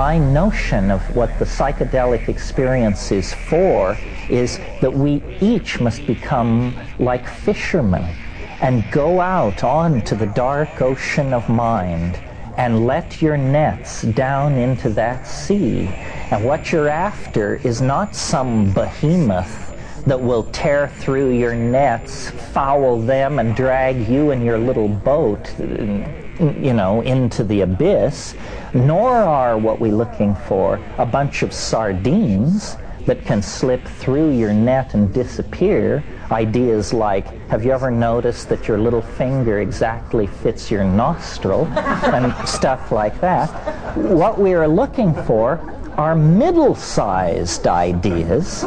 my notion of what the psychedelic experience is for is that we each must become like fishermen and go out onto the dark ocean of mind and let your nets down into that sea. And what you're after is not some behemoth that will tear through your nets, foul them, and drag you and your little boat, you know, into the abyss. Nor are what we're looking for a bunch of sardines that can slip through your net and disappear. Ideas like, have you ever noticed that your little finger exactly fits your nostril? and stuff like that. What we are looking for are middle sized ideas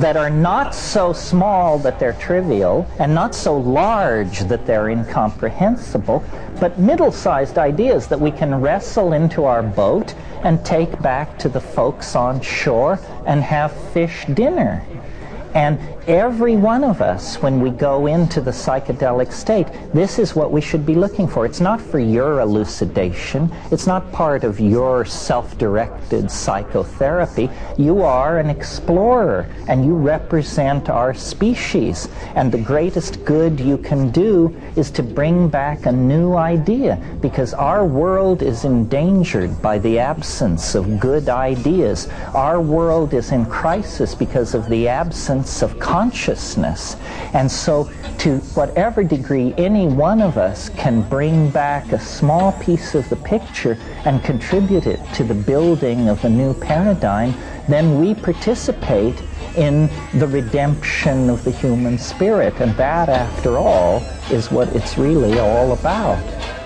that are not so small that they're trivial and not so large that they're incomprehensible, but middle sized ideas that we can wrestle into our boat and take back to the folks on shore and have fish dinner. And every one of us, when we go into the psychedelic state, this is what we should be looking for. It's not for your elucidation, it's not part of your self directed psychotherapy. You are an explorer and you represent our species. And the greatest good you can do is to bring back a new idea because our world is endangered by the absence of good ideas. Our world is in crisis because of the absence of consciousness. And so, to whatever degree any one of us can bring back a small piece of the picture and contribute it to the building of a new paradigm, then we participate in the redemption of the human spirit. And that, after all, is what it's really all about.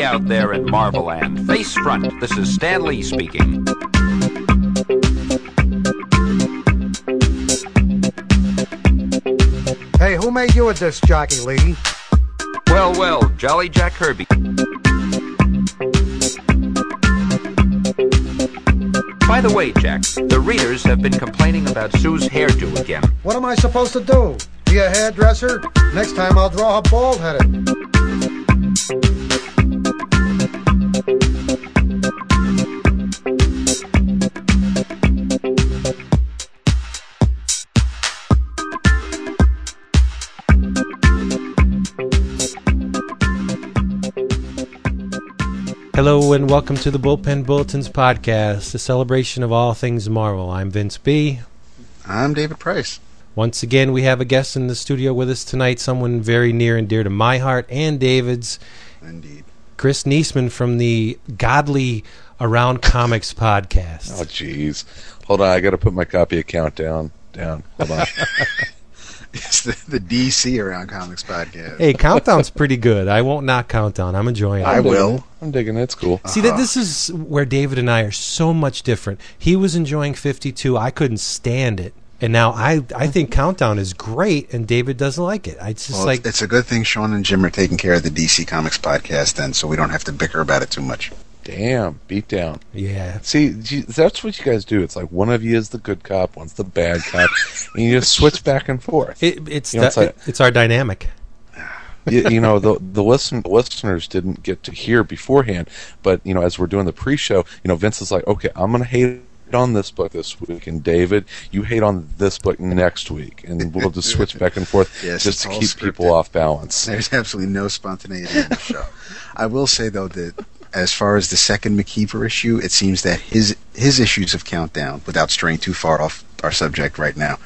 Out there in Marveland, face front, this is Stan Lee speaking. Hey, who made you a disc jockey, Lee? Well, well, Jolly Jack Kirby. By the way, Jack, the readers have been complaining about Sue's hairdo again. What am I supposed to do? Be a hairdresser? Next time I'll draw her bald headed. Hello and welcome to the Bullpen Bulletins podcast, a celebration of all things Marvel. I'm Vince B. I'm David Price. Once again, we have a guest in the studio with us tonight, someone very near and dear to my heart and David's, Indeed. Chris Neseman from the Godly Around Comics podcast. Oh, jeez. Hold on. I got to put my copy of Countdown down. Hold on. It's the, the DC Around Comics podcast. Hey, Countdown's pretty good. I won't not Countdown. I'm enjoying it. I I'm will. it. I'm digging it. It's cool. See that this is where David and I are so much different. He was enjoying 52. I couldn't stand it. And now I I think Countdown is great and David doesn't like it. I just Well, like it's, it's a good thing Sean and Jim are taking care of the DC Comics podcast then, so we don't have to bicker about it too much. Damn. Beat down. yeah. See, that's what you guys do. It's like one of you is the good cop, one's the bad cop, and you just switch back and forth. It, it's You know, that, it's like- it's our dynamic. you, you know the the listen listeners didn't get to hear beforehand, but you know as we're doing the pre-show, you know Vince is like, okay, I'm gonna hate on this book this week, and David, you hate on this book next week, and we'll just switch back and forth Yes, just to keep scripted. people off balance. There's absolutely no spontaneity in the show. I will say though that as far as the second McKeever issue, it seems that his his issues of Countdown, without straying too far off our subject right now,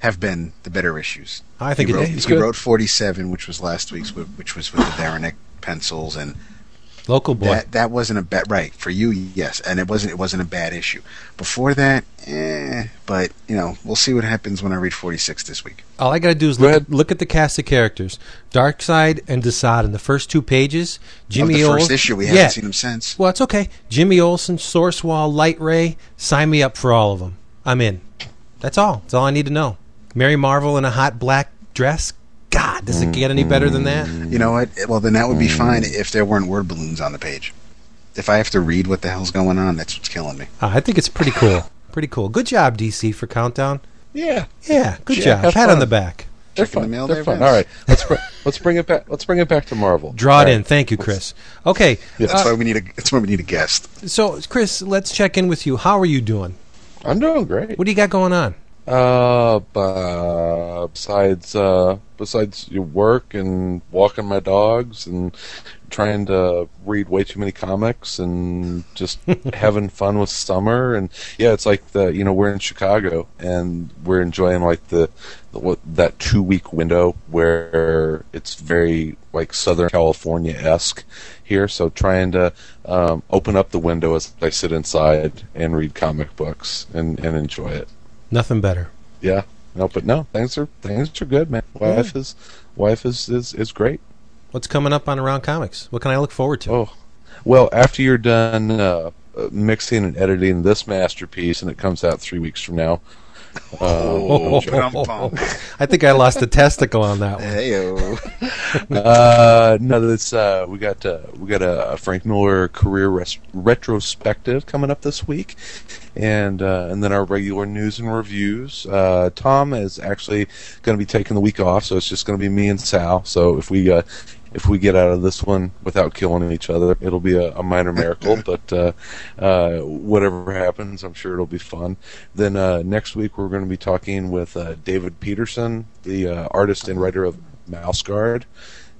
have been the better issues. I think he wrote, he wrote 47, which was last week's, which was with the Veranek pencils, and Local boy. that that wasn't a bad right for you, yes, and it wasn't it wasn't a bad issue. Before that, eh, but you know we'll see what happens when I read 46 this week. All I got to do is Go look at, look at the cast of characters. Darkseid and Desaad in the first two pages. Jimmy of the first Olsen- issue, we yeah. haven't seen him since. Well, it's okay. Jimmy Olsen, Source Wall, Light Ray. Sign me up for all of them. I'm in. That's all. That's all I need to know. Mary Marvel in a hot black dress. God, does it get any better than that? You know what? Well, then that would be fine if there weren't word balloons on the page. If I have to read what the hell's going on, that's what's killing me. Uh, I think it's pretty cool. Pretty cool. Good job, DC, for Countdown. Yeah, Yeah, good Yeah, job. have Pat on the back. they're Checking the fun. mail They're fun. Vince? All right, let's br- let's bring it back. Let's bring it back to Marvel. Draw it All in. Thank you, Chris. Okay. That's uh, why we need a. That's why we need a guest. so, Chris, let's check in with you. How are you doing? I'm doing great. What do you got going on? Uh, b- besides uh, besides your work and walking my dogs and trying to read way too many comics and just having fun with summer and yeah, it's like the you know we're in Chicago and we're enjoying like the, the what that two week window where it's very like Southern California esque here. So trying to um, open up the window as I sit inside and read comic books and, and enjoy it. Nothing better. Yeah. No, but no, things are things are good, man. Wife is wife is, is is great. What's coming up on Around Comics? What can I look forward to? Oh, well, after you're done uh, uh, mixing and editing this masterpiece, and it comes out three weeks from now. Oh, dum-dum. I think I lost a testicle on that one. Heyo. uh, no, that's uh, we got uh, we got a, a Frank Miller career res- retrospective coming up this week, and uh, and then our regular news and reviews. Uh, Tom is actually going to be taking the week off, so it's just going to be me and Sal. So if we uh, if we get out of this one without killing each other, it'll be a, a minor miracle. but uh, uh, whatever happens, I'm sure it'll be fun. Then uh, next week we're going to be talking with uh, David Petersen, the uh, artist and writer of Mouse Guard.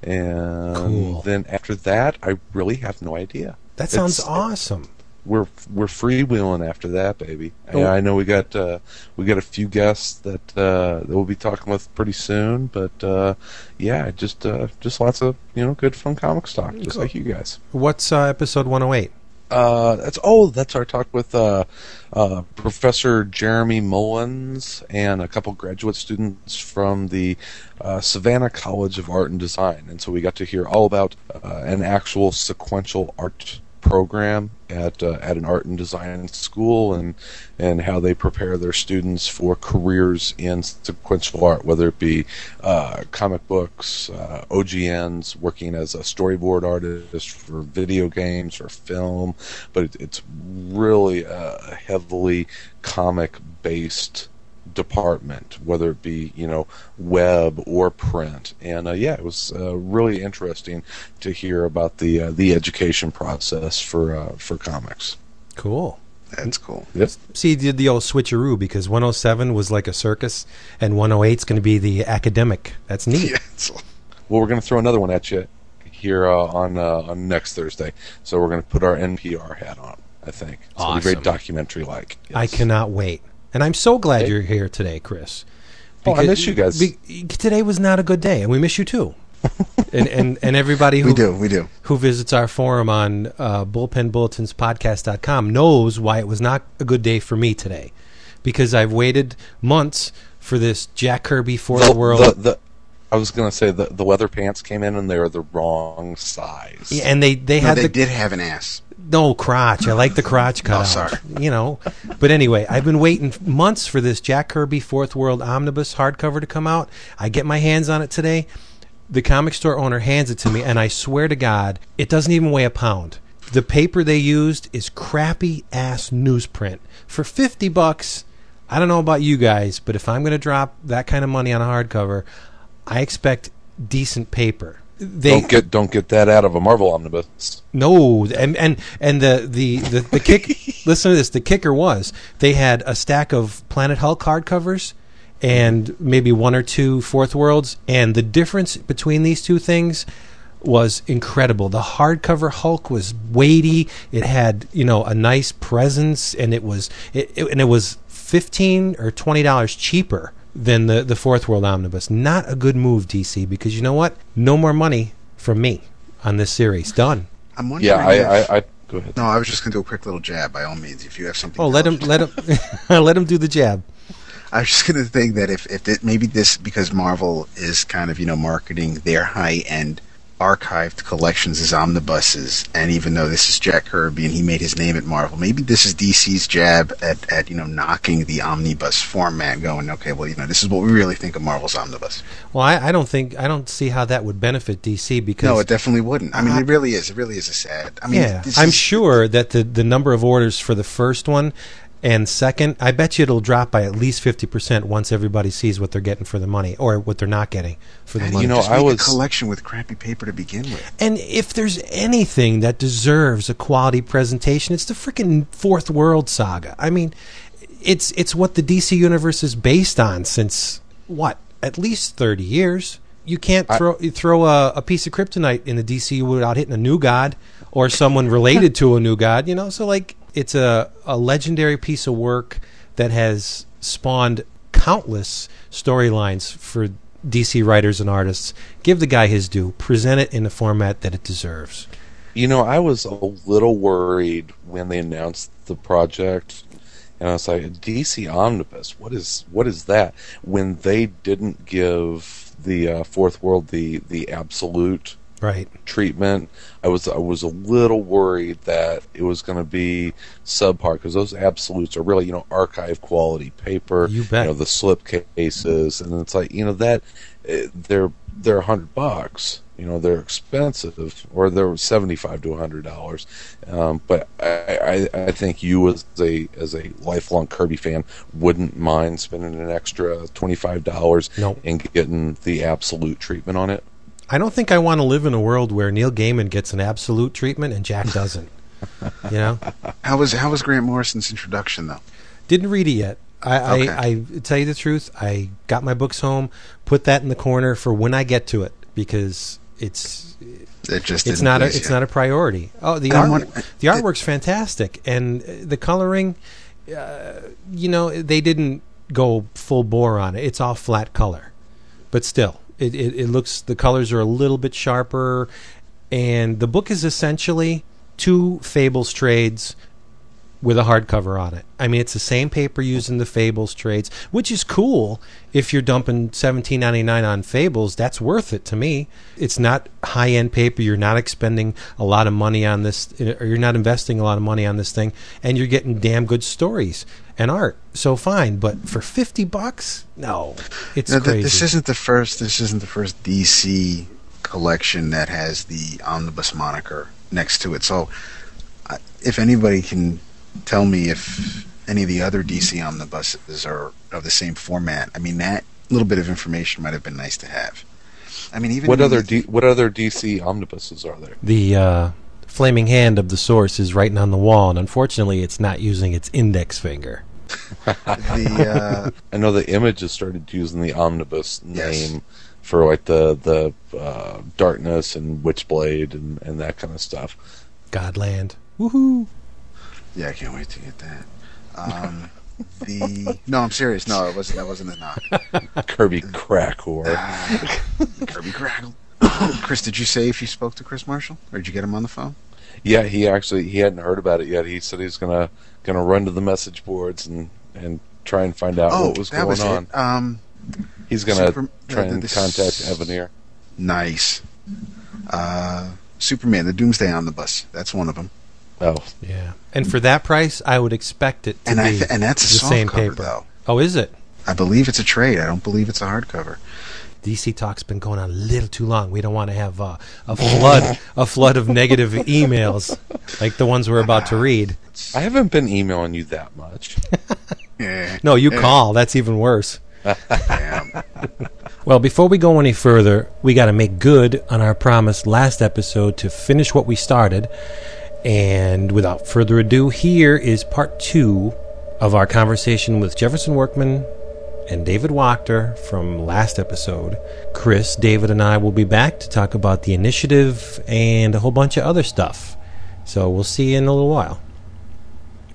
And Cool. then after that, I really have no idea. That sounds It's- awesome. We're we're freewheeling after that, baby. Oh. Yeah, I know we got uh, we got a few guests that uh, that we'll be talking with pretty soon, but uh, yeah, just uh, just lots of you know good fun comics talk, just Cool. like you guys. What's uh, episode 108? Uh, that's oh, that's our talk with uh, uh, Professor Jeremy Mullins and a couple graduate students from the uh, Savannah College of Art and Design, and so we got to hear all about uh, an actual sequential art program at uh, at an art and design school and and how they prepare their students for careers in sequential art whether it be uh, comic books uh, OGNs working as a storyboard artist for video games or film. But it, it's really a heavily comic based department, whether it be you know web or print. And uh, yeah, it was uh, really interesting to hear about the uh, the education process for uh, for comics. Cool. That's cool. Yep. See, you did the old switcheroo because 107 was like a circus and 108 is going to be the academic. That's neat. Yeah, it's- Well, we're going to throw another one at you here uh, on uh, on next Thursday. So we're going to put our NPR hat on. I think it's gonna be very documentary like. I cannot wait. And I'm so glad Hey. you're here today, Chris. Oh, I miss you guys. be- today was not a good day, and we miss you too. and, and and everybody who we do. We do. who visits our forum on uh, bullpenbulletinspodcast.com knows why it was not a good day for me today. Because I've waited months for this Jack Kirby for the, The, world. the, the, I was going to say the the weather pants came in and they were the wrong size. Yeah, and they, they No, had they the did have an ass. No crotch. I like the crotch cut Oh, sorry. You know. But anyway, I've been waiting months for this Jack Kirby Fourth World Omnibus hardcover to come out. I get my hands on it today. The comic store owner hands it to me, and I swear to God, it doesn't even weigh a pound. The paper they used is crappy ass newsprint for fifty bucks. I don't know about you guys, but if I'm going to drop that kind of money on a hardcover, I expect decent paper. They don't get don't get that out of a Marvel omnibus. no, and and and the the the, the kick. listen to this. The kicker was they had a stack of Planet Hulk hardcovers and maybe one or two Fourth Worlds, and the difference between these two things was incredible. The hardcover Hulk was weighty. It had you know a nice presence, and it was it, it- and it was fifteen or twenty dollars cheaper than the the Fourth World Omnibus. Not a good move, DC, because you know what? No more money from me on this series. Done. I'm wondering. Yeah, I, if- I, I go ahead. no, I was just going to do a quick little jab. By all means, if you have something. Oh, let him let him let him do the jab. I was just going to think that if if it, maybe this because Marvel is kind of you know marketing their high end archived collections as omnibuses, and even though this is Jack Kirby and he made his name at Marvel, maybe this is DC's jab at at you know knocking the omnibus format, going okay, well you know this is what we really think of Marvel's omnibus. Well, I, I don't think I don't see how that would benefit DC because No, it definitely wouldn't. I mean, it really is. It really is a sad. I mean, yeah, I'm is- sure that the the number of orders for the first one and second, I bet you it'll drop by at least fifty percent once everybody sees what they're getting for the money or what they're not getting for the How money. you know, just I make was- a collection with crappy paper to begin with. And if there's anything that deserves a quality presentation, it's the freaking Fourth World Saga. I mean, it's it's what the DC universe is based on since what at least thirty years. You can't throw you throw a, a piece of kryptonite in the DC without hitting a new god or someone related to a new god. You know, so like it's a a legendary piece of work that has spawned countless storylines for DC writers and artists. Give the guy his due. Present it in the format that it deserves. You know, I was a little worried when they announced the project, and I was like, "DC Omnibus, what is what is that?" When they didn't give the uh, Fourth World the the absolute Right. treatment, I was I was a little worried that it was going to be subpar because those absolutes are really you know archive quality paper. You bet. You know the slip cases, and it's like you know that eh, they're they're a hundred bucks. You know they're expensive, or they're seventy five to a hundred dollars. Um, but I, I I think you as a as a lifelong Kirby fan wouldn't mind spending an extra twenty five dollars Nope. and getting the absolute treatment on it. I don't think I want to live in a world where Neil Gaiman gets an absolute treatment and Jack doesn't. you know, How was how was Grant Morrison's introduction though? didn't read it yet. I, Okay. I, I tell you the truth. I got my books home, put that in the corner for when I get to it because it's It just it's didn't a, it's you. not a priority. Oh, the art, wondering- the artwork's fantastic, and uh, the coloring. Uh, you know, they didn't go full bore on it. It's all flat color, but still, it, it, it looks the colors are a little bit sharper, and the book is essentially two Fables trades with a hardcover on it. I mean, it's the same paper used in the Fables trades, which is cool. If you're dumping seventeen ninety nine on Fables, that's worth it to me. It's not high end paper. You're not expending a lot of money on this, or you're not investing a lot of money on this thing, and you're getting damn good stories and art. So fine, but for fifty bucks, no, it's No, crazy. this isn't the first. This isn't the first DC collection that has the omnibus moniker next to it. So, uh, if anybody can tell me if any of the other DC omnibuses are of the same format, I mean that little bit of information might have been nice to have. I mean, even What other D, what other DC omnibuses are there? the uh, flaming hand of the source is writing on the wall, and unfortunately, it's not using its index finger. the uh, I know the Image has started using the omnibus Yes. name for like the the uh, Darkness and Witchblade and and that kind of stuff. Godland. Woohoo! Yeah, I can't wait to get that. Um, the no, I'm serious. No, it wasn't. That wasn't a knock. Kirby crack whore. Kirby Craggle. Chris, did you say if you spoke to Chris Marshall, or did you get him on the phone? Yeah, he actually he hadn't heard about it yet. He said he was gonna gonna run to the message boards and and try and find out what was Oh, that going was on. it. Um, He's gonna Super- try uh, and this- contact Avenir. nice. Uh, Superman, the Doomsday Omnibus. That's one of them. Oh, Yeah, and for that price, I would expect it to And I be th- and that's a the soft same cover, paper. though. Oh, is it? I believe it's a trade. I don't believe it's a hardcover. DC talk's been going on a little too long. We don't want to have uh, a flood, a flood of negative emails like the ones we're about to read. I haven't been emailing you that much. No, you call. That's even worse. Well, before we go any further, we got to make good on our promise last episode to finish what we started. And without further ado, here is part two of our conversation with Jefferson Workman and David Wachter from last episode. Chris, David, and I will be back to talk about the initiative and a whole bunch of other stuff. So we'll see you in a little while.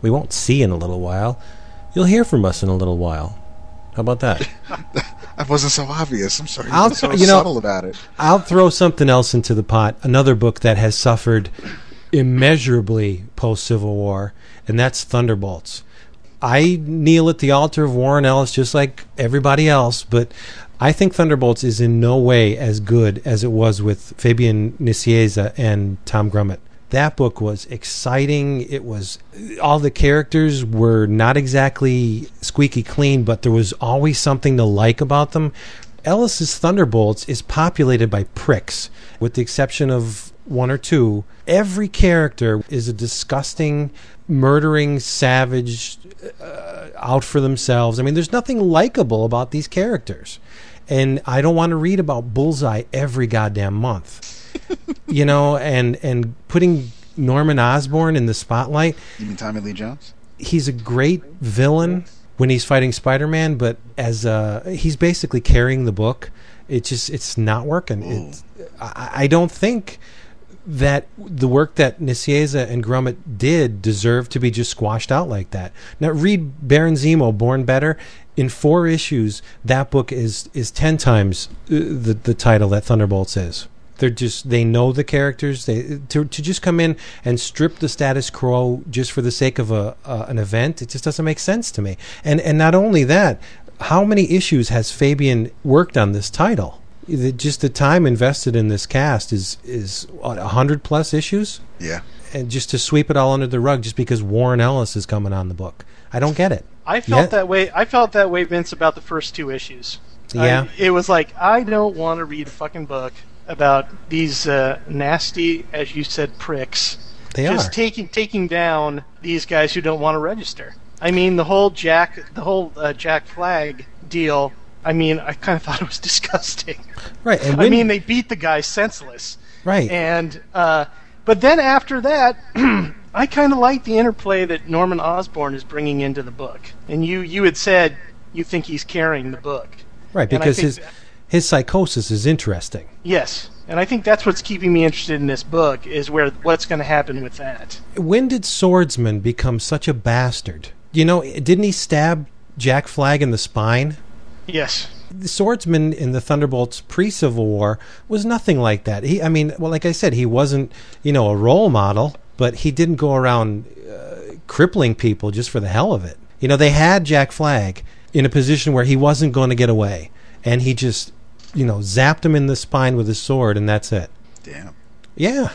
We won't see in a little while. You'll hear from us in a little while. How about that? I wasn't so obvious. I'm sorry. I'll- so you know- about it. I'll throw something else into the pot. Another book that has suffered immeasurably post Civil War, and that's Thunderbolts. I kneel at the altar of Warren Ellis just like everybody else, but I think Thunderbolts is in no way as good as it was with Fabian Nicieza and Tom Grummett. That book was exciting. It was all the characters were not exactly squeaky clean, but there was always something to like about them. Ellis's Thunderbolts is populated by pricks, with the exception of one or two. Every character is a disgusting, murdering savage uh, out for themselves. I mean, there's nothing likable about these characters. And I don't want to read about Bullseye every goddamn month. you know, and and putting Norman Osborn in the spotlight You mean Tommy Lee Jones? he's a great villain when he's fighting Spider-Man, but as uh, he's basically carrying the book, it just it's not working. It's, I, I don't think that the work that Nicieza and Grummett did deserved to be just squashed out like that. Now read Baron Zemo, Born Better. In four issues, that book is is ten times uh, the the title that Thunderbolts is. They're just they know the characters. They to to just come in and strip the status quo just for the sake of a uh, an event. It just doesn't make sense to me. And and not only that, how many issues has Fabian worked on this title? The- Just the time invested in this cast is is what a hundred plus issues, Yeah. and just to sweep it all under the rug just because Warren Ellis is coming on the book. I don't get it. I felt Yeah. that way. I felt that way, Vince, about the first two issues. Yeah. I- it was like I don't want to read a fucking book about these uh, nasty, as you said, pricks. They just are. taking taking down these guys who don't want to register. I mean, the whole Jack, the whole uh, Jack Flag deal. I mean, I kind of thought it was disgusting. right. And I mean, they beat the guy senseless. right. And uh, but then after that, I kind of like the interplay that Norman Osborn is bringing into the book. And you you had said you think he's carrying the book. right. Because his that- his psychosis is interesting. Yes, and I think that's what's keeping me interested in this book is where what's going to happen with that. when did Swordsman become such a bastard? You know, didn't he stab Jack Flag in the spine? Yes. The Swordsman in the Thunderbolts pre-Civil War was nothing like that. He, I mean, well, like I said, he wasn't, you know, a role model, but he didn't go around uh, crippling people just for the hell of it. You know, they had Jack Flag in a position where he wasn't going to get away, and he just, you know, zapped him in the spine with his sword, and that's it. Damn. Yeah,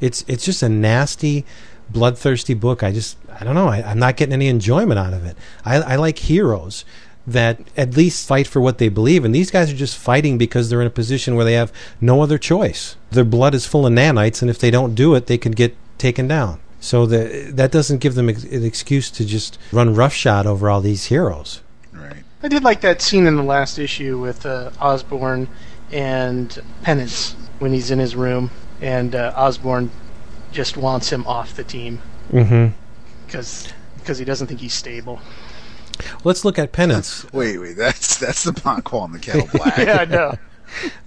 it's it's just a nasty, bloodthirsty book. I just I don't know. I, I'm not getting any enjoyment out of it. I, I like heroes that at least fight for what they believe, and these guys are just fighting because they're in a position where they have no other choice. Their blood is full of nanites, and if they don't do it, they could get taken down. So the, that doesn't give them ex- an excuse to just run roughshod over all these heroes. Right. I did like that scene in the last issue with uh, Osborn and Penance when he's in his room and uh, Osborn just wants him off the team Mm-hmm. because he doesn't think he's stable. Let's look at penance. Wait, wait. That's that's the pot calling the kettle black. yeah, I know.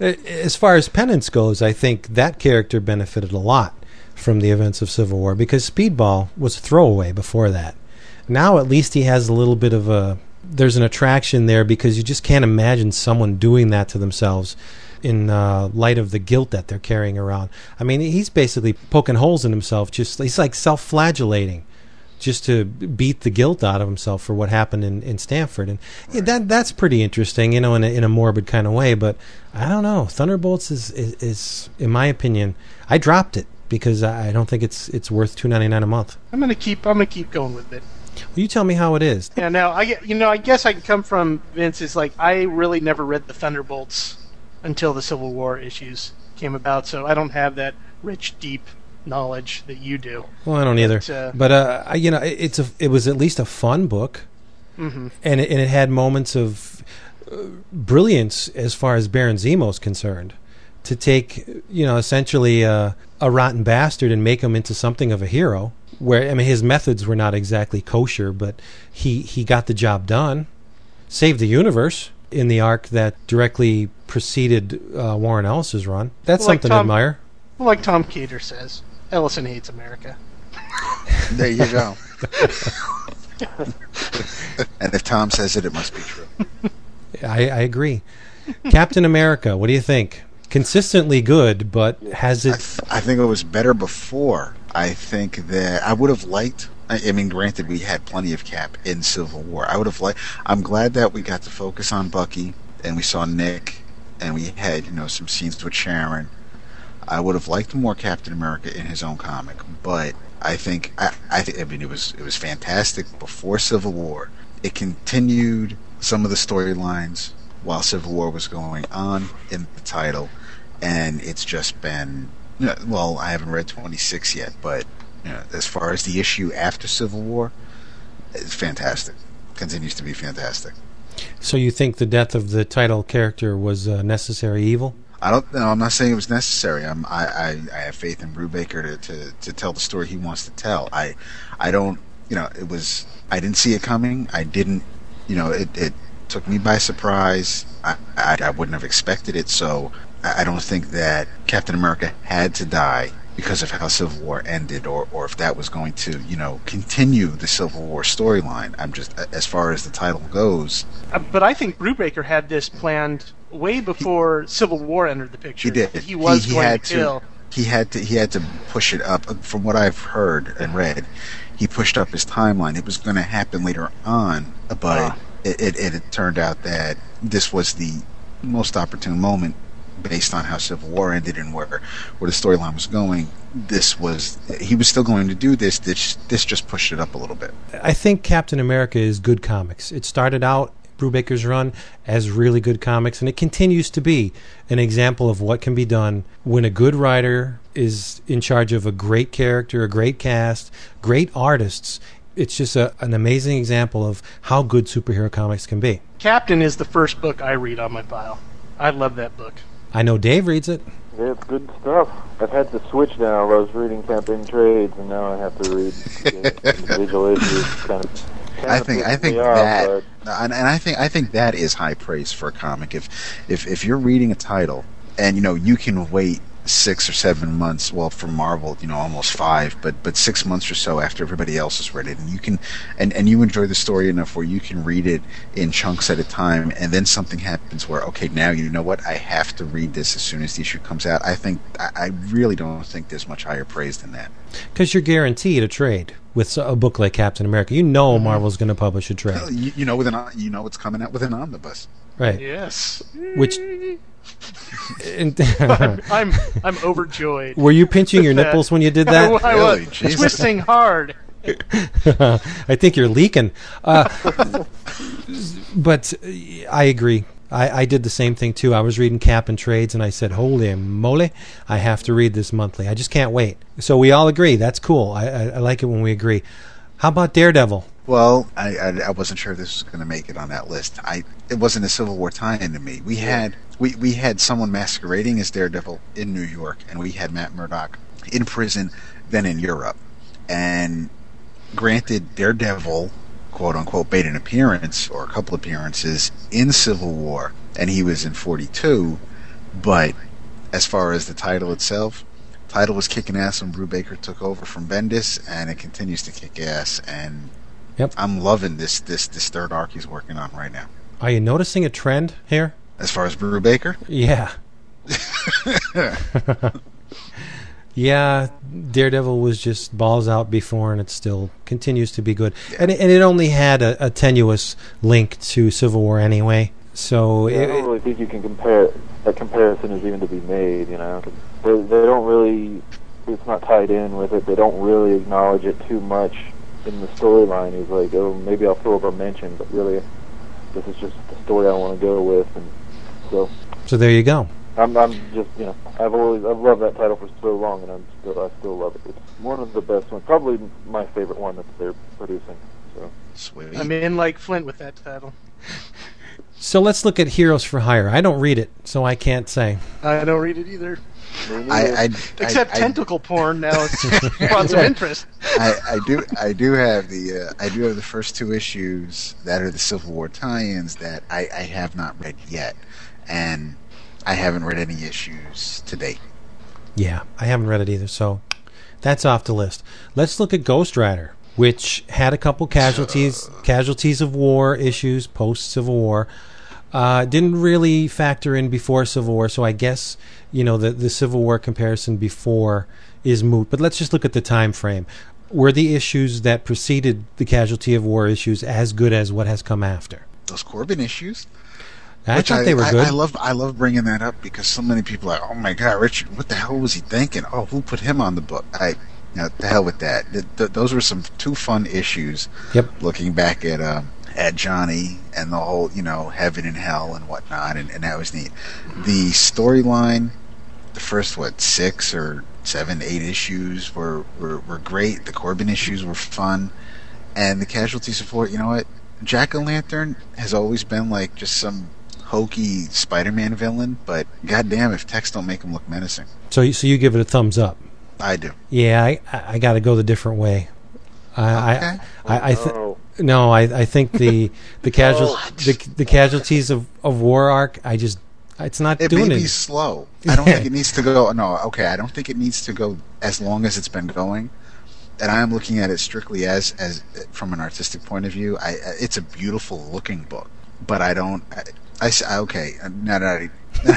As far as penance goes, I think that character benefited a lot from the events of Civil War because Speedball was a throwaway before that. Now at least he has a little bit of a there's an attraction there because you just can't imagine someone doing that to themselves in uh, light of the guilt that they're carrying around. I mean, he's basically poking holes in himself. Just he's like self-flagellating just to beat the guilt out of himself for what happened in, in Stamford. And yeah, that that's pretty interesting, you know, in a, in a morbid kind of way. But I don't know. Thunderbolts is, is, is in my opinion, I dropped it because I don't think it's it's worth two ninety nine a month. I'm gonna keep. I'm gonna keep going with it. Well, you tell me how it is. Yeah. Now I. You know, I guess I can come from Vince. Is like I really never read the Thunderbolts until the Civil War issues came about, so I don't have that rich, deep knowledge that you do. Well, I don't either. But, uh, but uh, I- you know, it- it's a it was at least a fun book, hmm and it, and it had moments of brilliance as far as Baron Zemo's concerned to take, you know, essentially a, a rotten bastard and make him into something of a hero. Where I mean, his methods were not exactly kosher, but he he got the job done, saved the universe in the arc that directly preceded uh, Warren Ellis's run. That's Well, like something to admire. Well, like Tom Cater says, Ellison hates America. There you go. and if Tom says it, it must be true. I, I agree. Captain America, what do you think? Consistently good, but has I, it? th- I think it was better before. I think that I would have liked. I, I mean, granted, we had plenty of Cap in Civil War. I would have liked. I'm glad that we got to focus on Bucky and we saw Nick, and we had you know some scenes with Sharon. I would have liked more Captain America in his own comic, but I think I, I, th- I mean it was it was fantastic before Civil War. It continued some of the storylines while Civil War was going on in the title, and it's just been well, I haven't read 26 yet, but you know, as far as the issue after Civil War, it's fantastic. Continues to be fantastic. So you think the death of the title character was a necessary evil? I don't know. I'm not saying it was necessary. I'm, I, I, I have faith in Brubaker to, to, to tell the story he wants to tell. I, I don't, you know, it was, I didn't see it coming. I didn't, you know, it, it took me by surprise. I, I, I wouldn't have expected it. So I, I don't think that Captain America had to die because of how Civil War ended or, or if that was going to, you know, continue the Civil War storyline. I'm just, as far as the title goes, Uh, But I think Brubaker had this planned way before Civil War entered the picture. He did. He was he, going had to kill. He had to. He had to push it up. From what I've heard and read, he pushed up his timeline. It was going to happen later on, but Ah. it, it, it, it turned out that this was the most opportune moment, based on how Civil War ended and where where the storyline was going. This was he was still going to do this. This this just pushed it up a little bit. I think Captain America is good comics. It started out Brubaker's run as really good comics, and it continues to be an example of what can be done when a good writer is in charge of a great character, a great cast, great artists. It's just a, an amazing example of how good superhero comics can be. Captain is the first book I read on my file. I love that book. I know Dave reads it. Yeah, it's good stuff. I've had to switch now. I was reading Captain Trades, and now I have to read individual issues. Kind of, kind I think I think off, that, and, and I think I think that is high praise for a comic. If if if you're reading a title and you know you can wait six or seven months, well, for Marvel, you know, almost five, but but six months or so after everybody else has read it, and you can and and you enjoy the story enough where you can read it in chunks at a time, and then something happens where okay, now you know what, I have to read this as soon as the issue comes out. I think I, I really don't think there's much higher praise than that. Because you're guaranteed a trade with a book like Captain America. You know mm-hmm. Marvel's going to publish a trade. You, you know, with an you know what's coming out with an omnibus. Right. Yes. Which. And- I'm, I'm I'm overjoyed. Were you pinching your that. nipples when you did that? I Really? was Jesus. twisting hard. I think you're leaking. Uh, but uh, I agree. I, I did the same thing too. I was reading Cap and Trades, and I said, "Holy moly, I have to read this monthly. I just can't wait." So we all agree. That's cool. I, I, I like it when we agree. How about Daredevil? Well, I, I, I wasn't sure this was going to make it on that list. I it wasn't a Civil War tie-in to me. We had we, we had someone masquerading as Daredevil in New York, and we had Matt Murdock in prison, then in Europe. And granted, Daredevil, quote unquote, made an appearance or a couple appearances in Civil War, and he was in 42. But as far as the title itself, title was kicking ass when Brubaker took over from Bendis, and it continues to kick ass. And Yep. I'm loving this this this third arc he's working on right now. Are you noticing a trend here? As far as Brubaker, Yeah. yeah, Daredevil was just balls out before, and it still continues to be good. And it, and it only had a, a tenuous link to Civil War anyway. So Yeah, I don't really think you can compare. A comparison is even to be made. You know, they they don't really. It's not tied in with it. They don't really acknowledge it too much in the storyline. He's like, oh, maybe I'll throw up a mention, but really, this is just the story I want to go with, and so so there you go. I'm I'm just you know I've always I've loved that title for so long, and I'm still I still love it. It's one of the best ones, probably my favorite one that they're producing. So sweet. I'm in like Flint with that title. So let's look at Heroes for Hire. I don't read it, so I can't say. I don't read it either. I, I, Except I, I- tentacle porn now it's brought some interest. I, I do I do have the uh, I do have the first two issues that are the Civil War tie-ins that I, I have not read yet, and I haven't read any issues to date. Yeah, I haven't read it either, so that's off the list. Let's look at Ghost Rider, which had a couple casualties, casualties of war issues post Civil War. Uh, didn't really factor in before Civil War, so I guess you know the the Civil War comparison before is moot. But let's just look at the time frame. Were the issues that preceded the casualty of war issues as good as what has come after? Those Corben issues, I which thought they were I, good. I love I love bringing that up because so many people are like, oh my god, Richard, what the hell was he thinking? Oh, who put him on the book? I, now, the hell with that. Th- th- those were some two fun issues. Yep. Looking back at um, at Johnny and the whole, you know, heaven and hell and whatnot, and, and that was neat. The storyline, the first what six or seven, eight issues were, were were great. The Corben issues were fun, and the casualty support. You know what? Jack o' Lantern has always been like just some hokey Spider-Man villain, but goddamn, if text don't make him look menacing, so, you- so you give it a thumbs up. I do. Yeah, I, I, I got to go the different way. I, Okay. I, I, I th- Oh, no, I, I think the the casual What? the, the casualties of, of war arc. I just it's not It doing may it. be slow. I don't think it needs to go. No, okay. I don't think it needs to go as long as it's been going. And I am looking at it strictly as as from an artistic point of view. I it's a beautiful looking book, but I don't. I, okay. Now that I,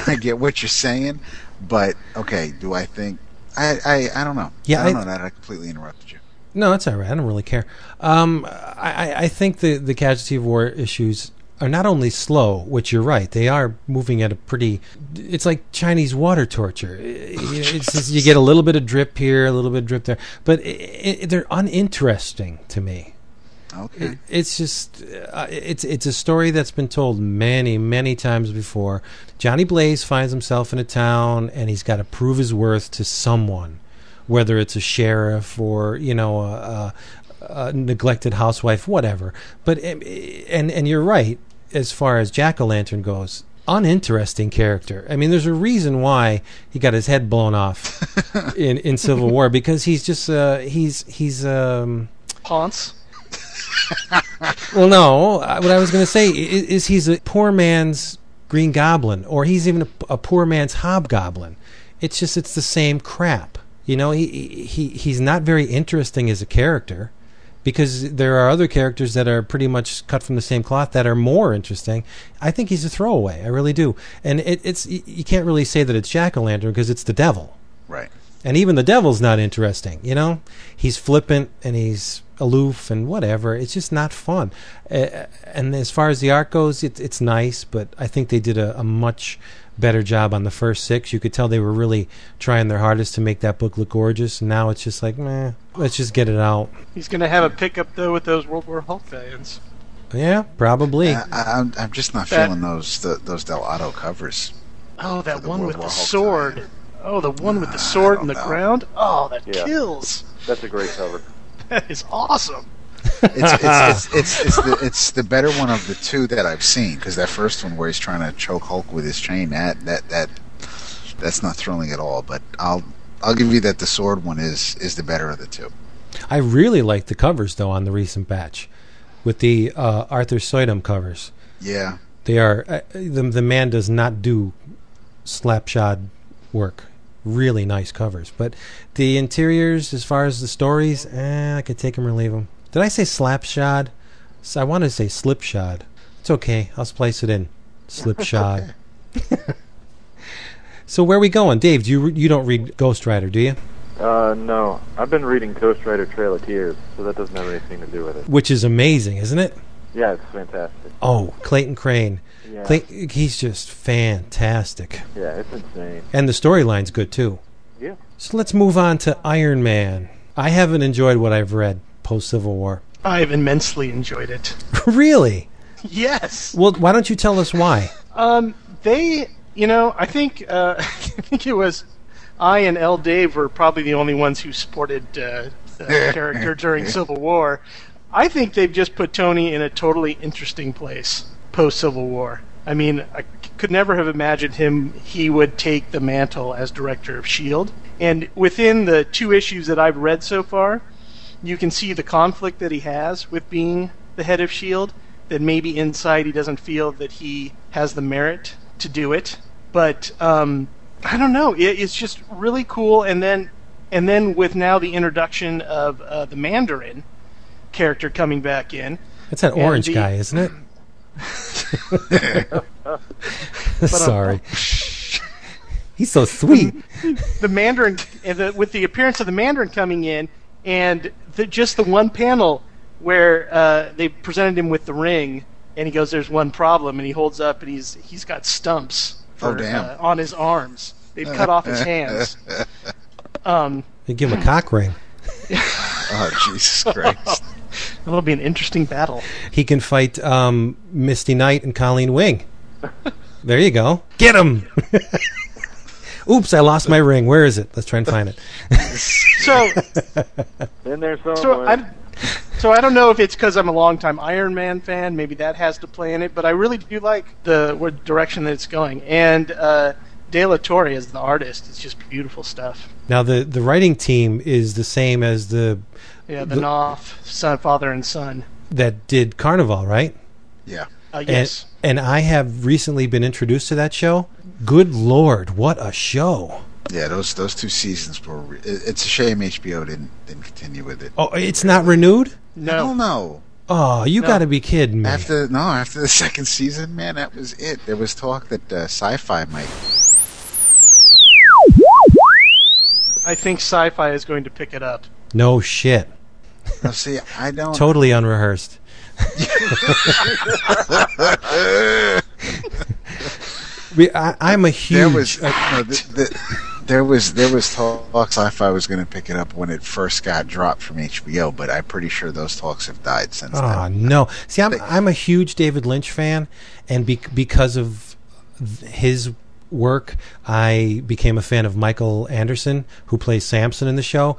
I get what you're saying, but okay. Do I think? I I, I don't know. Yeah, I don't I- know that I completely interrupted you. No, it's all right. I don't really care. Um, I, I- I think the, the casualty of war issues are not only slow, which you're right, they are moving at a pretty. It's like Chinese water torture. It's just, you get a little bit of drip here, a little bit of drip there, but it, it, they're uninteresting to me. Okay. It, it's just uh, it's it's a story that's been told many many times before. Johnny Blaze finds himself in a town and he's got to prove his worth to someone, whether it's a sheriff or you know a, a, a neglected housewife, whatever. But um, and and you're right as far as Jack o' Lantern goes. Uninteresting character. I mean, there's a reason why he got his head blown off in, in Civil War because he's just uh, he's he's um, Ponce. Well, no. uh, What I was going to say is, is he's a poor man's Green Goblin, or he's even a, a poor man's Hobgoblin. It's just it's the same crap. You know, he he he's not very interesting as a character because there are other characters that are pretty much cut from the same cloth that are more interesting. I think he's a throwaway. I really do. And it, it's you can't really say that it's Jack o' Lantern because it's the devil. Right. And even the devil's not interesting, you know? He's flippant and he's aloof and whatever. It's just not fun. Uh, and as far as the art goes, it, it's nice, but I think they did a, a much better job on the first six. You could tell they were really trying their hardest to make that book look gorgeous. And now it's just like, meh, let's just get it out. He's going to have a pickup though with those World War Hulk fans. Yeah, probably. I, I, I'm I'm just not That- feeling those the, those Del Auto covers. Oh, that one World with War the Hulk sword. tie-in. Oh, the one with the sword I in the know. ground. Oh, that Yeah. kills. that's a great cover. That is awesome. It's it's, it's it's it's the it's the better one of the two that I've seen because that first one where he's trying to choke Hulk with his chain that that that that's not thrilling at all. But I'll I'll give you that the sword one is is the better of the two. I really like the covers, though, on the recent batch with the uh, Arthur Suydam covers. Yeah, They are uh, the the man does not do slapshod work. Really nice covers, but the interiors, as far as the stories, eh, I could take them or leave them. Did I say slapshod? I wanted to say slipshod. It's okay. I'll splice it in. Slipshod. so where are we going, Dave? Do you re- you don't read Ghost Rider, do you? Uh, no, I've been reading Ghost Rider Trail of Tears, so that doesn't have anything to do with it. Which is amazing, isn't it? Yeah, it's fantastic. Oh, Clayton Crain. Yeah, Clay- he's just fantastic. yeah, it's insane. And the storyline's good too. Yeah. So let's move on to Iron Man. I haven't enjoyed what I've read post Civil War. I've immensely enjoyed it. really? Yes. Well, why don't you tell us why? Um, they, you know, I think uh, I think it was I and L. Dave were probably the only ones who supported uh, the character during Civil War. I think they've just put Tony in a totally interesting place post Civil War. I mean, I could never have imagined him. He would take the mantle as director of Shield, and within the two issues that I've read so far, you can see the conflict that he has with being the head of Shield. That maybe inside he doesn't feel that he has the merit to do it, but um, I don't know. It, it's just really cool. And then, and then with now the introduction of uh, the Mandarin character coming back in. That's that orange the- guy, isn't it? Sorry. He's so sweet. the Mandarin, and the, with the appearance of the Mandarin coming in, and the, just the one panel where uh, they presented him with the ring, and he goes, "There's one problem," and he holds up, and he's he's got stumps Oh, for, damn. uh, on his arms. They've cut off his hands. Um, They give him a cock ring. Oh Jesus Christ! it'll be an interesting battle. He can fight um, Misty Knight and Colleen Wing. There you go. Get him. Oops, I lost my ring. Where is it? Let's try and find it. So, In there somewhere. so I, so I don't know if it's because I'm a longtime Iron Man fan. Maybe that has to play in it. But I really do like the what direction that it's going. And uh, De La Torre as the artist, it's just beautiful stuff. Now the the writing team is the same as the Yeah, the, The- Knauf, son, father, and son. that did Carnival, right? Yeah, Uh, yes. And, and I have recently been introduced to that show. Good lord, what a show! yeah. Those those two seasons were. re- It's a shame HBO didn't didn't continue with it. Oh, it's not renewed. no. No. Oh, you No. got to be kidding me! After no, after the second season, man, that was it. There was talk that uh, Sci-Fi might. I think Sci-Fi is going to pick it up. no shit. Now, see, I don't. Totally unrehearsed. We- I, I'm a huge. there was uh, no, the, the, there was there was talk Sci-Fi was going to pick it up when it first got dropped from HBO, but I'm pretty sure those talks have died since Oh then. Ah, no! See, I'm I'm a huge David Lynch fan, and be, because of his work, I became a fan of Michael Anderson, who plays Samson in the show,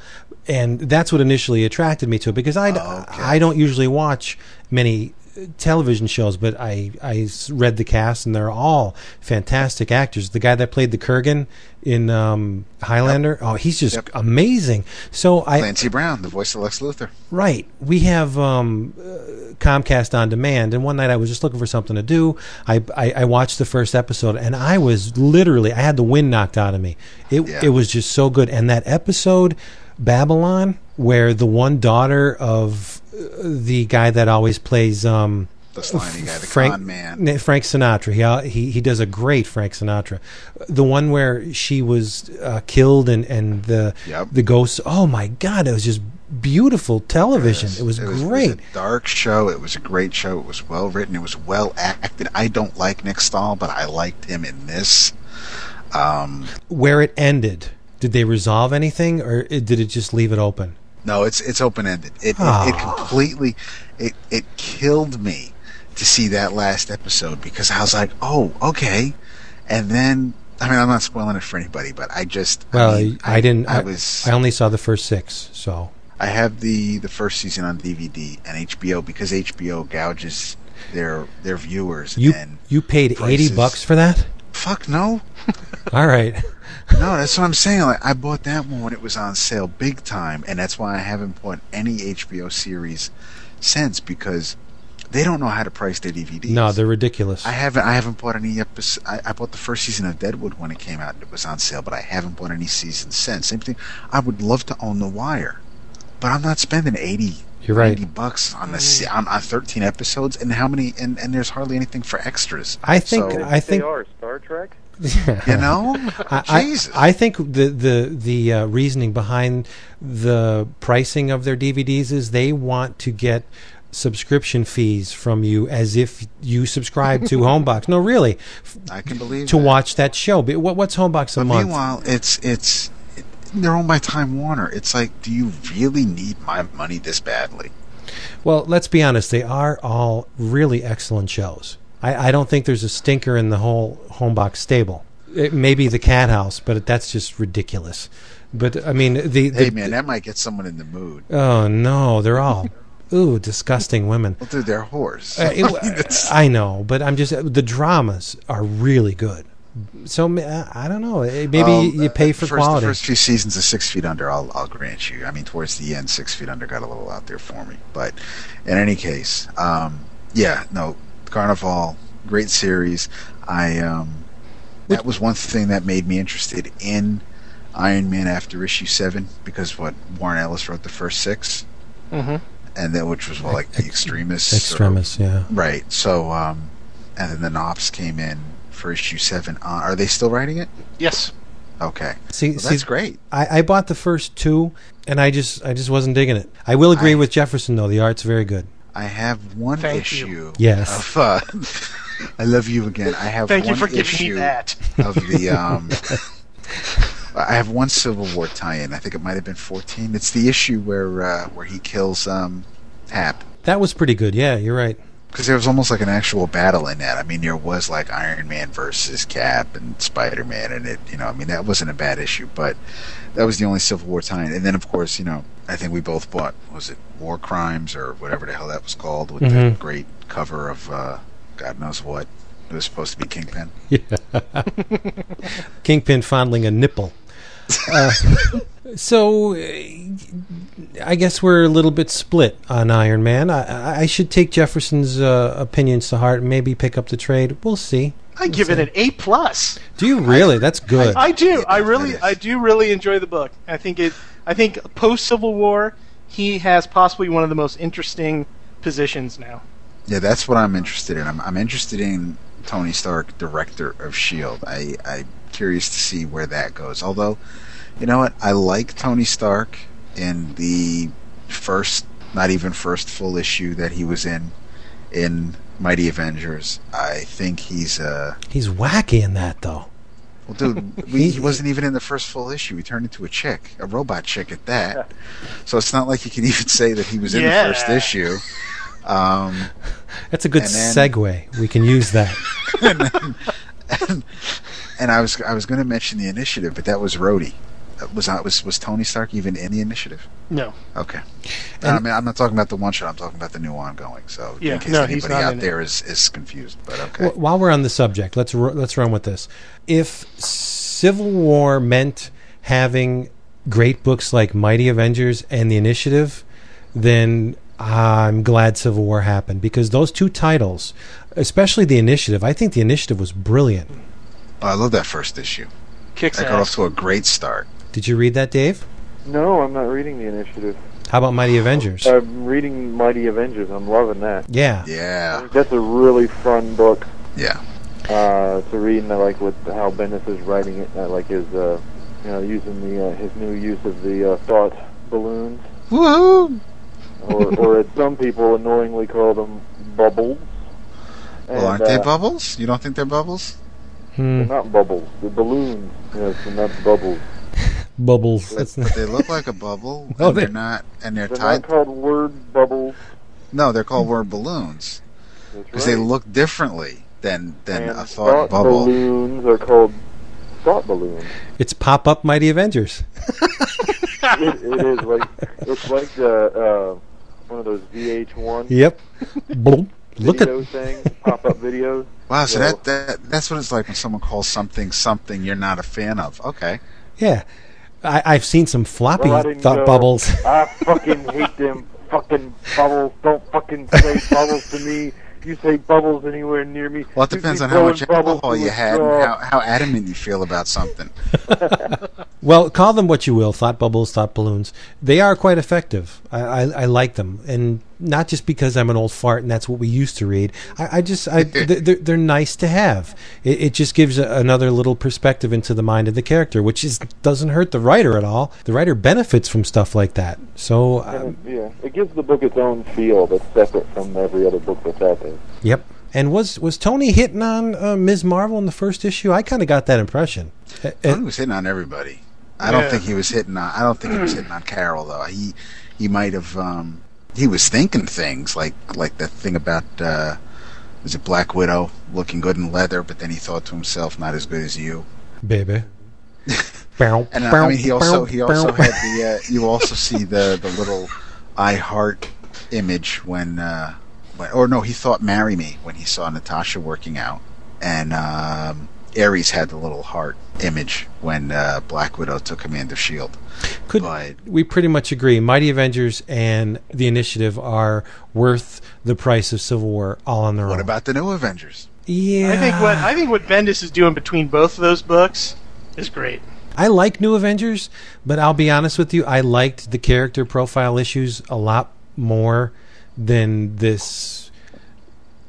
and that's what initially attracted me to it. Because I Oh, okay. I don't usually watch many uh, television shows, but I I read the cast, and they're all fantastic actors. The guy that played the Kurgan in um, Highlander, oh, he's just Yep. amazing. So I Clancy Brown, the voice of Lex Luthor. Right. We have um, uh, Comcast on demand, and one night I was just looking for something to do. I, I, I watched the first episode, and I was literally I had the wind knocked out of me. It Yeah. it was just so good. And that episode, Babylon, where the one daughter of uh, the guy that always plays um, The slimy guy, the Frank con man. Frank Sinatra. He uh, he he does a great Frank Sinatra. The one where she was uh, killed and and the Yep. the ghosts. Oh my God! It was just beautiful television. it was It was, great. It was a dark show. It was a great show. It was well written. It was well acted. I don't like Nick Stahl, but I liked him in this. Um, where it ended, did they resolve anything, or did it just leave it open? no, it's it's open ended. It, it Ah. it completely it it killed me to see that last episode because I was like, oh, okay, and then. I mean, I'm not spoiling it for anybody, but I just Well, I, mean, I, didn't. I, I, was I only saw the first six. So I have the the first season on DVD and HBO because HBO gouges their their viewers you and you paid eighty bucks for that? Fuck no All right. no that's what I'm saying like I bought that one when it was on sale big time and that's why I haven't bought any HBO series since because they don't know how to price their DVDs No, they're ridiculous. I haven't I haven't bought any episode I, I bought the first season of Deadwood when it came out and it was on sale but I haven't bought any seasons since same thing I would love to own The Wire but I'm not spending 80 You're right. 90 bucks on the on, on 13 episodes and how many and, and there's hardly anything for extras I think. So- I think. they are Star Trek. you know I, I- Jesus I think the the the uh, reasoning behind the pricing of their DVDs is they want to get subscription fees from you as if you subscribe to Homebox. No, really, f- I can believe to that. watch that show. But what, what's Homebox a but month? meanwhile it's it's it, they're owned by Time Warner it's like do you really need my money this badly Well, let's be honest. They are all really excellent shows. I, I don't think there's a stinker in the whole Homebox stable. It may be the Cat House, but that's just ridiculous. But I mean, the, the hey man that might get someone in the mood oh no, they're all ooh, disgusting women. Well, dude, they're whores. Uh, I know, but I'm just the dramas are really good. So I don't know. eh, Maybe Well, you pay for first, quality. The first few seasons of Six Feet Under, I'll, I'll grant you. I mean, towards the end, Six Feet Under got a little out there for me. But in any case, um, yeah, no, Carnival, great series. I um, that was one thing that made me interested in Iron Man after issue seven because what Warren Ellis wrote the first six, hmm and then which was well, like the extremists, or- Extremis, yeah. right? So, um, and then the Knaufs came in for issue seven. Uh, are they still writing it? Yes. Okay, See, well, see, that's great. I, I bought the first two, and I just, I just wasn't digging it. I will agree I- with Jefferson though; the art's very good. I have one Thank you. issue. Yes. Of, uh, I love you again. I have Thank you one for giving me that. of the. Um, I have one Civil War tie-in. I think it might have been fourteen. It's the issue where uh, where he kills um, Hap That was pretty good. Yeah, you're right. Because there was almost like an actual battle in that. I mean, there was like Iron Man versus Cap and Spider Man, and it. You know, I mean, that wasn't a bad issue, but that was the only Civil War tie-in. And then, of course, you know, I think we both bought was it War Crimes or whatever the hell that was called with the Mhm. great cover of uh, God knows what. It was supposed to be Kingpin. Yeah. Kingpin fondling a nipple. Uh, so, uh, I guess we're a little bit split on Iron Man. I, I- I should take Jefferson's uh, opinions to heart and maybe pick up the trade. We'll see. I give it an A plus. Do you really? That's good. I do. I really. I do really enjoy the book. I think it. I think post Civil War, he has possibly one of the most interesting positions now. Yeah, that's what I'm interested in. I'm, I'm interested in Tony Stark, director of Shield. I I'm curious to see where that goes. Although, you know what, I like Tony Stark in the first, not even first full issue that he was in in Mighty Avengers. I think he's uh He's wacky in that, though. well, dude, we, he wasn't even in the first full issue. He turned into a chick, a robot chick at that. So it's not like you can even say that he was in Yeah. the first issue. Um, That's a good then- segue. We can use that. and I was I was going to mention the initiative, but that was Rhodey. Uh, was not was was Tony Stark even in the initiative? No. Okay. And- I mean, I'm not talking about the one shot. I'm talking about the new ongoing. So Yeah, in case no, he's anybody not out in it. there is is confused, but okay. Wh- While we're on the subject, let's ru- let's run with this. If Civil War meant having great books like Mighty Avengers and The Initiative, then I'm glad Civil War happened because those two titles, especially The Initiative, I think The Initiative was brilliant. Oh, I love that first issue. Kicks That got off to a great start. Did you read that, Dave? No, I'm not reading the initiative. How about Mighty Avengers? I'm reading Mighty Avengers. I'm loving that. yeah. Yeah, that's a really fun book yeah. uh, to read, and I like what how Bendis is writing it. I like his, uh, you know, using the uh, his new use of the uh, thought balloons, Woohoo! or or as some people annoyingly call them bubbles. Well, aren't they uh, bubbles? You don't think they're bubbles? Hmm. They're not bubbles. They're balloons. Yes, and not bubbles. Bubbles. But, That's but they look like a bubble, No, and they- they're not, and they're They're tied. not called word bubbles. No, they're called word balloons because right. they look differently than than and a thought bubble. balloons are called thought balloons. it's pop up Mighty Avengers. it, it is like it's like the uh, one of those VH1 Yep. Look at video things, pop-up videos. Wow, so Yeah. that, that that's what it's like when someone calls something something you're not a fan of. Okay. yeah. I, I've seen some floppy Well, thought go, bubbles. I fucking hate them fucking bubbles. Don't fucking say bubbles to me. You say bubbles anywhere near me. Well, it depends on how much throwing bubbles alcohol you had and how, how adamant you feel about something. Well, call them what you will, thought bubbles, thought balloons. They are quite effective. I, I, I like them, and not just because I'm an old fart and that's what we used to read. I, I just, I, they're, they're nice to have. It, it just gives a, another little perspective into the mind of the character, which is doesn't hurt the writer at all. The writer benefits from stuff like that. So, um, it, yeah, it gives the book its own feel that's separate from every other book that's out there. yep. And was was Tony hitting on uh, Ms. Marvel in the first issue? I kind of got that impression. Uh, Tony was hitting on everybody. I don't think he was hitting on. I don't think he was hitting on Carol though. He he might have. Um, he was thinking things like like the thing about uh, was it Black Widow looking good in leather, but then he thought to himself, not as good as you. baby. And uh, I mean, he also he also had the. Uh, you also see the the little I heart image when, uh, when, or no, he thought "marry me" when he saw Natasha working out, and um, Ares had the little heart image when uh, Black Widow took command of Shield. Could But we pretty much agree? Mighty Avengers and the Initiative are worth the price of Civil War all on their what own. What about the new Avengers? yeah, I think what I think what Bendis is doing between both of those books is great. I like New Avengers, but I'll be honest with you, I liked the character profile issues a lot more than this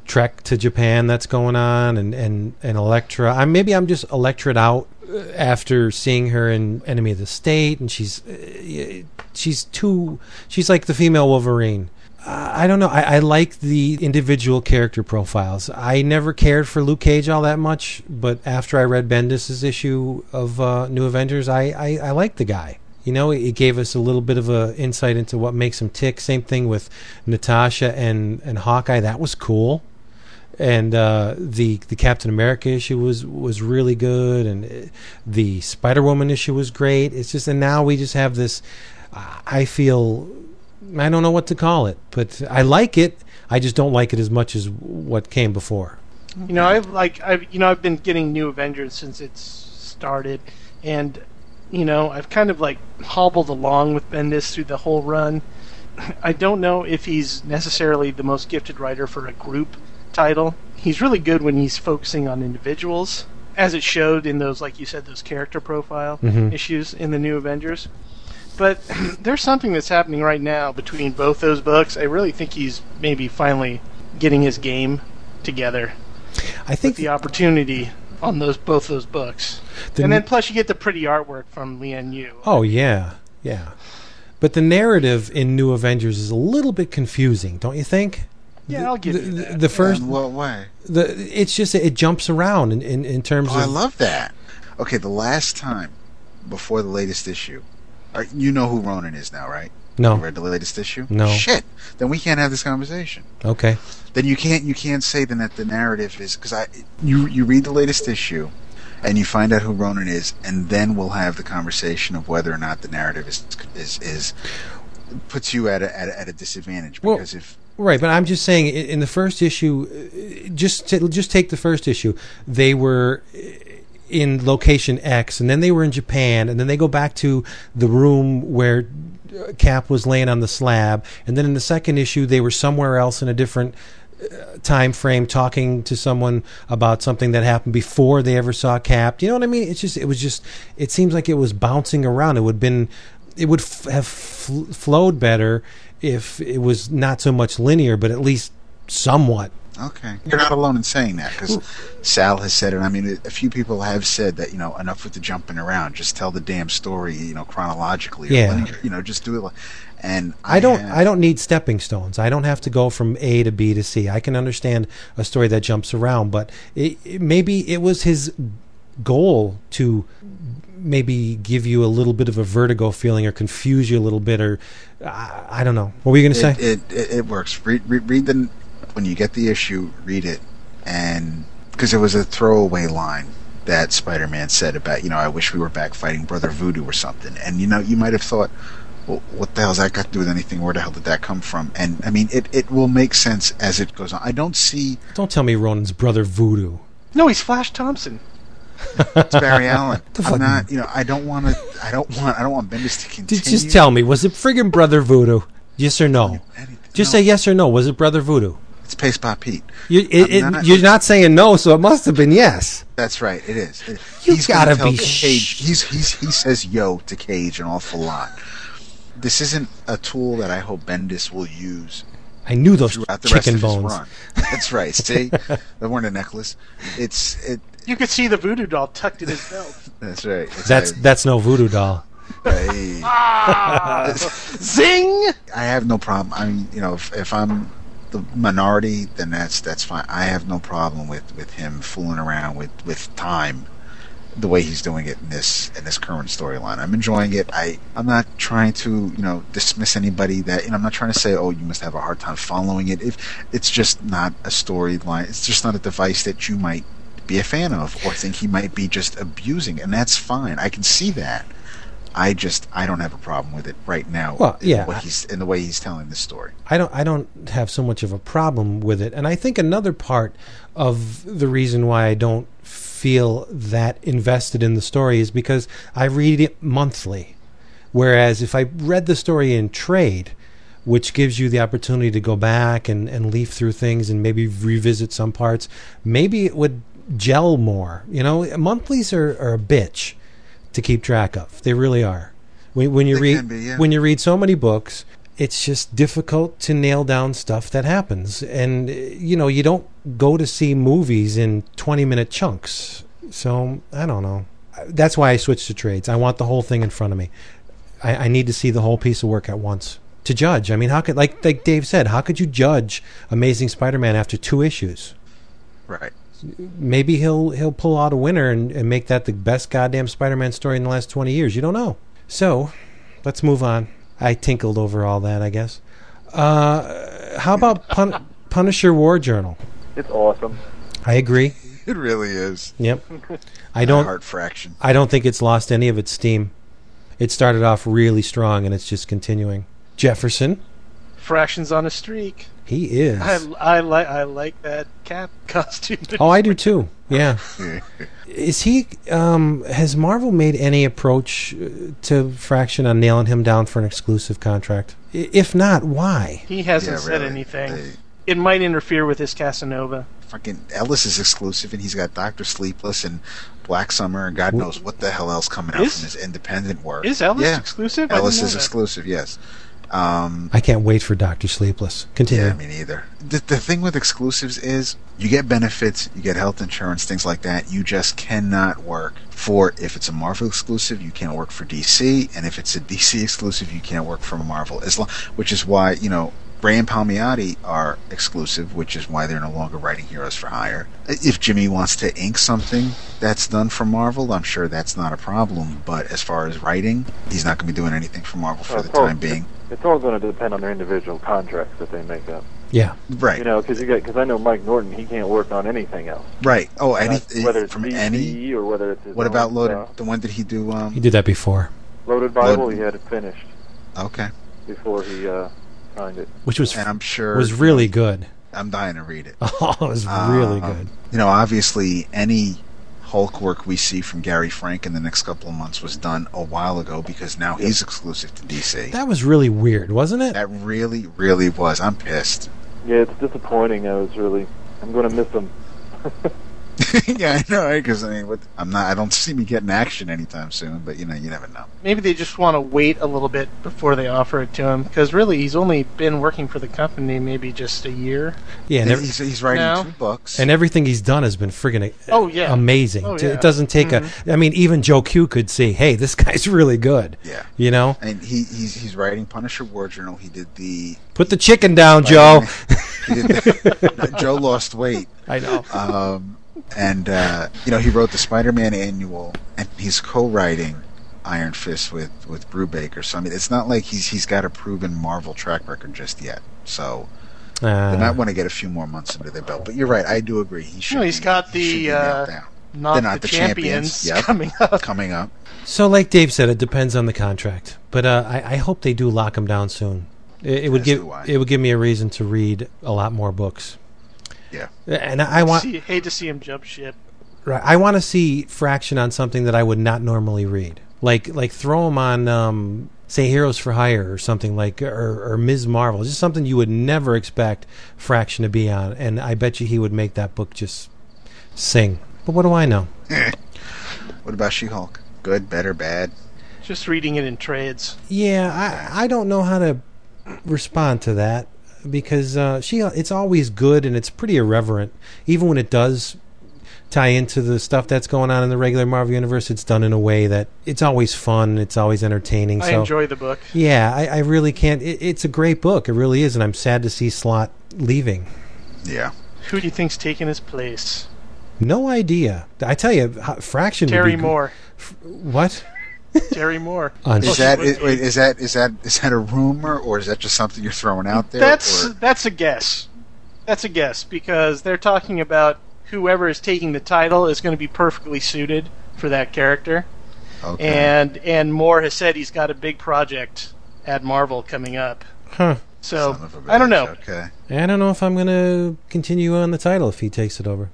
trek to Japan that's going on and and and Elektra. I maybe I'm just Electra'd out uh, after seeing her in Enemy of the State, and she's uh, she's too she's like the female Wolverine. I don't know. I, I like the individual character profiles. I never cared for Luke Cage all that much, but after I read Bendis's issue of uh, New Avengers, I, I, I like the guy. You know, it gave us a little bit of a insight into what makes him tick. Same thing with Natasha and, and Hawkeye. That was cool. And uh, the the Captain America issue was was really good, and uh, the Spider Woman issue was great. It's just, and now we just have this. I feel I don't know what to call it, but I like it. I just don't like it as much as what came before. You know, I like I you know I've been getting New Avengers since it's started, and you know I've kind of like hobbled along with Bendis through the whole run. I don't know if he's necessarily the most gifted writer for a group title. He's really good when he's focusing on individuals, as it showed in those, like you said, those character profile Mhm. issues in the New Avengers. But there's something that's happening right now between both those books. I really think he's maybe finally getting his game together I think the opportunity on those both those books. The and then plus you get the pretty artwork from Leinil Yu. Oh yeah, yeah. But the narrative in New Avengers is a little bit confusing, don't you think? Yeah, I'll give the, you the- that. the first, In what way? the it's just it jumps around in in, in terms Oh, I love that. Okay, the last time before the latest issue, you know who Ronin is now, right? You no. read the latest issue? No. Shit. Then we can't have this conversation. Okay, Then you can't you can't say then that the narrative is because I you you read the latest issue, and you find out who Ronin is, and then we'll have the conversation of whether or not the narrative is is is puts you at a at a, at a disadvantage Well- because if right. But I'm just saying, in the first issue, uh, just just take the first issue. They were uh, in location X, and then they were in Japan, and then they go back to the room where uh, Cap was laying on the slab, and then in the second issue, they were somewhere else in a different time frame talking to someone about something that happened before they ever saw Cap. You know what I mean? It's just it was just it seems like it was bouncing around. It would have been it would f- have fl- flowed better if it was not so much linear, but at least somewhat. Okay, you're not alone in saying that because Sal has said it. I mean, a few people have said that you know enough with the jumping around. Just tell the damn story, you know, chronologically. Or Yeah. linear, you know, just do it. Like, and I don't have- I don't need stepping stones. I don't have to go from A to B to C. I can understand a story that jumps around, but it, it- maybe it was his goal to maybe give you a little bit of a vertigo feeling or confuse you a little bit or I, I don't know. What were you going to say? It, it, it, it works. Read, read, read the when you get the issue, read it, and because it was a throwaway line that Spider-Man said about you know I wish we were back fighting Brother Voodoo or something, and you know you might have thought. Well, what the hell's that got to do with anything? Where the hell did that come from? And I mean, it, it will make sense as it goes on. I don't see don't tell me Ronin's brother Voodoo. No, he's Flash Thompson. It's Barry Allen. I'm not, you know, I don't want to, I don't want, I don't want Bendis to continue. Just, tell me, was it friggin' brother Voodoo? Yes or no? Just No, say yes or no. Was it brother Voodoo? It's Paste by Pete. You, it, it, not, you're not saying no, so it must have been yes. That's right. It is. It- You he's gotta be Cage. He's he's he says yo to Cage an awful lot. This isn't a tool that I hope Bendis will use I knew those throughout the rest chicken bones. run. That's right. See, they weren't a necklace. It's it. You could see the voodoo doll tucked in his belt. That's right. It's That's a- that's no voodoo doll. hey. ah, zing! I have no problem. I mean, you know, if, if I'm the minority, then that's that's fine. I have no problem with, with him fooling around with, with time, the way he's doing it in this in this current storyline. I'm enjoying it. I I'm not trying to you know dismiss anybody that you know. I'm not trying to say oh you must have a hard time following it. If it's just not a storyline, it's just not a device that you might be a fan of or think he might be just abusing, and that's fine. I can see that. I just I don't have a problem with it right now. Well, yeah. what he's in the way he's telling the story. I don't I don't have so much of a problem with it. And I think another part of the reason why I don't feel that invested in the story is because I read it monthly. Whereas if I read the story in trade, which gives you the opportunity to go back and, and leaf through things and maybe revisit some parts, maybe it would gel more. You know, monthlies are, are a bitch to keep track of. They really are. When, when you They read be, yeah. when you read so many books, it's just difficult to nail down stuff that happens. And you know, you don't go to see movies in 20 minute chunks. So, I don't know. That's why I switched to trades. I want the whole thing in front of me. I, I need to see the whole piece of work at once to judge. I mean, how could like like Dave said, how could you judge Amazing Spider-Man after two issues? Right. Maybe he'll he'll pull out a winner and, and make that the best goddamn Spider-Man story in the last twenty years. You don't know. So, let's move on. I tinkled over all that, I guess. Uh, how about Pun- Punisher War Journal? It's awesome. I agree. It really is. Yep. I don't. heart fraction. I don't think it's lost any of its steam. It started off really strong, and it's just continuing. Jefferson, Fractions on a streak. He is. I, I like I like that cap costume. Oh, I do too. Yeah. Is he? Um, has Marvel made any approach uh, to Fraction on nailing him down for an exclusive contract? I- If not, why? He hasn't Yeah, said really. anything. They- It might interfere with his Casanova. fucking Ellis is exclusive, and he's got Doctor Sleepless and Black Summer, and God knows what the hell else coming out Is- from his independent work. Is Ellis yeah. exclusive? I Ellis didn't know is that. exclusive. Yes. Um, I can't wait for Doctor Sleepless. Continue. yeah, me neither. The, the thing with exclusives is you get benefits, you get health insurance, things like that. You just cannot work for if it's a Marvel exclusive, you can't work for DC, and if it's a DC exclusive, you can't work for Marvel. As long, which is why you know. Gray and Palmiotti are exclusive, which is why they're no longer writing Heroes for Hire. If Jimmy wants to ink something that's done for Marvel, I'm sure that's not a problem. But as far as writing, he's not going to be doing anything for Marvel for Well, the it's all- time being. It's all going to depend on their individual contracts that they make up. Yeah. Right. You know, because you got because I know Mike Norton, he can't work on anything else. Right. Oh, any Uh, whether it's from DC any. or whether it's his What about Loaded? stuff. The one did he do? Um, He did that before, Loaded Bible? Loaded- He had it finished okay. before he uh, signed it. which was And I'm sure was really good. I'm dying to read it. Oh, it was really Um, good. You know, obviously, any Hulk work we see from Gary Frank in the next couple of months was done a while ago because now he's exclusive to DC. That was really weird, wasn't it? That really, really was. I'm pissed. Yeah, it's disappointing. I was really, I'm going to miss him. yeah, I know, because I mean, what, I'm not. I don't see me getting action anytime soon. But you know, you never know. Maybe they just want to wait a little bit before they offer it to him, because really he's only been working for the company maybe just a year. Yeah, and, ev- he's, he's writing No. two books. and everything he's done has been friggin' Oh, yeah. amazing. Oh, yeah. It doesn't take a. I mean, even Joe Q could see, hey, this guy's really good. yeah, You know, and he he's he's writing Punisher War Journal. He did the put the chicken down, Joe. the, Joe lost weight. I know. Um, and uh, you know he wrote the Spider-Man annual, and he's co-writing Iron Fist with with Brubaker. So I mean, it's not like he's he's got a proven Marvel track record just yet. So they Uh, might want to get a few more months under their belt. But you're right, I do agree. He should. No, he's be- got the be uh, not, not the, the champions, champions. Yep. coming up. coming up. so, like Dave said, it depends on the contract, but uh, I, I hope they do lock him down soon. It, it would give it would give me a reason to read a lot more books. Yeah. And I want See, hate to see him jump ship. Right. I want to see Fraction on something that I would not normally read. Like like throw him on um, say Heroes for Hire or something like or, or Ms. Marvel. Just something you would never expect Fraction to be on. And I bet you he would make that book just sing. But what do I know? What about She-Hulk? Good, better, bad? Just reading it in trades. Yeah, I I don't know how to respond to that because uh, she it's always good and it's pretty irreverent even when it does tie into the stuff that's going on in the regular Marvel universe it's done in a way that it's always fun it's always entertaining I so enjoy the book. yeah I, I really can't it, it's a great book it really is and I'm sad to see Slott leaving Yeah. Who do you think's taking his place? no idea I tell you how- Fraction would Terry be gr- Moore. what Terry Moore. Is that she would is, wait, is that is that is that a rumor or is that just something you're throwing out there? That's or- that's a guess. That's a guess because they're talking about whoever is taking the title is going to be perfectly suited for that character. Okay. and and Moore has said he's got a big project at Marvel coming up. Huh. So Son of a I don't know. Okay. I don't know if I'm gonna continue on the title if he takes it over.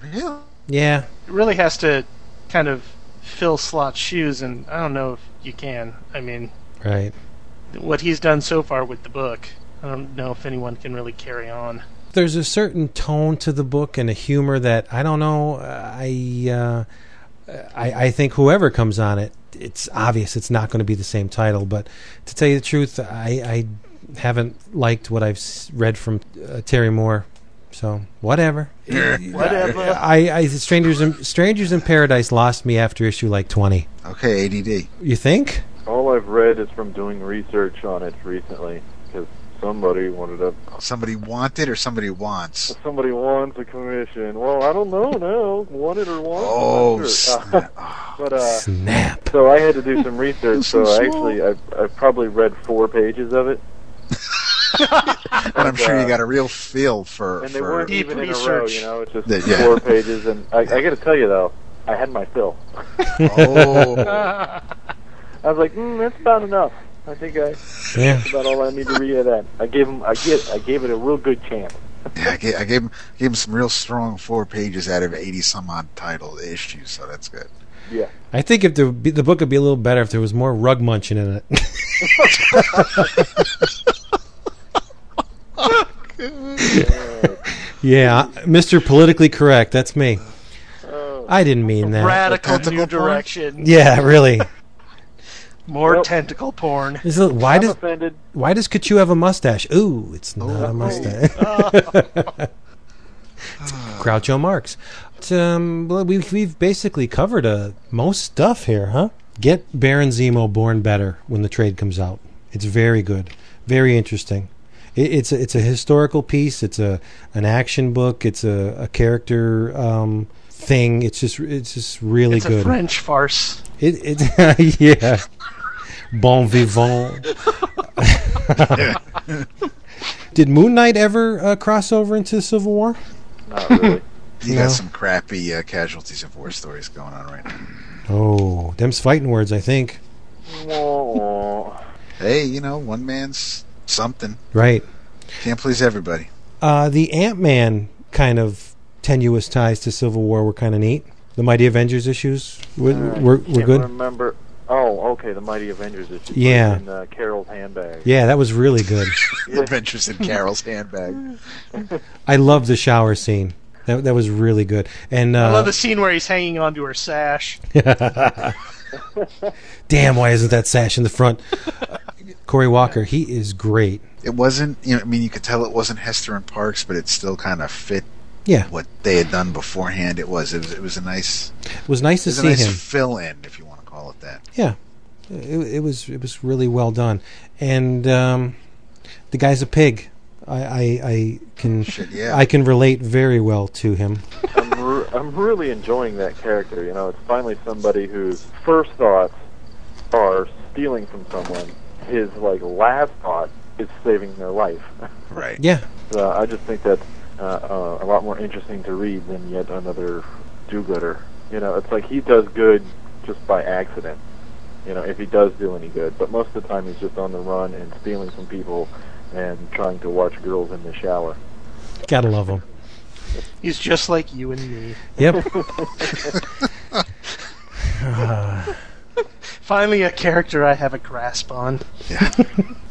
Really? Yeah. It really has to kind of fill Slott's shoes, and I don't know if you can. I mean, Right. what he's done so far with the book, I don't know if anyone can really carry on. There's a certain tone to the book and a humor that I don't know. I uh, I, I think whoever comes on it, it's obvious it's not going to be the same title. But to tell you the truth, I, I haven't liked what I've read from uh, Terry Moore. So whatever. Whatever. I, I Strangers in Strangers in Paradise lost me after issue like twenty. Okay, ADD. You think? All I've read is from doing research on it recently because somebody wanted a Somebody wanted or somebody wants? somebody wants a commission. Well, I don't know now, wanted or want. Oh, sure. snap. but uh, Snap. so I had to do some research. So So actually, I've, I've probably read four pages of it, and I'm sure you got a real feel for. and they for weren't Deep even in a row. research. You know, it's just The- yeah. four pages. And I, I got to tell you though, I had my fill. oh, I was like, mm, that's about enough. I think I Yeah. that's about all I need to read of that. I gave him, I get, I gave it a real good chance. yeah, I gave, I gave him gave him some real strong four pages out of eighty some odd title issues, so that's good. Yeah. I think if the the book would be a little better if there was more rug munching in it. yeah, Mr. Politically Correct. That's me. Oh. I didn't mean that. Radical Tentacle new porn? direction. Yeah, really. More Nope. tentacle porn. Is it- why I'm does offended. why does Kachu have a mustache? Ooh, it's not a mustache. Groucho Marx. But, um, well, we've we've basically covered uh, most stuff here, huh? Get Baron Zemo born better when the trade comes out. It's very good, very interesting. It, it's a, it's a historical piece. It's a an action book. It's a, a character um, thing. It's just it's just really It's good. a French farce. It it yeah. Bon vivant. Did Moon Knight ever uh, cross over into Civil War? Not really. You No. got some crappy uh, casualties of war stories going on right now. Oh, them's fighting words, I think. Wah, wah. Hey, you know, one man's something. Right. Can't please everybody. Uh, the Ant Man kind of tenuous ties to Civil War were kind of neat. The Mighty Avengers issues were, Uh, were, were Can't good. remember. Oh, okay. The Mighty Avengers issue. Yeah. In uh, Carol's handbag. Yeah, that was really good. Adventures in Carol's handbag. I love the shower scene. That that was really good. And uh, I love the scene where he's hanging onto her sash. damn, why isn't that sash in the front? Cory Walker, he is great. It wasn't, you know, I mean, you could tell it wasn't Hester and Parks, but it still kind of fit Yeah, what they had done beforehand. It was, it was, it was a nice, it was nice it to was a see nice him. fill in, if you want to call it that. Yeah, it, it was it was really well done, and um, the guy's a pig. I, I, I can Shit, yeah. I can relate very well to him. I'm, re- I'm really enjoying that character. You know, it's finally somebody whose first thoughts are stealing from someone. His like last thought is saving their life. Right. Yeah, So I just think that's uh, uh, a lot more interesting to read than yet another do-gooder. You know, it's like he does good just by accident. You know, if he does do any good, but most of the time he's just on the run and stealing from people and trying to watch girls in the shower. gotta love him. He's just like you and me. Yep. Finally, a character I have a grasp on.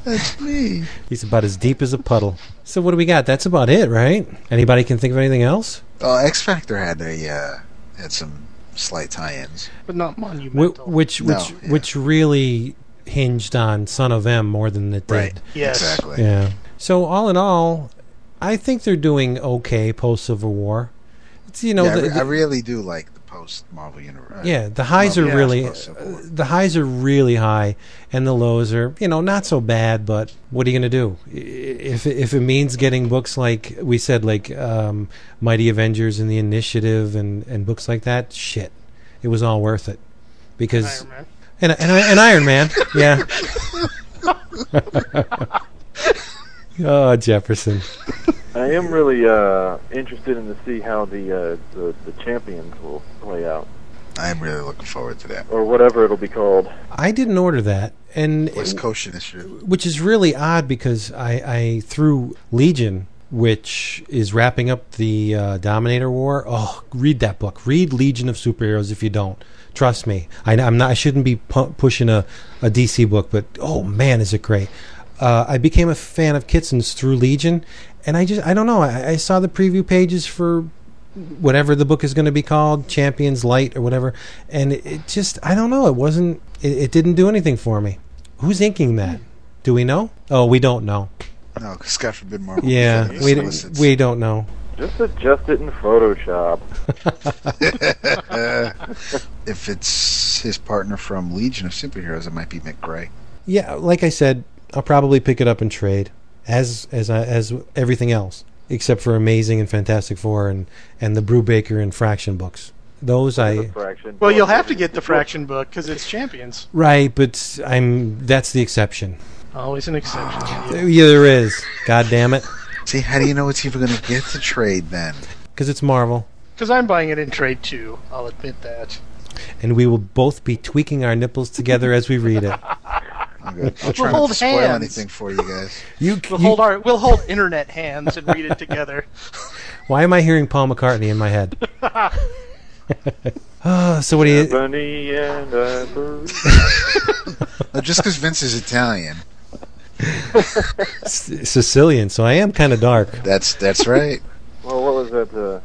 That's me. He's about as deep as a puddle. So what do we got? That's about it, right? Anybody can think of anything else? Uh, X Factor had a, uh, had some slight tie-ins. But not Wh- monumental. which No, which yeah. which really hinged on Son of M more than it did. Right. Yes. Exactly. Yeah. So all in all, I think they're doing okay post Civil War. It's you know yeah, I, re- the- I really do like the post Marvel universe. yeah the highs are Marvel really Universe the highs are really high and the lows are you know not so bad. But what are you going to do if it- if it means getting books like we said like um, Mighty Avengers and the Initiative and and books like that? Shit, it was all worth it because Iron Man. and and, and Iron Man, yeah. oh, Jefferson. I am really uh, interested in to see how the, uh, the the champions will play out. I'm really looking forward to that. or whatever it'll be called. I didn't order that, and West Coast issue. which is really odd because I, I threw Legion, which is wrapping up the uh, Dominator War. Oh, read that book. Read Legion of Superheroes if you don't. Trust me, I, I'm not. I shouldn't be pu- pushing a, a DC book, but oh man, is it great! Uh, I became a fan of Kitson's through Legion, and I just I don't know. I, I saw the preview pages for whatever the book is going to be called, Champions Light or whatever, and it, it just I don't know. It wasn't. It, it didn't do anything for me. Who's inking that? Do we know? Oh, we don't know. No, 'cause God forbid Marvel. Yeah, Company we solicits. we don't know. Just adjust it in Photoshop. if it's his partner from Legion of Superheroes, it might be Mick Gray. Yeah, like I said, I'll probably pick it up and trade as as I, as everything else, except for Amazing and Fantastic Four and and the Brubaker and Fraction books. Those I Fraction. Well, you'll have to get the fraction book because it's champions. right, but I'm that's the exception. Always an exception. Yeah, there is. God damn it, See, how do you know it's even going to get to trade then? because it's Marvel, Because I'm buying it in trade too. I'll admit that. and we will both be tweaking our nipples together as we read it. I'm good. I'll try We'll not hold to spoil hands. anything for you guys. You, We'll you- hold our we'll hold internet hands and read it together. why am I hearing Paul McCartney in my head? Ah, so what do you? Bunny and Ivory. No, just because Vince is Italian. S- Sicilian, so I am kind of dark. That's that's right. Well, what was that? Uh,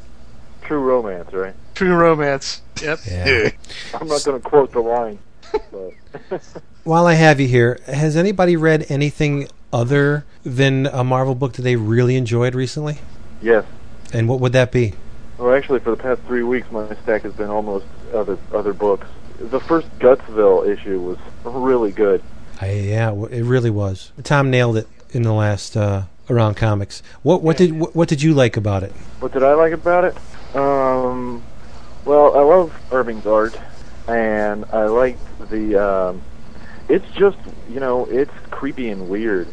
True Romance, right? True romance. Yep. Yeah. I'm not going to quote the line, but While I have you here, has anybody read anything other than a Marvel book that they really enjoyed recently? yes. And what would that be? Well, actually, for the past three weeks, my stack has been almost other other books. The first Gutsville issue was really good. I, yeah, it really was. Tom nailed it in the last uh, around comics. What what did what, what did you like about it? What did I like about it? Um, well, I love Irving's art, and I like the. Um, it's just you know, it's creepy and weird.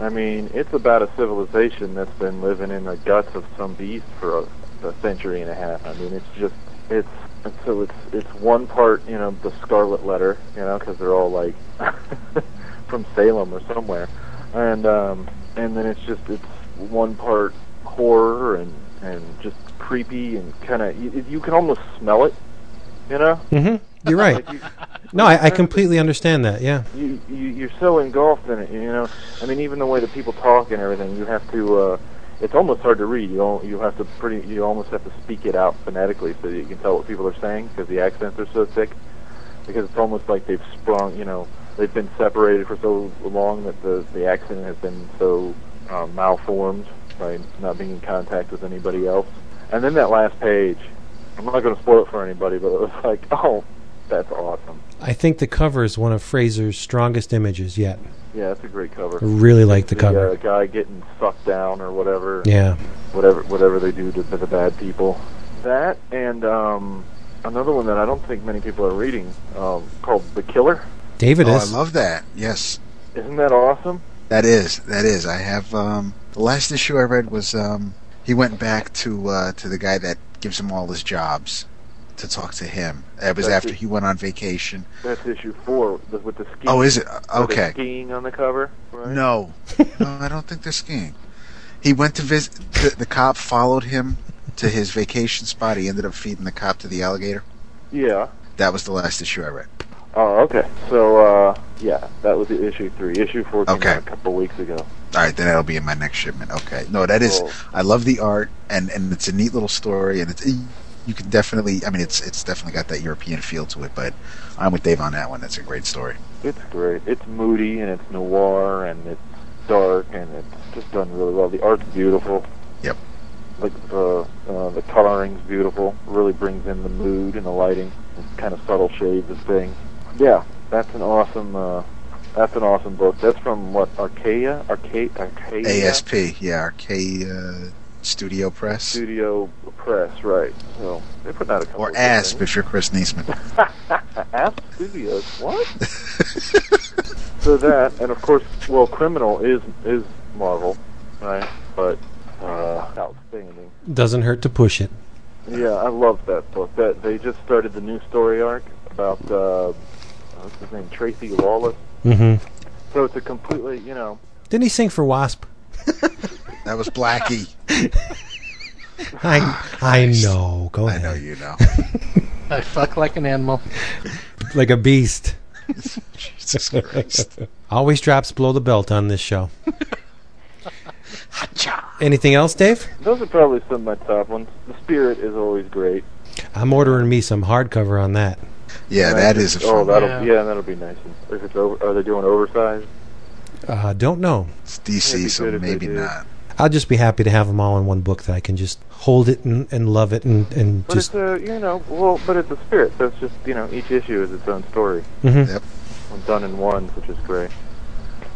I mean, it's about a civilization that's been living in the guts of some beast for a, a century and a half. I mean, it's just it's and so it's it's one part you know the Scarlet Letter, you know, because they're all like from Salem or somewhere, and um, and then it's just it's one part horror and and just creepy and kind of you, you can almost smell it, you know. Mm-hmm. You're right. You, No, I, I completely understand that. Yeah. you, you you're so engulfed in it, you know. I mean, even the way that people talk and everything, you have to. uh It's almost hard to read. You don't, you have to pretty. You almost have to speak it out phonetically so that you can tell what people are saying because the accents are so thick. Because it's almost like they've sprung. You know, they've been separated for so long that the the accent has been so um, malformed by not being in contact with anybody else. And then that last page, I'm not going to spoil it for anybody, but it was like, oh, that's awesome. I think the cover is one of Frazer's strongest images yet. Yeah, that's a great cover. I really like the the cover. uh, guy getting sucked down or whatever. Yeah. Whatever whatever they do to, to the bad people. That and um, another one that I don't think many people are reading um, called The Killer. David oh, is. I love that. Yes, Isn't that awesome? that is that is. I have um, the last issue I read was um, he went back to uh, to the guy that gives him all his jobs to talk to him. It was That's after it. he went on vacation. That's issue four with the skiing. Oh, is it? Okay. skiing on the cover. Right? No, no, I don't think they're skiing. He went to visit. The, the cop followed him to his vacation spot. He ended up feeding the cop to the alligator. Yeah. That was the last issue I read. Oh, okay. So, uh, yeah, that was the issue three. Issue four came Okay. out a couple weeks ago. All right, then that'll be in my next shipment. Okay. No, that is. Cool. I love the art, and and it's a neat little story, and it's you can definitely. I mean, it's it's definitely got that European feel to it. But I'm with Dave on that one. That's a great story. It's great. It's moody and it's noir and it's dark and it's just done really well. The art's beautiful. Yep. Like the uh, the coloring's beautiful. Really brings in the mood and the lighting. It's kind of subtle shades of things. Yeah, that's an awesome. Uh, that's an awesome book. That's from what Arcade, Arcadia ASP, yeah, Arcade uh, Studio Press, Studio Press, right? So they put out a couple or ASP if you're Chris Neseman. Asp Studios. What? so that, and of course, well, Criminal is is Marvel, right? But uh, outstanding. Doesn't hurt to push it. Yeah, I love that book. That they just started the new story arc about uh, what's his name, Tracy Lawless. Mm-hmm. So it's a completely, you know, Didn't he sing for Wasp? That was Blackie. I I know. Go ahead. I ahead. know you know. I fuck like an animal. Like a beast. Jesus Christ. Always drops below the belt on this show. Anything else, Dave? those are probably some of my top ones. The Spirit is always great. I'm ordering me some hardcover on that. Yeah, And that a just- Oh, that'll Yeah. yeah, that'll be nice. If it's over, are they doing oversized? Uh, don't know. It's DC, so good if they maybe not. I'll just be happy to have them all in one book that I can just hold it and, and love it and, and But just. it's a, you know, well, but it's a Spirit, so it's just, you know, each issue is its own story. Mhm. Yep. done in one, which is great.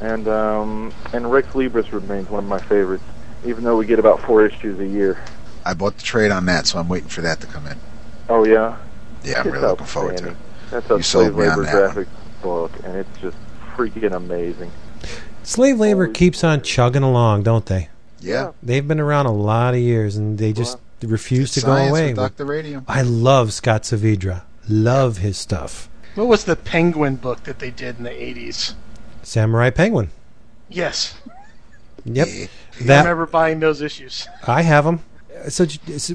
And um, and Rex Libris remains one of my favorites, even though we get about four issues a year. I bought the trade on that, so I'm waiting for that to come in. Oh yeah, Yeah, I'm It's really looking forward to it. That's a You slave me on labor that one. graphic book, and it's just freaking amazing. Slave labor Holy keeps on chugging along, don't they? Yeah. They've been around a lot of years and they just refuse to go Science away. with Dr. Radium. I love Scott Saavedra. Love his stuff. What was the Penguin book that they did in the 80s? Samurai Penguin. Yes. Yep. Yeah. I remember buying those issues. I have them. So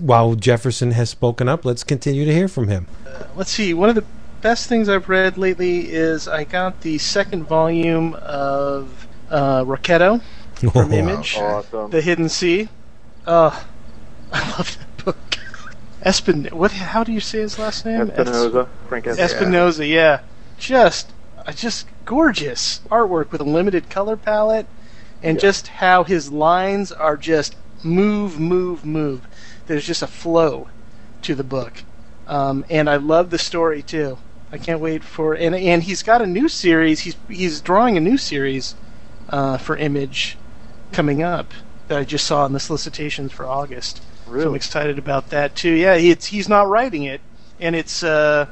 while Jefferson has spoken up, let's continue to hear from him. Let's see. One of the best things I've read lately is I got the second volume of uh, Rocketo from Image, Awesome. The Hidden Sea. Uh, I love that book. Espin. What? How do you say his last name? Espinosa, Frank Es- Espinosa. Espinosa. Yeah. Just, uh, just gorgeous artwork with a limited color palette, and just how his lines are just move, move, move. There's just a flow to the book, um, and I love the story too. I can't wait for and and he's got a new series. He's he's drawing a new series uh, for Image coming up that I just saw in the solicitations for August. So I'm excited about that too. Yeah, he- it's he's not writing it, and it's uh,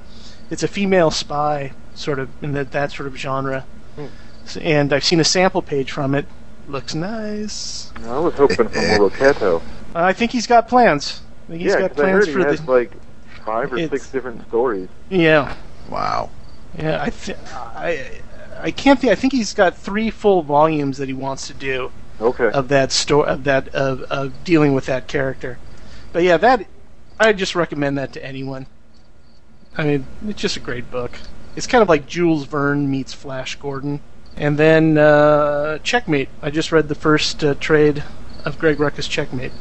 it's a female spy sort of in that that sort of genre. Hmm. So- and I've seen a sample page from it. Looks nice. I was hoping for more Rocketo. I think he's got plans. I think he's Yeah, got 'cause I heard plans he for has the like five or six different stories. yeah. Wow. Yeah, I, th- I, I can't think. I think he's got three full volumes that he wants to do Okay. of that story of that of, of dealing with that character. But yeah, that I just recommend that to anyone. I mean, it's just a great book. It's kind of like Jules Verne meets Flash Gordon. And then uh, Checkmate. I just read the first uh, trade of Greg Rucka's Checkmate.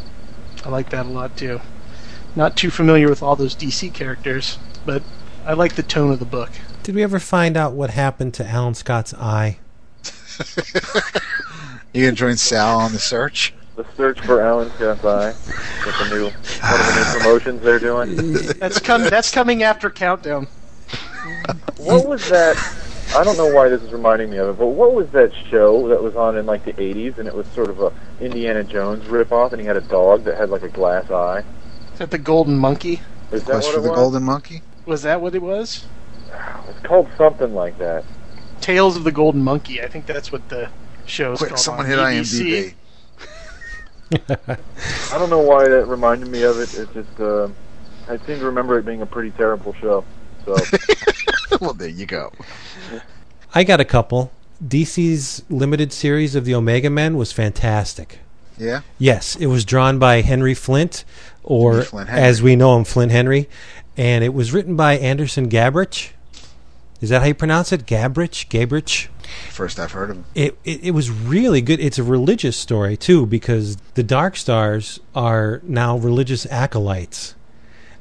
I like that a lot too. Not too familiar with all those DC characters, but I like the tone of the book. Did we ever find out what happened to Alan Scott's eye? You gonna join Sal on the search? The search for Alan Scott's With the new one of the new promotions they're doing. That's com- That's coming after Countdown. What was that? I don't know why this is reminding me of it, but what was that show that was on in like the '80s, and it was sort of a Indiana Jones ripoff, and he had a dog that had like a glass eye. Is that the Golden Monkey? Is that Quest what for it the was? Golden Monkey? Was that what it was? It's called something like that. Tales of the Golden Monkey. I think that's what the show's Quick, called. someone hit BBC. IMDb. I don't know why that reminded me of it. It just, uh, I seem to remember it being a pretty terrible show. So well, there you go. I got a couple. DC's limited series of the Omega Men was fantastic. Yeah. Yes, it was drawn by Henry Flint, or Henry Flint Henry. as we know him, Flint Henry, and it was written by Andersen Gabrych. Is that how you pronounce it? Gabrych? Gabrych? First I've heard of him. It, it it was really good. It's a religious story too because the Dark Stars are now religious acolytes,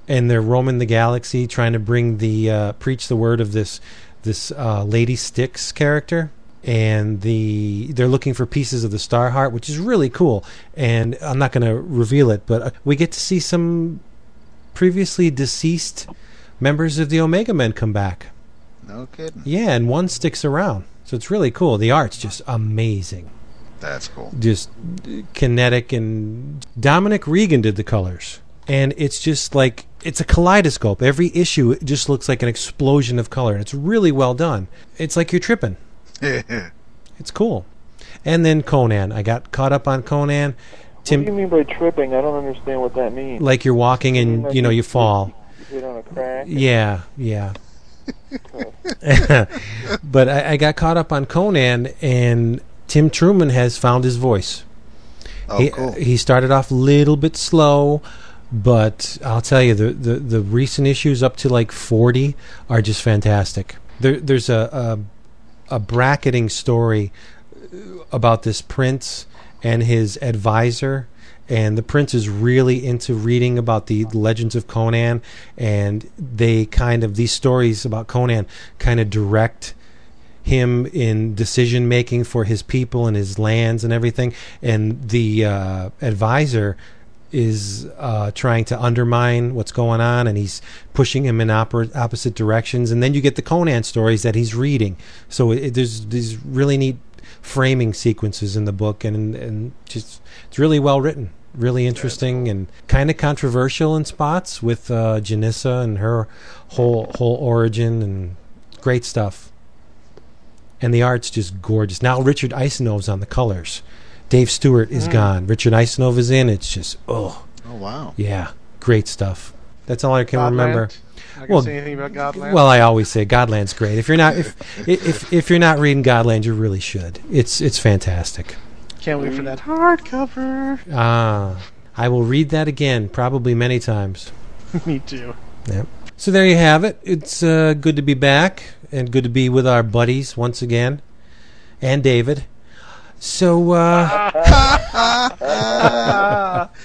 and they're roaming the galaxy trying to bring the uh, preach the word of this this uh, Lady Styx character, and the they're looking for pieces of the Star Heart, which is really cool. And I'm not going to reveal it, but uh, we get to see some previously deceased members of the Omega Men come back. No kidding. Yeah, and one sticks around. So it's really cool. The art's just amazing. That's cool. Just kinetic and Dominic Regan did the colors. And it's just like it's a kaleidoscope. Every issue it just looks like an explosion of color. It's really well done. It's like you're tripping. It's cool. And then Conan. I got caught up on Conan. What do you mean by tripping? I don't understand what that means. like you're walking and like you know you fall. You hit on a crack. Yeah, yeah. but I, I got caught up on Conan, and Tim Truman has found his voice. Oh, he, cool. he started off a little bit slow, but I'll tell you, the, the, the recent issues up to like 40 are just fantastic. There, there's a, a, a bracketing story about this prince and his advisor. And the prince is really into reading about the legends of Conan, and they kind of these stories about Conan kind of direct him in decision making for his people and his lands and everything. And the uh, advisor is uh, trying to undermine what's going on, and he's pushing him in oppor- opposite directions. And then you get the Conan stories that he's reading. So it, there's these really neat framing sequences in the book, and and just it's really well written. Really interesting and kind of controversial in spots with uh, Janissa and her whole whole origin and great stuff and the art's just gorgeous. Now Richard Isanove's on the colors. Dave Stewart is gone. Richard Isanove is in. It's just oh Oh wow. yeah, great stuff. That's all I can remember. I Well, say anything about Godland. Well, I always say Godland's great. If you're not if if if you're not reading Godland, you really should. It's it's fantastic. Can't wait for that hardcover. Ah, I will read that again, probably many times. Me too. Yep. So there you have it. It's uh, good to be back and good to be with our buddies once again, and David. So uh,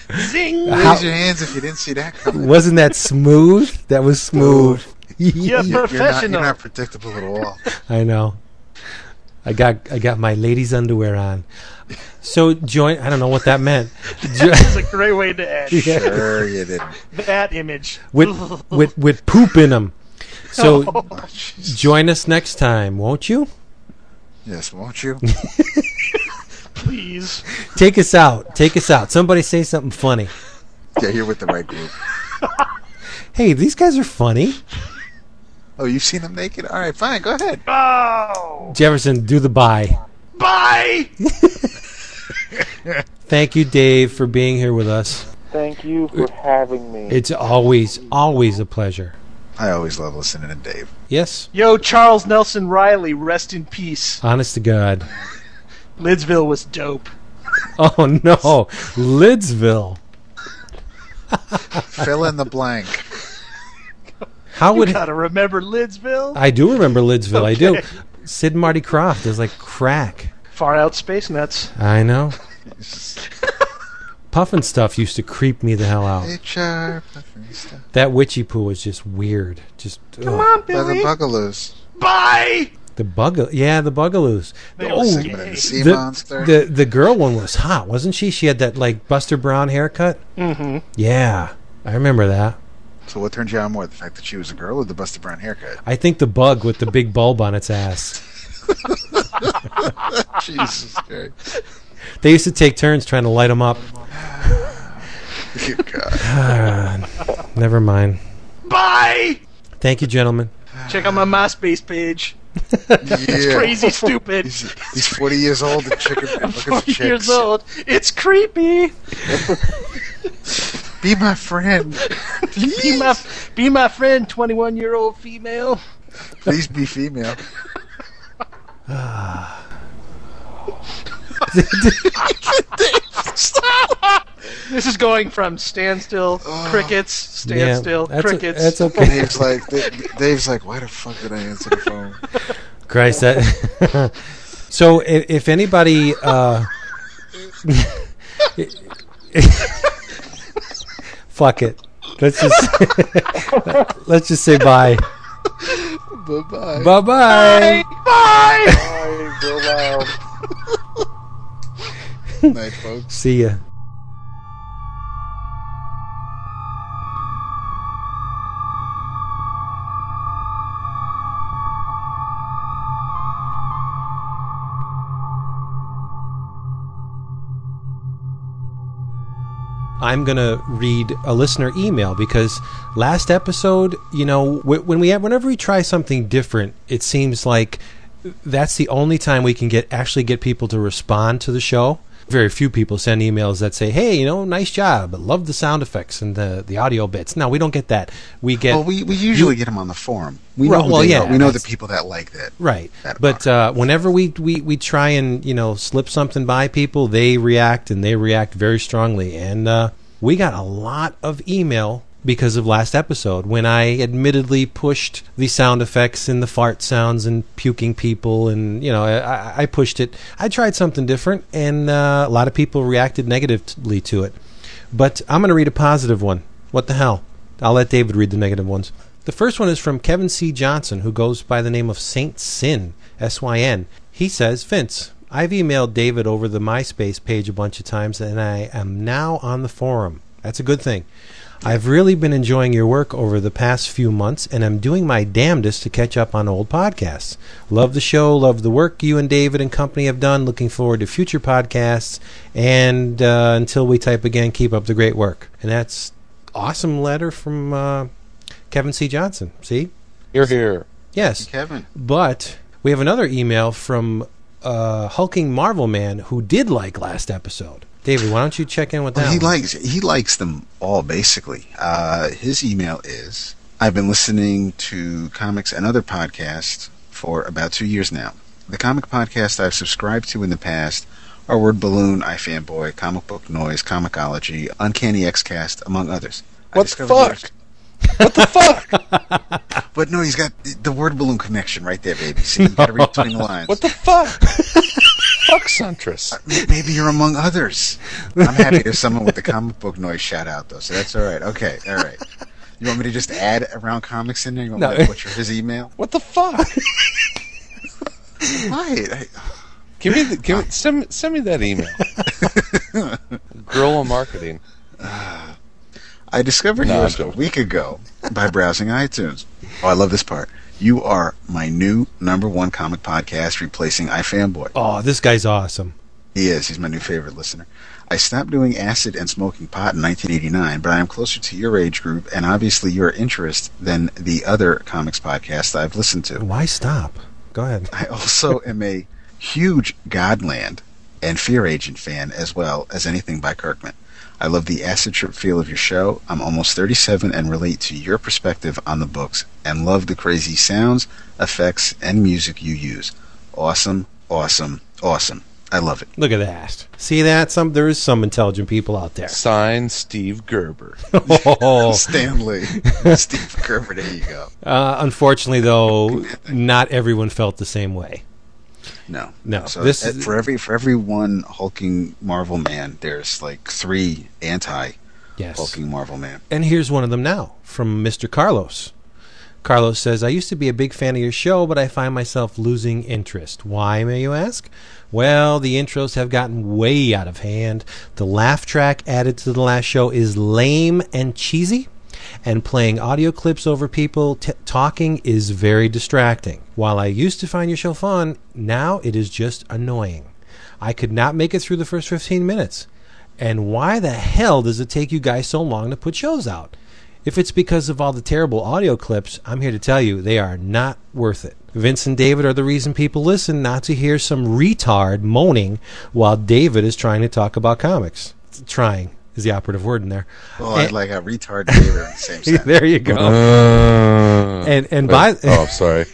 Zing! Raise your hands if you didn't see that coming. wasn't that smooth? That was smooth. Yeah, You're not, you're not predictable at all. I know. I got I got my ladies' underwear on. So join. I don't know what that meant. Jo- It's a great way to end. Yeah. Sure you didn't. That image. with with with poop in them. So Oh, join us next time, won't you? Yes, won't you? Please. Take us out. Take us out. Somebody say something funny. Yeah, you're with the right group. Hey, these guys are funny. Oh, you've seen them naked? All right, fine. Go ahead. Oh! Jefferson, do the bye. Bye! Thank you, Dave, for being here with us. Thank you for having me. It's always always a pleasure. I always love listening to Dave. Yes, Yo, Charles Nelson Reilly, rest in peace. honest to God. Lidsville was dope. Oh no, Lidsville. Fill in the blank. How would Gotta remember Lidsville. I do remember Lidsville? I do. Sid and Marty Krofft is like crack. Far out space nuts. I know. Pufnstuf used to creep me the hell out. HR. That Witchiepoo was just weird. Just Come ugh. on, By the Billy. Bugaloos. Bye! The bug. Yeah, the bugaloos. They Oh, were Segment the Sea the, Monster. the the girl one was hot, wasn't she? She had that like Buster Brown haircut. Mm-hmm. Yeah, I remember that. so what turned you on more? The fact that she was a girl or the Buster Brown haircut? I think the bug with the big bulb on its ass. Jesus Christ. They used to take turns trying to light them up. God. Never mind. Bye! Thank you, gentlemen. Check out my MySpace page. Yeah. Crazy stupid. He's, he's 40 years old and chicken for 40 chicks. years old. It's creepy. Be my friend. Be my, be my friend, 21 year old female. Please be female. This is going from standstill, crickets, standstill, that's, crickets. that's okay. Dave's like, Dave's like, why the fuck did I answer the phone? Christ, that. so, if, if anybody, uh, fuck it. Let's just let's just say bye. bye bye. Bye bye. Bye! Bye, real loud. Night, folks. See ya. I'm going to read a listener email because last episode, you know, when we have, whenever we try something different, it seems like that's the only time we can get actually get people to respond to the show. Very few people send emails that say, "Hey, you know, nice job. Love the sound effects and the the audio bits." Now we don't get that. We get well, we, we usually get them on the forum. We know well, yeah, are. we know the people that like that. Right. that But uh, whenever we, we, we try and, you know, slip something by people, they react and they react very strongly. And uh, we got a lot of email because of last episode when I admittedly pushed the sound effects and the fart sounds and puking people. And, you know, I, I- pushed it. I tried something different and uh, a lot of people reacted negatively to it. But I'm going to read a positive one. What the hell? I'll let David read the negative ones. The first one is from Kevin C. Johnson, who goes by the name of Saint Sin, S Y N. He says, Vince, I've emailed David over the MySpace page a bunch of times, and I am now on the forum. That's a good thing. I've really been enjoying your work over the past few months, and I'm doing my damnedest to catch up on old podcasts. Love the show, love the work you and David and company have done. Looking forward to future podcasts, and uh, until we type again, keep up the great work. And that's awesome letter from uh, Kevin C. Johnson. See? You're here. Yes. Kevin. But we have another email from uh, Hulking Marvel Man who did like last episode. David, why don't you check in with that? Well, he likes he likes them all basically. Uh, his email is: I've been listening to comics and other podcasts for about two years now. The comic podcasts I've subscribed to in the past are Word Balloon, iFanboy, Comic Book Noise, Comicology, Uncanny X-Cast, among others. What the discovered fuck? What the fuck? But no, he's got the, the Word Balloon connection right there, baby. See, you gotta read between the lines. What the fuck? fuck Suntress. Uh, maybe you're among others. I'm happy there's someone with the comic book noise shout out though, so that's all right. Okay, all right. You want me to just add around comics in there? You want No. me to butcher his email? What the fuck? Right. I- uh, Give me the give me, send me, send me that email. Guerrilla marketing. I discovered No, yours a week ago by browsing iTunes. Oh, I love this part. You are my new number one comic podcast, replacing iFanboy. Oh, this guy's awesome. He is. He's my new favorite listener. I stopped doing acid and smoking pot in 1989, but I am closer to your age group and obviously your interest than the other comics podcasts I've listened to. Why stop? Go ahead. I also am a huge Godland and Fear Agent fan as well as anything by Kirkman. I love the acid trip feel of your show. I'm almost 37 and relate to your perspective on the books and love the crazy sounds, effects, and music you use. Awesome, awesome, awesome. I love it. Look at that. See that? Some there is some intelligent people out there. Signed Steve Gerber. Oh. Stanley, Steve Gerber, there you go. Uh, unfortunately, though, not everyone felt the same way. No, No, So this is- for every for every one hulking Marvel man, there's like three anti Yes. hulking Marvel man. And here's one of them now from Mr. Carlos. Carlos says, I used to be a big fan of your show, but I find myself losing interest. Why, may you ask? Well, the intros have gotten way out of hand. The laugh track added to the last show is lame and cheesy, and playing audio clips over people t- talking is very distracting. While I used to find your show fun, now it is just annoying. I could not make it through the first 15 minutes. And why the hell does it take you guys so long to put shows out? If it's because of all the terrible audio clips, I'm here to tell you they are not worth it. Vince and David are the reason people listen, not to hear some retard moaning while David is trying to talk about comics. Trying is the operative word in there. Oh, I And- like a retard David the same sentence. there you go. Uh, And- and wait. by- oh, I'm sorry.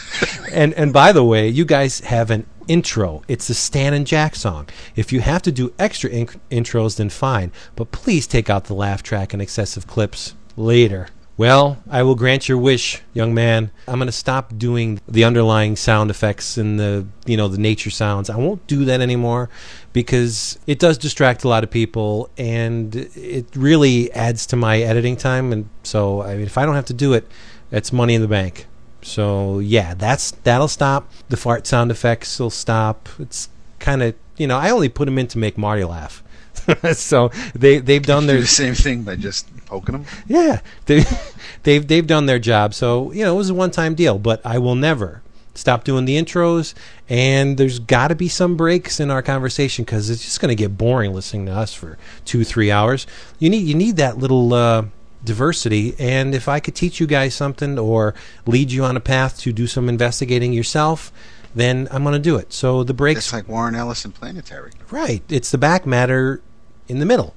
and and by the way, you guys have an intro. It's the Stan and Jack song. If you have to do extra in- intros, then fine. But please take out the laugh track and excessive clips later. Well, I will grant your wish, young man. I'm going to stop doing the underlying sound effects and the you know the nature sounds. I won't do that anymore because it does distract a lot of people and it really adds to my editing time. And so, I mean, if I don't have to do it, it's money in the bank. So yeah, that's that'll stop. The fart sound effects will stop. It's kind of you know I only put them in to make Marty laugh. so they they've done Do their the same thing by just poking him. yeah they they've they've done their job. So you know it was a one time deal. But I will never stop doing the intros. And there's got to be some breaks in our conversation because it's just going to get boring listening to us for two three hours. You need you need that little. Uh, diversity and if i could teach you guys something or lead you on a path to do some investigating yourself then I'm going to do it. So the breaks, It's like Warren Ellis and Planetary. right? It's the back matter in the middle.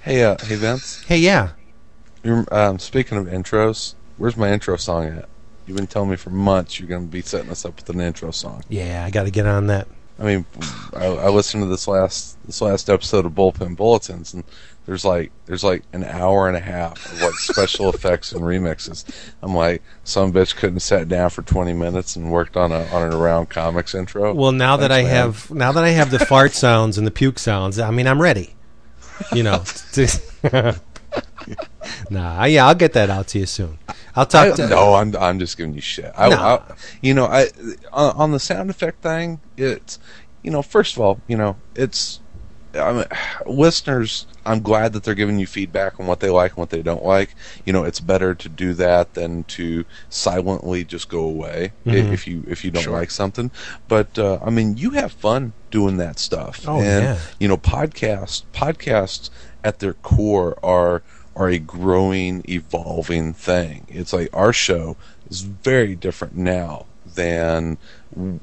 Hey, uh, hey Vince. Hey, yeah, You're, um, speaking of intros, where's my intro song at? You've been telling me for months you're going to be setting us up with an intro song. yeah, I got to get on that. I mean, I, I listened to this last this last episode of Bullpen Bulletins, and there's like there's like an hour and a half of like special effects and remixes. I'm like, some bitch couldn't sat down for 20 minutes and worked on a on an around comics intro. Well, now that I man. have now that I have the fart sounds and the puke sounds, I mean, I'm ready. You know. nah, yeah, I'll get that out to you soon. I'll talk I, to no, I'm I'm just giving you shit. I, No. I, you know, I on, the sound effect thing, it's you know, first of all, you know, it's I mean, listeners. I'm glad that they're giving you feedback on what they like and what they don't like. You know, it's better to do that than to silently just go away Mhm. if you if you don't Sure. like something. But uh, I mean, you have fun doing that stuff, Oh, and yeah. you know, podcasts podcasts at their core are are a growing, evolving thing. It's like our show is very different now than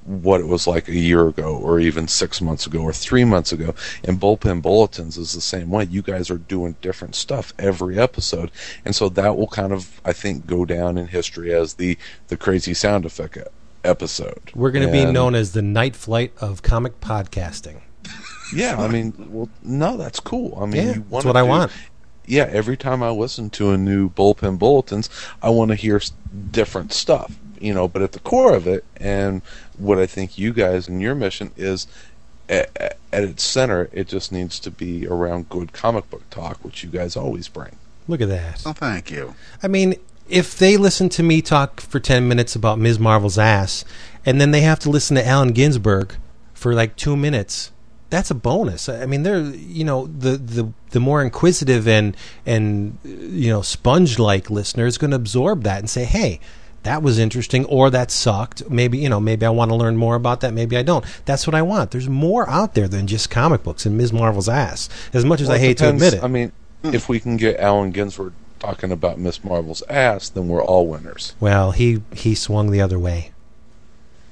what it was like a year ago or even six months ago or three months ago. And Bullpen Bulletins is the same way. You guys are doing different stuff every episode. And so that will kind of, I think, go down in history as the, the crazy sound effect episode. We're going to be known as the night flight of comic podcasting. Yeah, I mean, well, no, that's cool. I mean, Yeah, that's what I want. Yeah, every time I listen to a new bullpen bulletins, I want to hear different stuff, you know. But at the core of it, and what I think you guys and your mission is, at, at its center, it just needs to be around good comic book talk, which you guys always bring. Look at that. Oh, thank you. I mean, if they listen to me talk for 10 minutes about Ms. Marvel's ass, and then they have to listen to Allen Ginsberg for like two minutes, that's a bonus. I mean, they're, you know, the, the, the more inquisitive and, and, you know, sponge like listener is going to absorb that and say, hey, that was interesting or that sucked. Maybe, you know, maybe I want to learn more about that. Maybe I don't. That's what I want. There's more out there than just comic books and Ms. Marvel's ass. As much as Well, I hate depends. to admit it. I mean, hmm. if we can get Allen Ginsberg talking about Miss Marvel's ass, then we're all winners. Well, he he swung the other way.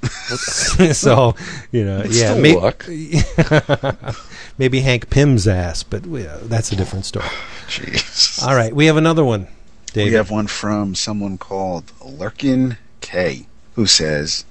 so you know, It's yeah, may- luck. maybe Hank Pym's ass, but uh, that's a different story. Jeez. All right, we have another one. David. We have one from someone called Lurkin K, who says,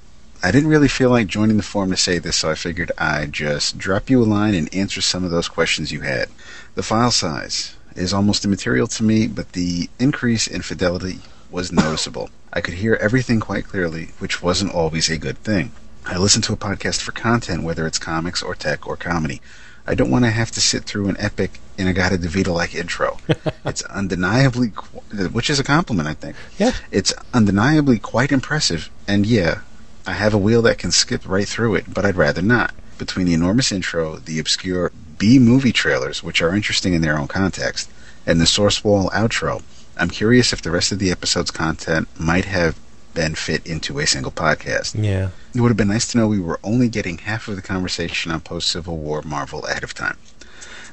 I didn't really feel like joining the forum to say this, so I figured I'd just drop you a line and answer some of those questions you had. The file size is almost immaterial to me, but the increase in fidelity was noticeable. I could hear everything quite clearly, which wasn't always a good thing. I listen to a podcast for content, whether it's comics or tech or comedy. I don't want to have to sit through an epic In-A-Gadda-Da-Vida like intro. it's undeniably, qu- which is a compliment, I think. Yeah. It's undeniably quite impressive, and yeah, I have a wheel that can skip right through it, but I'd rather not. Between the enormous intro, the obscure B movie trailers, which are interesting in their own context, and the source wall outro, I'm curious if the rest of the episode's content might have been fit into a single podcast. Yeah. It would have been nice to know we were only getting half of the conversation on post Civil War Marvel ahead of time.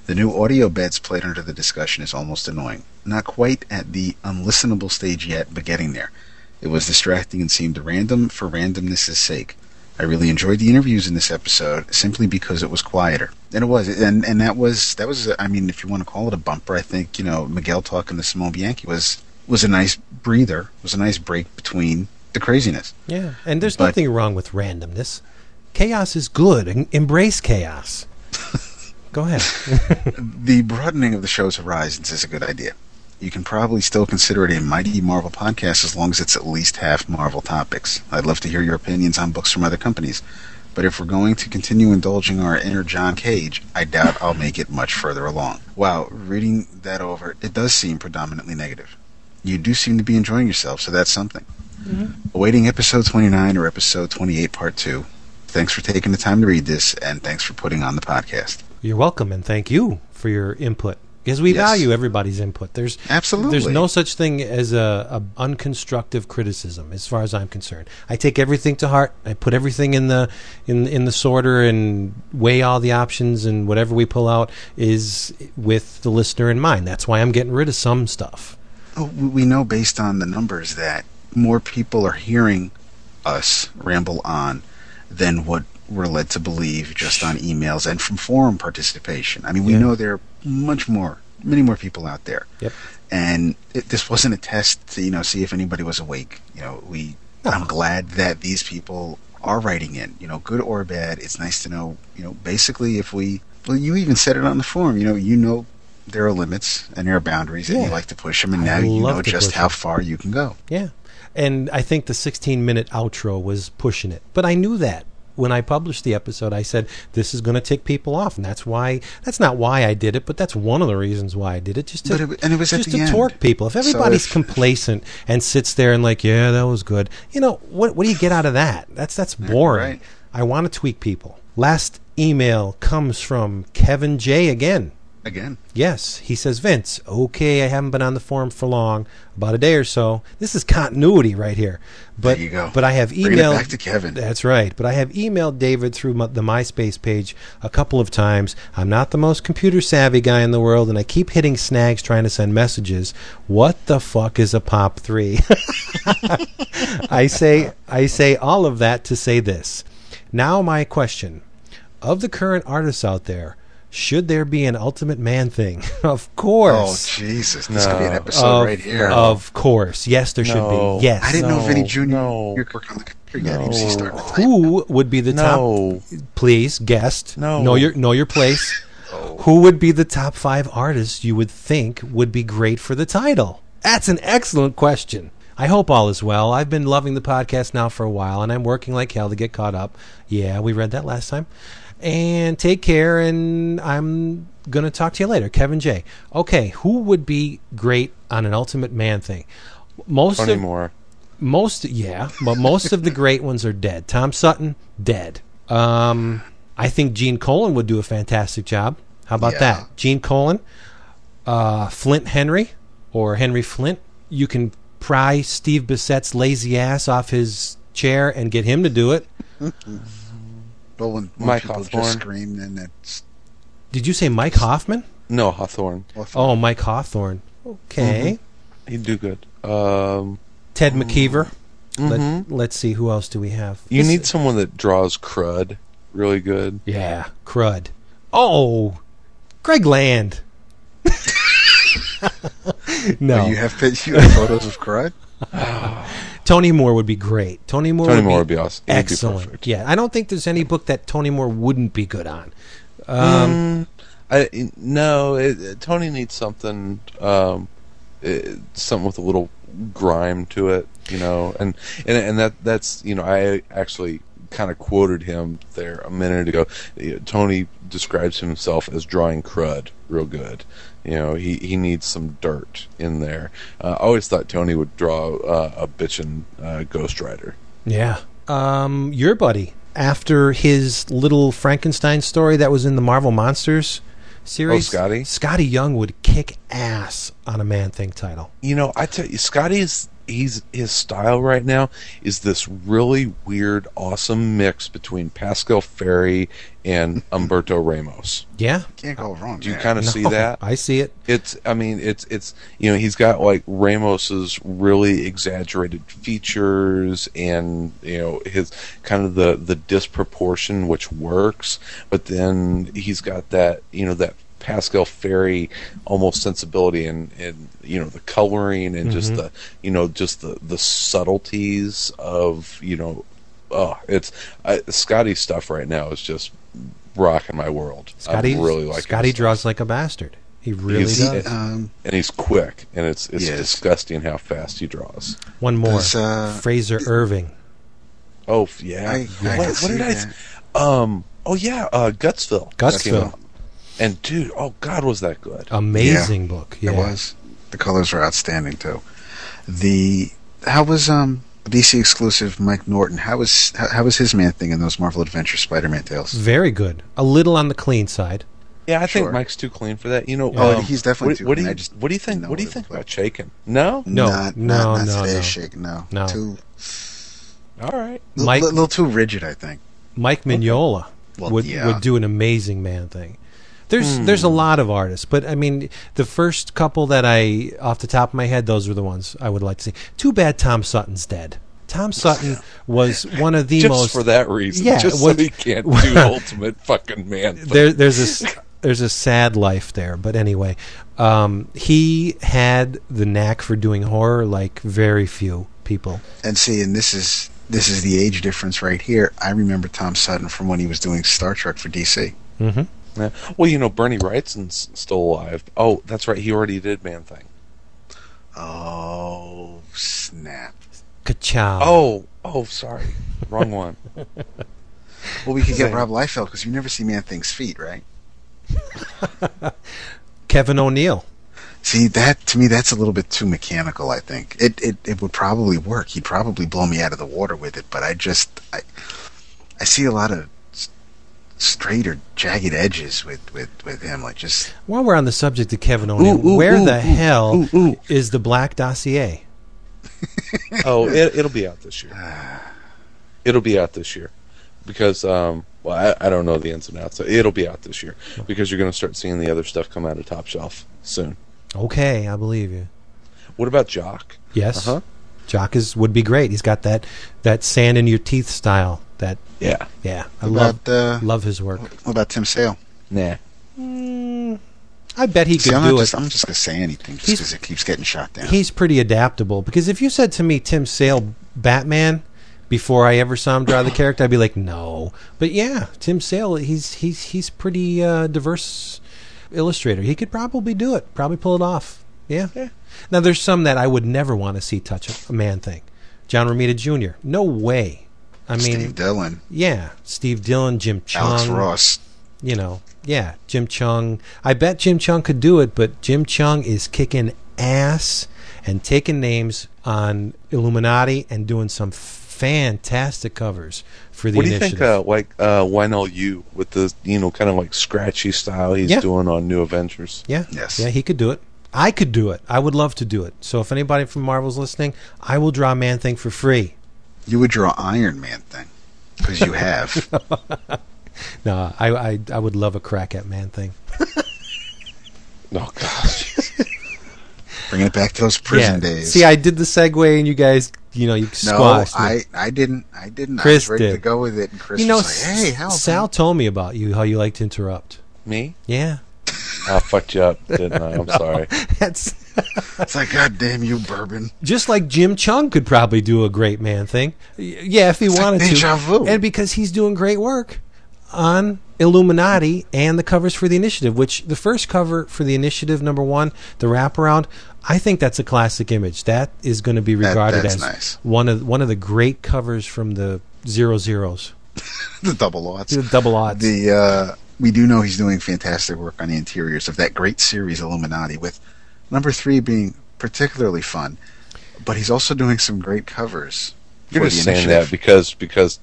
The new audio beds played under the discussion is almost annoying. Not quite at the unlistenable stage yet, but getting there. It was distracting and seemed random for randomness' sake. I really enjoyed the interviews in this episode simply because it was quieter. And it was, and and that was that was. I mean, if you want to call it a bumper, I think you know Miguel talking to Simone Bianchi was was a nice breather. Was a nice break between the craziness. Yeah, and there's But- nothing wrong with randomness. Chaos is good. En- Embrace chaos. Go ahead. the broadening of the show's horizons is a good idea. You can probably still consider it a mighty Marvel podcast as long as it's at least half Marvel topics. I'd love to hear your opinions on books from other companies, but if we're going to continue indulging our inner John Cage, I doubt I'll make it much further along. Wow, reading that over, it does seem predominantly negative. You do seem to be enjoying yourself, so that's something. Mm-hmm. Awaiting episode 29 or episode 28, part 2. Thanks for taking the time to read this, and thanks for putting on the podcast. You're welcome, and thank you for your input because we Yes. value everybody's input. There's Absolutely. there's no such thing as a, a unconstructive criticism, as far as I'm concerned. I take everything to heart. I put everything in the in in the sorter and weigh all the options, and whatever we pull out is with the listener in mind. That's why I'm getting rid of some stuff. Oh, we we know based on the numbers that more people are hearing us ramble on than what we're led to believe just on emails and from forum participation. I mean, we Yeah. know there are much more, many more people out there. Yep. And it, this wasn't a test to, you know, see if anybody was awake. You know, we, I'm glad that these people are writing in, you know, good or bad. It's nice to know, you know, basically if we, well, you even said it on the forum, you know, you know, there are limits and there are boundaries and you like to push them and I now you know just how far you can go. Yeah. And I think the 16 minute outro was pushing it. But I knew that when I published the episode. I said, this is going to tick people off. And that's why, that's not why I did it, but that's one of the reasons why I did it. Just to, it- and it was just to end. torque people. If So everybody's if- complacent and sits there and like, yeah, that was good, you know, what, what do you get out of that? That's, that's boring. right. I want to tweak people. Last email comes from Kevin J again. Again, Yes, he says, Vince, okay, I haven't been on the forum for long, about a day or so. This is continuity right here. But, There you go. But I have Bringing it emailed. back to Kevin. That's right. But I have emailed David through my, the MySpace page a couple of times. I'm not the most computer savvy guy in the world, and I keep hitting snags trying to send messages. What the fuck is a POP3? I say, I say all of that to say this. Now, my question of the current artists out there, should there be an Ultimate Man thing? of oh, course. oh. Jesus, this could be an episode of, right here. of course. Yes, there should be. Yes. I didn't know No, Vinny Jr. no. You're working on the computer yet. He started to type. Who would be the No. top? Please, guest. No. Know your know your place. Oh. Who would be the top five artists you would think would be great for the title? That's an excellent question. I hope all is well. I've been loving the podcast now for a while, and I'm working like hell to get caught up. Yeah, we read that last time. And take care, and I'm going to talk to you later. Kevin J. Okay, who would be great on an Ultimate Man thing? Most Tony of, Moore. most yeah but most of the great ones are dead tom sutton dead um i think gene Colan would do a fantastic job how about Yeah. that gene Colan, uh flint henry or henry flint you can pry steve bissette's lazy ass off his chair and get him to do it But when, when Mike people Hawthorne. just scream, then it's did you say mike hoffman No, Hawthorne. oh mike hawthorne okay He'd do good. Um, ted mckeever mhm. Let, let's see who else do we have You This- need someone that draws crud really good. Yeah, crud. Oh, Greg Land. no, you have pic- you have photos of crud. Tony Moore would be great. Tony Moore. Tony would Moore be would be awesome. He'd be Excellent. perfect. yeah, I don't think there's any book that Tony Moore wouldn't be good on. Um, Mm, I no. It- Tony needs something, um, it, something with a little grime to it, you know. And and and that that's you know I actually kind of quoted him there a minute ago. Tony describes himself as drawing crud real good. You know, he, he needs some dirt in there. Uh, I always thought Tony would draw uh, a bitchin' uh, Ghost Rider. yeah. Um, your buddy after his little Frankenstein story that was in the Marvel Monsters series. Oh, Scotty? Scotty Young would kick ass on a Man Thing title. You know, I tell you, Scotty's he's his style right now is this really weird, awesome mix between Pascal Ferry and Humberto Ramos. Yeah, Can't go wrong. Do you kind of see that? I see it. It's, I mean, it's, it's, you know, he's got like Ramos's really exaggerated features and, you know, his kind of the, the disproportion which works, but then he's got that, you know, that Pascal Ferry almost sensibility and, and, you know, the coloring and just the, you know, just the, the subtleties of, you know, oh, it's, I, Scotty's stuff right now is just rocking my world. Scotty really like Scotty draws like a bastard. He really He's- does. Um, and he's quick, and it's it's Yes. disgusting how fast he draws. One more. Uh, Frazer Irving. Oh yeah, I- I what, what did I? that. s- Um. Oh yeah. Uh. Gutsville. Gutsville. Came out. And dude, oh god, was that good? Amazing book. Yeah. It was. The colors were outstanding too. The how was um DC exclusive Mike Norton? How was how, how was his man thing in those Marvel Adventure Spider-Man tales? Very good. A little on the clean side. yeah, I think Mike's too clean for that. You know. Oh, um, he's definitely what, too what do clean. you I just What do you think? What do you think about shaking? No. No, not, no, not, not no, today's no. shake. No, No. too All right. a little too rigid. I think. Mike Mignola Well, would yeah. would do an amazing man thing. There's there's a lot of artists, but I mean the first couple that I off the top of my head, those were the ones I would like to see. Too bad Tom Sutton's dead. Tom Sutton was one of the Just most for that reason. Yeah, just what- so he can't do ultimate fucking man. thing. there, there's this there's a sad life there. But anyway, um, he had the knack for doing horror like very few people. And see, and this is this is the age difference right here. I remember Tom Sutton from when he was doing Star Trek for DC. Mm-hmm. Yeah. Well, you know, Bernie Wrightson's still alive. Oh, that's right. He already did Man Thing. Oh snap! Ka-chow. Oh, oh, sorry, wrong one. Well, we could get Rob Liefeld because you never see Man Thing's feet, right? Kevin O'Neill. See that to me, that's a little bit too mechanical. I think it, it it would probably work. He'd probably blow me out of the water with it. But I just I I see a lot of s- straight or jagged edges with with with him. Like just While we're on the subject of Kevin O'Neill, ooh, where ooh, the ooh, hell ooh, ooh. is the Black Dossier? Oh, it, it'll be out this year. It'll be out this year because, um, well, I, I don't know the ins and outs. So It'll be out this year because you're going to start seeing the other stuff come out of Top Shelf soon. Okay, I believe you. What about Jock? Yes, Uh-huh. Jock is would be great. He's got that that sand in your teeth style. That Yeah. yeah, I What love about, uh, love his work. what about Tim Sale? Nah. I bet he See, could I'm do not it. just I'm just gonna say anything just because it keeps getting shot down. He's pretty adaptable because if you said to me Tim Sale Batman before I ever saw him draw the character, I'd be like, no. But yeah, Tim Sale, he's he's he's pretty uh, diverse illustrator. He could probably do it, probably pull it off. Yeah. Yeah. Now there's some that I would never want to see touch a, a man thing. John Romita Jr. No way. I mean, Steve Dillon, yeah, Steve Dillon, Jim Cheung, Alex Ross. you know, yeah, Jim Cheung. I bet Jim Cheung could do it, but Jim Cheung is kicking ass and taking names on Illuminati and doing some fantastic covers for the What do you initiative. think, uh, like uh, Leinil Yu with the you know kind of like scratchy style he's Yeah. doing on New Avengers? yeah, Yes. yeah, he could do it. I could do it. I would love to do it. So if anybody from Marvel's listening, I will draw Man Thing for free. You would draw Iron Man thing because you have. No, I, I I would love a crack at Man Thing. Oh gosh. Bringing it back to those prison yeah. days. See, I did the segue, and you guys, you know, you no, squashed me. I, I didn't. I didn't. I Chris was ready did. to go with it, and Chris you know, was like, "Hey, how Sal about-" told me about you, how you like to interrupt. Me? Yeah, I fucked you up, didn't I? I'm sorry. that's It's like, God damn you, bourbon. just like Jim Cheung could probably do a great man thing. Yeah, if he It's like wanted deja to, vu. and because he's doing great work on Illuminati and the covers for the initiative. Which the first cover for the initiative, number one, the wraparound. I think that's a classic image. That is going to be regarded that's as nice. one of one of the great covers from the zero zeros, the double odds. the double odds. The uh, we do know he's doing fantastic work on the interiors of that great series Illuminati, with number three being particularly fun. But he's also doing some great covers. You're just saying that because because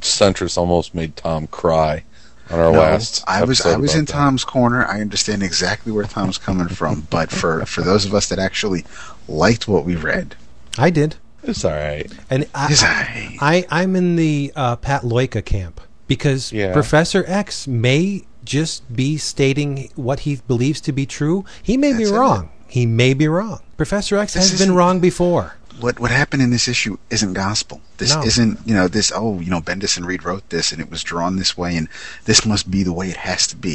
Centris almost made Tom cry on our No, last. I was I was in that. Tom's corner. I understand exactly where Tom's coming from. But for for those of us that actually liked what we read, I did, It's all right. and I, is I I, I'm in the uh, Pat Loika camp because Yeah. Professor X may just be stating what he believes to be true. He may That's be it. wrong. He may be wrong. Professor X This has been wrong before. what what happened in this issue isn't gospel. This No. isn't you know this oh you know Bendis and Reed wrote this and it was drawn this way and this must be the way it has to be.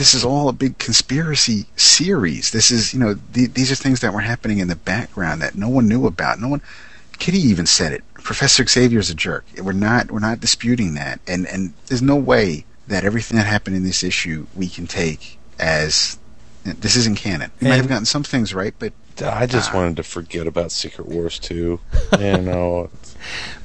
This is all a big conspiracy series. This is you know the, these are things that were happening in the background that no one knew about. No one. Kitty even said it. Professor Xavier's a jerk. We're not we're not disputing that. And and there's no way that everything that happened in this issue we can take as this isn't canon. We might have gotten some things right, but I just Ah. wanted to forget about Secret Wars too. You know, it's,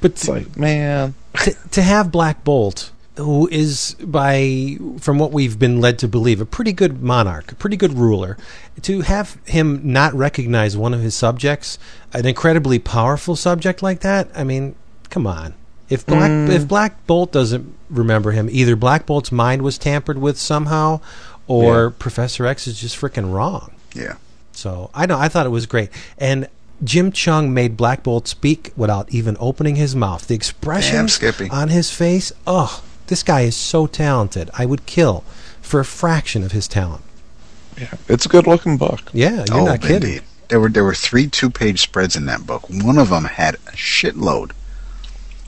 But it's like, man. to, to have Black Bolt, who is by from what we've been led to believe a pretty good monarch, a pretty good ruler, to have him not recognize one of his subjects, an incredibly powerful subject like that. I mean, come on. If Black mm. if Black Bolt doesn't remember him, either Black Bolt's mind was tampered with somehow, or Yeah. Professor X is just freaking wrong. yeah. So I know I thought it was great, and Jim Cheung made Black Bolt speak without even opening his mouth. The expression on his face, oh, this guy is so talented. I would kill for a fraction of his talent. Yeah, it's a good looking book. Yeah, you're Oh, not kidding. indeed. there were there were three two page spreads in that book. One of them had a shitload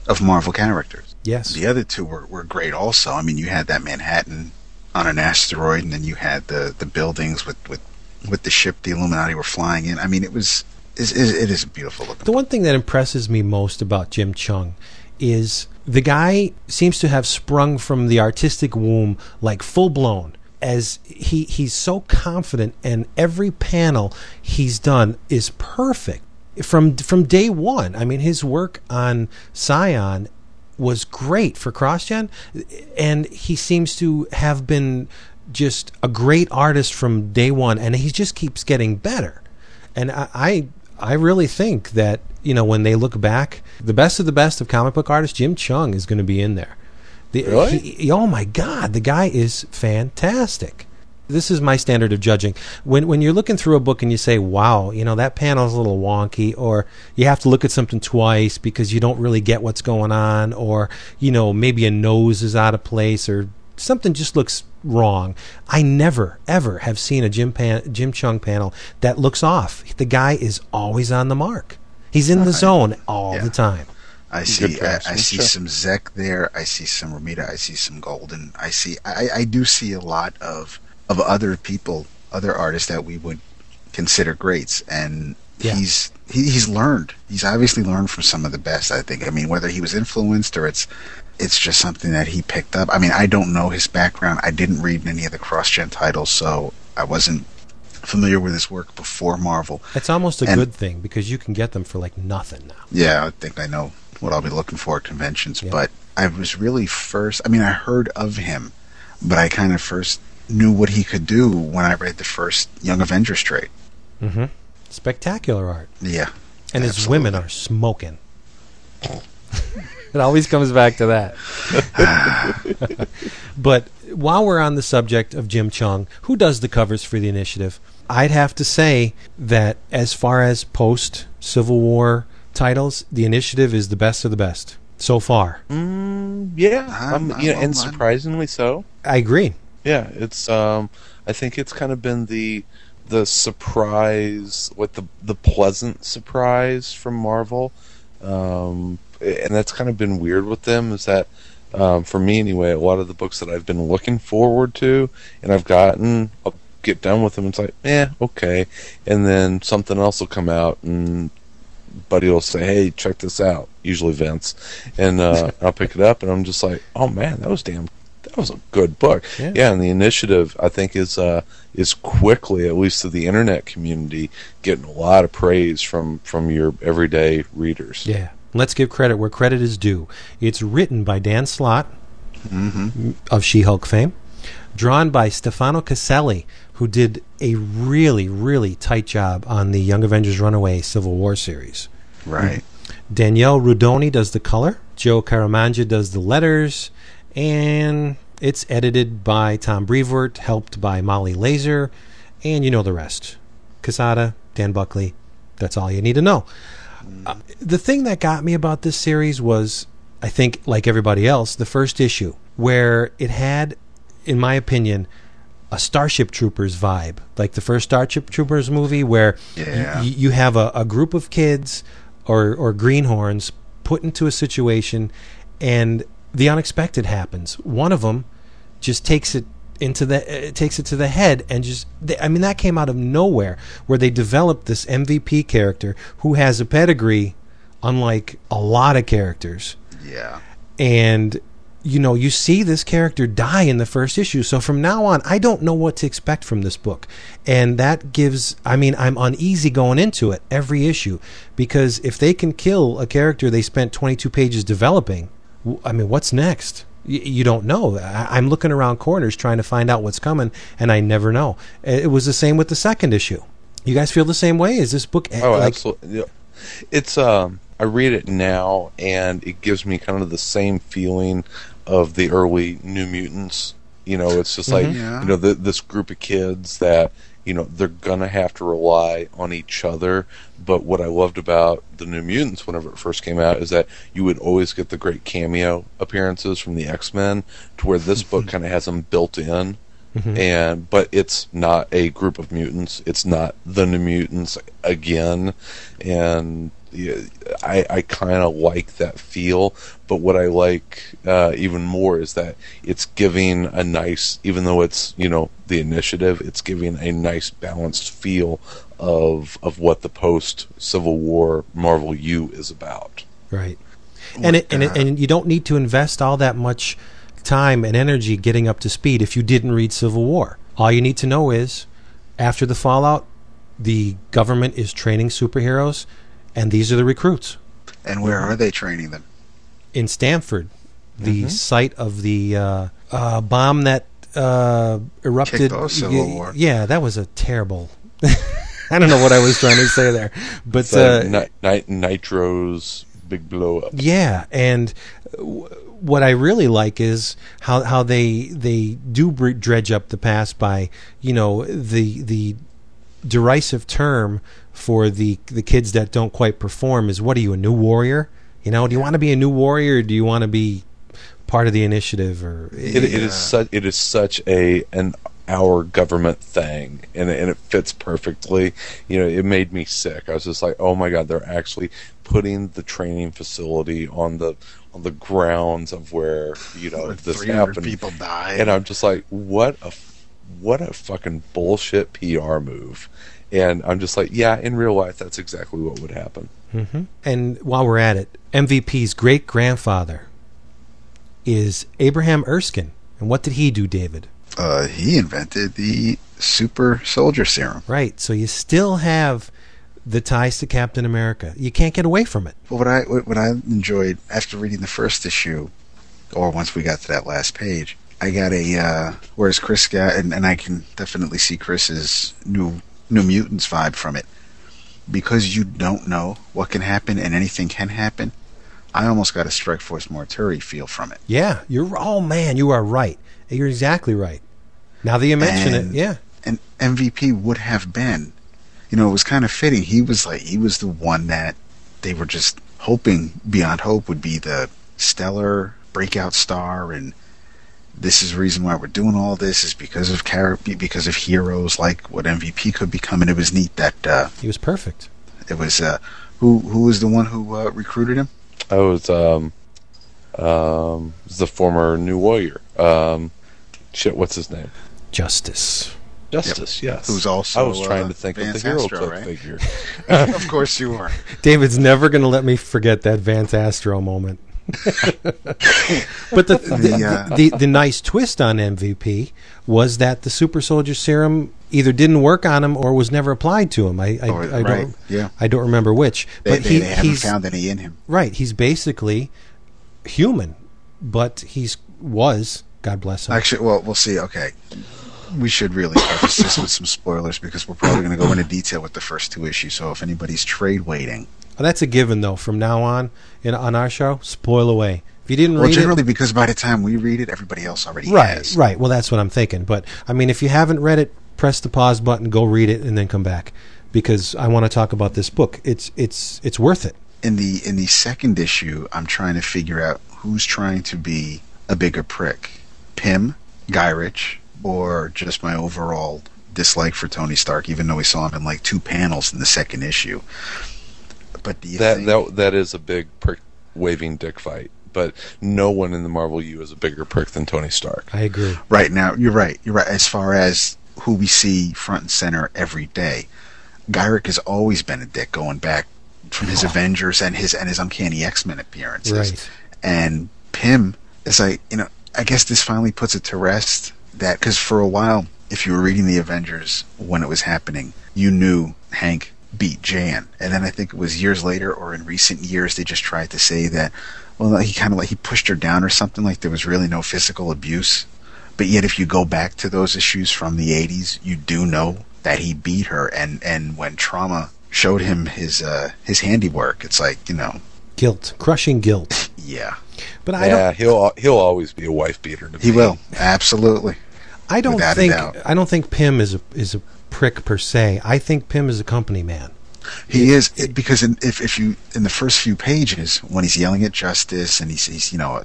of Marvel characters. Yes. The other two were, were great also. I mean, you had that Manhattan on an asteroid, and then you had the, the buildings with, with, with the ship the Illuminati were flying in. I mean, it was it is, it is a beautiful looking. The one thing that impresses me most about Jim Cheung is the guy seems to have sprung from the artistic womb like full blown as he he's so confident and every panel he's done is perfect from from day one. I mean his work on Scion was great for CrossGen and he seems to have been just a great artist from day one and he just keeps getting better. And I, I I really think that you know when they look back, the best of the best of comic book artists, Jim Cheung is going to be in there. The, Really? he- oh my God, the guy is fantastic. This is my standard of judging. When when you're looking through a book and you say, "Wow, you know that panel's a little wonky," or you have to look at something twice because you don't really get what's going on, or you know maybe a nose is out of place, or something just looks wrong. I never ever have seen a Jim Pan- Jim Cheung panel that looks off. The guy is always on the mark. He's in the zone all Yeah. the time. I see. I, I see sure. some Zeck there. I see some Romita. I see some Golden. I see. I, I do see a lot of of other people, other artists that we would consider greats, and Yeah. he's he, he's learned. He's obviously learned from some of the best. I think. I mean, whether he was influenced or it's it's just something that he picked up. I mean, I don't know his background. I didn't read any of the cross gen titles, so I wasn't familiar with his work before Marvel. It's almost a And- good thing because you can get them for like nothing now. Yeah, I think I know what I'll be looking for at conventions. Yeah. But I was really first. I mean, I heard of him, but I kind of first knew what he could do when I read the first Young Avengers trade. Mm-hmm. Spectacular art, Yeah, and his women are smoking. it always comes back to that. but while we're on the subject of Jim Cheung, who does the covers for the initiative? I'd have to say that as far as post Civil War titles, the initiative is the best of the best so far. Mm, yeah, I'm- um, you know, I'm- and I'm- surprisingly so. I agree. Yeah, it's. Um, I think it's kind of been the the surprise, what the the pleasant surprise from Marvel, um, and that's kind of been weird with them. Is that um, for me anyway? A lot of the books that I've been looking forward to, and I've gotten, I'll get done with them. It's like, eh, okay, and then something else will come out, and buddy will say, "Hey, check this out." Usually Vince, and uh, I'll pick it up, and I'm just like, "Oh man, that was damn." That was a good book. Yeah. Yeah, and the initiative I think is uh, is quickly, at least to the internet community, getting a lot of praise from from your everyday readers. Yeah. Let's give credit where credit is due. It's written by Dan Slott of She Hulk fame, drawn by Stefano Caselli, who did a really, really tight job on the Young Avengers Runaway Civil War series. right. Daniele Rudoni does the color, Joe Caramagna does the letters, and it's edited by Tom Brevoort, helped by Molly Lazer, and you know the rest. Quesada, Dan Buckley. That's all you need to know. Uh, the thing that got me about this series was, I think, like everybody else, the first issue, where it had, in my opinion, a Starship Troopers vibe, like the first Starship Troopers movie, where Yeah. y- you have a, a group of kids or, or greenhorns put into a situation, and the unexpected happens. One of them just takes it into the uh, takes it to the head and just they, I mean that came out of nowhere where they developed this MVP character who has a pedigree unlike a lot of characters Yeah. and you know you see this character die in the first issue so from now on i don't know what to expect from this book and that gives i mean i'm uneasy going into it every issue because if they can kill a character they spent 22 pages developing i mean what's next you don't know I- i'm looking around corners trying to find out what's coming and i never know it was the same with the second issue you guys feel the same way is this book eh, Oh, like absolutely. It's um I read it now and it gives me kind of the same feeling of the early New Mutants. You know, it's just like Yeah. you know the, this group of kids that you know they're gonna have to rely on each other. But what I loved about the New Mutants whenever it first came out is that you would always get the great cameo appearances from the X Men, to where this book kind of has them built in mm-hmm. and but it's not a group of mutants. It's not the New Mutants again, and I I kind of like that feel. But what I like uh, even more is that it's giving a nice, even though it's you know the initiative, it's giving a nice balanced feel of of what the post Civil War Marvel U is about. Right. And it, and it, and you don't need to invest all that much time and energy getting up to speed if you didn't read Civil War. All you need to know is after the fallout, the government is training superheroes and these are the recruits And where are they training them? in Stamford, the site of the uh, uh, bomb that uh, erupted. Kicked off Civil Y- War. Yeah, that was a terrible. I don't know what I was trying to say there, but It's like uh, Ni- Ni- Nitro's big blow up. Yeah, and w- what I really like is how how they they do br- dredge up the past by you know the the derisive term for the the kids that don't quite perform is what are you a new warrior? You know, do you want to be a new warrior or do you want to be part of the initiative or It, it is such it is such a an our government thing, and it, and it fits perfectly. You know, it made me sick. I was just like, oh my god, they're actually putting the training facility on the on the grounds of where you know Where this happened. people died. and I'm just like, what a what a fucking bullshit PR move. And I'm just like, yeah, in real life, that's exactly what would happen. hmm And while we're at it, MVP's great grandfather is Abraham Erskine. And what did he do, David? Uh, he invented the super soldier serum. Right. So you still have the ties to Captain America. You can't get away from it. But what I what what I enjoyed after reading the first issue, or once we got to that last page, I got a uh, whereas Chris got, and, and I can definitely see Chris's new New Mutants vibe from it, because you don't know what can happen and anything can happen. I almost got a Strike Force Morituri feel from it. Yeah. You're. Oh man, you are right. You're exactly right. Now that you mention And- it, yeah. And MVP would have been, you know, it was kind of fitting. He was like he was the one that they were just hoping beyond hope would be the stellar breakout star and this is the reason why we're doing all this is because of char- because of heroes like what MVP could become and it was neat that uh, He was perfect. it was uh, who who was the one who uh, recruited him I was um um the former New Warrior. Um, shit, what's his name? Justice. Justice. Yes. Who's also, I was trying uh, to think Vance of the hero Astro, clip right? figure. of course you are. David's never going to let me forget that Vance Astro moment. but the the, The, uh, the the nice twist on MVP was that the super soldier serum either didn't work on him or was never applied to him. I I, Or- I right, don't yeah. I don't remember which. they, But they, he they haven't he's found any in him right. He's basically human, but he's was God bless him. Actually, well, we'll see. Okay, we should really preface this with some spoilers because we're probably going to go into detail with the first two issues. So if anybody's trade waiting, That's a given though. From now on, in on our show, spoil away. If you didn't read it. well, read generally it, because by the time we read it, everybody else already right, has. right. Well, that's what I'm thinking. But I mean, if you haven't read it, press the pause button, go read it, and then come back because I want to talk about this book. It's it's it's worth it. In the in the second issue, I'm trying to figure out who's trying to be a bigger prick, Pym, Gyrich, or just my overall dislike for Tony Stark. Even though we saw him in like two panels in the second issue. But do you that think that that is a big prick waving dick fight. But no one in the Marvel U is a bigger prick than Tony Stark. I agree. Right now, you're right. You're right. As far as who we see front and center every day, Gyrich has always been a dick, going back from his oh. Avengers and his and his Uncanny X Men appearances. Right. And Pym is like, you know, I guess this finally puts it to rest that because for a while, if you were reading the Avengers when it was happening, you knew Hank beat Jan, and then I think it was years later or in recent years they just tried to say that, well, he kind of like he pushed her down or something like there was really no physical abuse. But yet, if you go back to those issues from the '80s, you do know that he beat her, and and when trauma showed him his uh, his handiwork, it's like you know, Guilt, crushing guilt. yeah, But I yeah, don't. he'll he'll always be a wife beater to he me. will absolutely. I don't without think. I don't think Pym is a is a prick per se. I think Pym is a company man. He is it, because in, if if you in the first few pages when he's yelling at Justice and he's, he's you know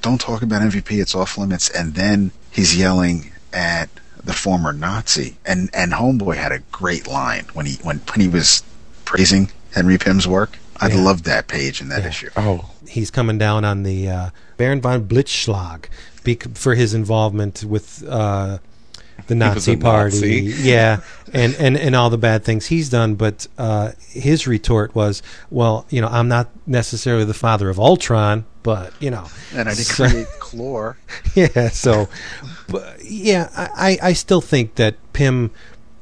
don't talk about MVP it's off limits and then he's yelling at the former Nazi, and and Homeboy had a great line when he when when he was praising Henry Pym's work. I Yeah. loved that page in that Yeah. issue. Oh, he's coming down on the uh, Baron von Blitzschlag for his involvement with uh, the Nazi party. Nazi. Yeah, and, and, and all the bad things he's done. But uh, his retort was, well, you know, I'm not necessarily the father of Ultron, but, you know. And I did So- create Clor. yeah, so, but, yeah, I, I I still think that Pym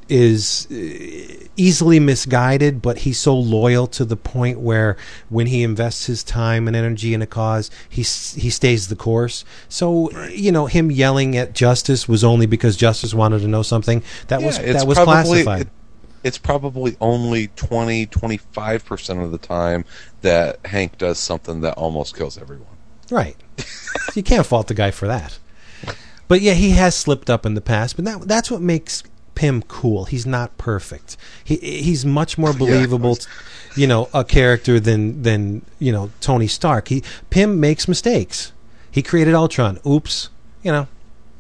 is uh, easily misguided, but he's so loyal to the point where when he invests his time and energy in a cause, he he stays the course. So you know, him yelling at Justice was only because Justice wanted to know something that was Yeah, it's that was probably- classified. it- it's probably only 20, 25% of the time that Hank does something that almost kills everyone. Right. you can't fault the guy for that. But yeah, he has slipped up in the past, but that that's what makes Pym cool. He's not perfect. He he's much more believable, you know, a character than than, you know, Tony Stark. He Pym makes mistakes. He created Ultron. Oops. You know,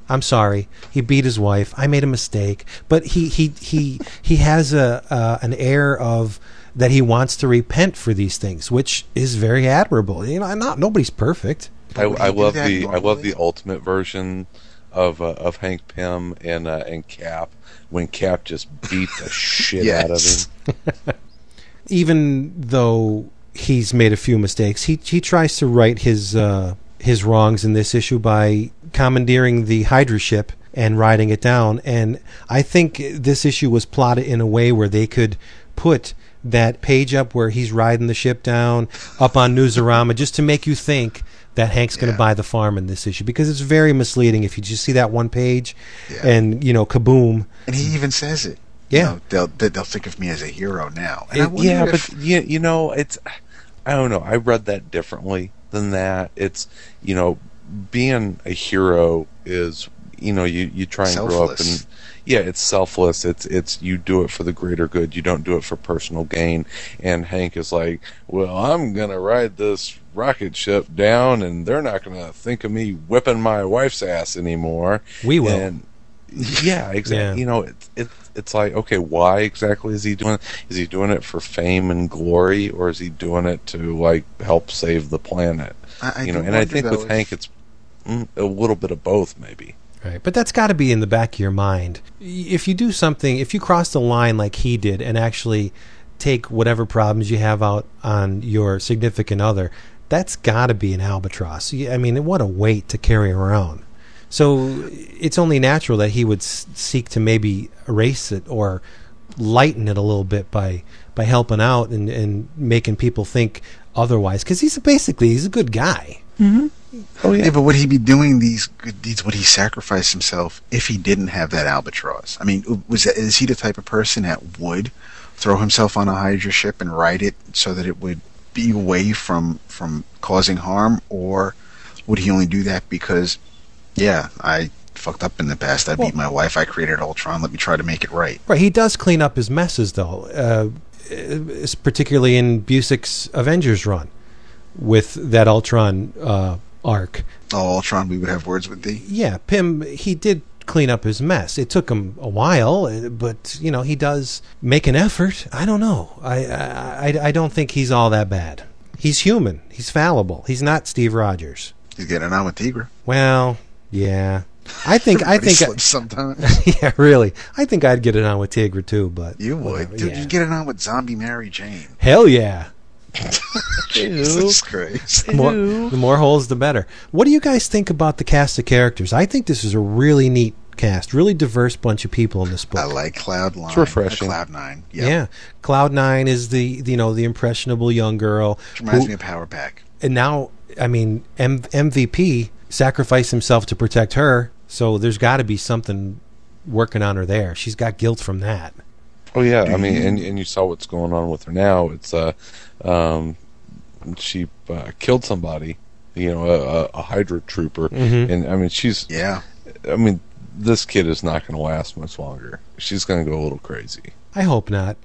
I'm sorry. He beat his wife. I made a mistake. But he he he he has a uh, an air of that he wants to repent for these things, which is very admirable. You know, not nobody's perfect. I, I love that the I love the ultimate version of uh, of Hank Pym and uh, and Cap when Cap just beat the shit out of him. Even though he's made a few mistakes, he he tries to right his uh, his wrongs in this issue by commandeering the Hydra ship and riding it down. And I think this issue was plotted in a way where they could put that page up where he's riding the ship down up on Newsarama just to make you think that Hank's going to Yeah. buy the farm in this issue because it's very misleading if you just see that one page Yeah. and you know kaboom And he even says it. Yeah. You know, they'll they- they'll think of me as a hero now. And It- yeah, if- but you, you know, it's I don't know. I read that differently than that. It's you know, being a hero is you know you you try and grow up and yeah, it's selfless. It's it's you do it for the greater good. You don't do it for personal gain. And Hank is like, well, I'm gonna ride this rocket ship down, and they're not gonna think of me whipping my wife's ass anymore. We will. And yeah, exactly. Yeah. You know, it's it's it's like okay, why exactly is he doing? it? Is he doing it for fame and glory, or is he doing it to like help save the planet? I, I you know, and I think though, with if- Hank, it's mm, a little bit of both, maybe. Right, but that's got to be in the back of your mind. If you do something, if you cross the line like he did and actually take whatever problems you have out on your significant other, that's got to be an albatross. I mean, what a weight to carry around. So it's only natural that he would seek to maybe erase it or lighten it a little bit by by helping out and, and making people think otherwise. Because he's basically he's a good guy. Oh Yeah, but would he be doing these good deeds? Would he sacrifice himself if he didn't have that albatross? I mean, was that, is he the type of person that would throw himself on a Hydra ship and ride it so that it would be away from from causing harm, or would he only do that because, yeah, I fucked up in the past. I Well- beat my wife. I created Ultron. Let me try to make it right. Right, he does clean up his messes though, uh, uh, particularly in Busiek's Avengers run with that Ultron uh, arc. Oh, Ultron, we would have words with thee. Yeah, Pym he did clean up his mess. It took him a while, uh, but you know he does make an effort. I don't know. I I, I, I don't think he's all that bad. He's human. He's fallible. He's not Steve Rogers. He's getting on with Tigra. Well, yeah. I think I think slips sometimes. yeah, really. I think I'd get it on with Tigra too, but You would, whatever, dude. yeah. You'd get it on with Zombie Mary Jane. Hell yeah. Jesus Christ. The more, the more holes, the better. What do you guys think about the cast of characters? I think this is a really neat cast, really diverse bunch of people in this book. I like Cloud Nine. It's refreshing. Uh, Cloud Nine. Yeah, Cloud Nine is the you know the impressionable young girl. Which reminds who- me of Power Pack. and now, I mean, M- MVP sacrificed himself to protect her, so there's got to be something working on her there. She's got guilt from that. Oh yeah, I mean, and and you saw what's going on with her now. It's uh, um, she uh, killed somebody, you know, a, a, a Hydra trooper, Mhm. and I mean, she's, Yeah. I mean, this kid is not going to last much longer. She's going to go a little crazy. I hope not.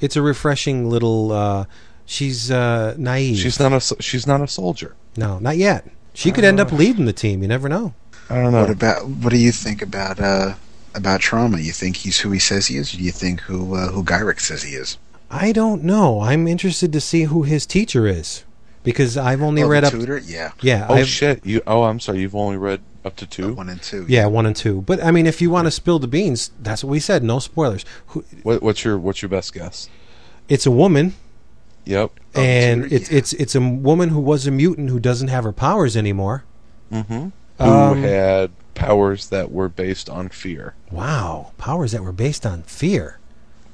It's a refreshing little. Uh, she's uh, naive. She's not a, she's not a soldier. no, not yet. She could end up leading the team. You never know. I don't know. What about what do you think about uh about trauma? You think he's who he says he is? Or do you think who uh, who Gyrich says he is? I don't know. I'm interested to see who his teacher is because I've only Oh, the read up. tutor? Yeah. Yeah, oh I've, shit! You. Oh, I'm sorry. You've only read up to two. One and two. yeah, one and two. But I mean, if you want to spill the beans, that's what we said. No spoilers. Who, What, what's your What's your best guess? it's a woman, Yep. Oh, and tutor, it's yeah. it's it's a woman who was a mutant who doesn't have her powers anymore. Mm-hmm. Who Um, had powers that were based on fear? Wow, powers that were based on fear.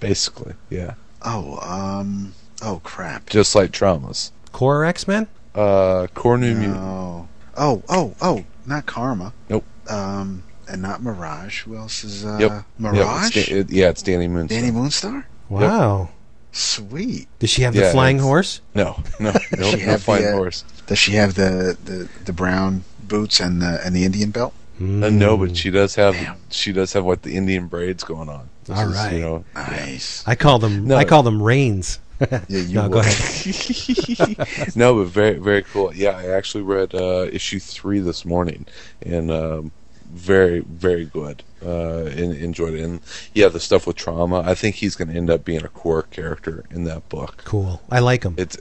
Basically, yeah. Oh, um. Oh crap. Just like traumas. Core X Men. Uh, core new mutant. No. Oh, oh, oh! Not Karma. Nope. Um, and not Mirage. Who else is uh, Yep. Mirage? Yep, it's, Da- it- yeah, it's Dani Moonstar. Dani Moonstar. Wow. Sweet. Does she have the Yeah, flying horse? No, no, no, She no have flying the, uh, horse. Does she have the, the, the brown boots and the and the Indian belt? Uh, no, Mm. but she does have Damn. she does have what the Indian braids going on. This All is, right. You know, Nice. I call them. No. I call them reins. Yeah, you no, go ahead. no, but very very cool. Yeah, I actually read uh, issue three this morning, and um, very very good. Uh, and enjoyed it. And yeah, the stuff with trauma. I think he's going to end up being a core character in that book. Cool. I like him. It's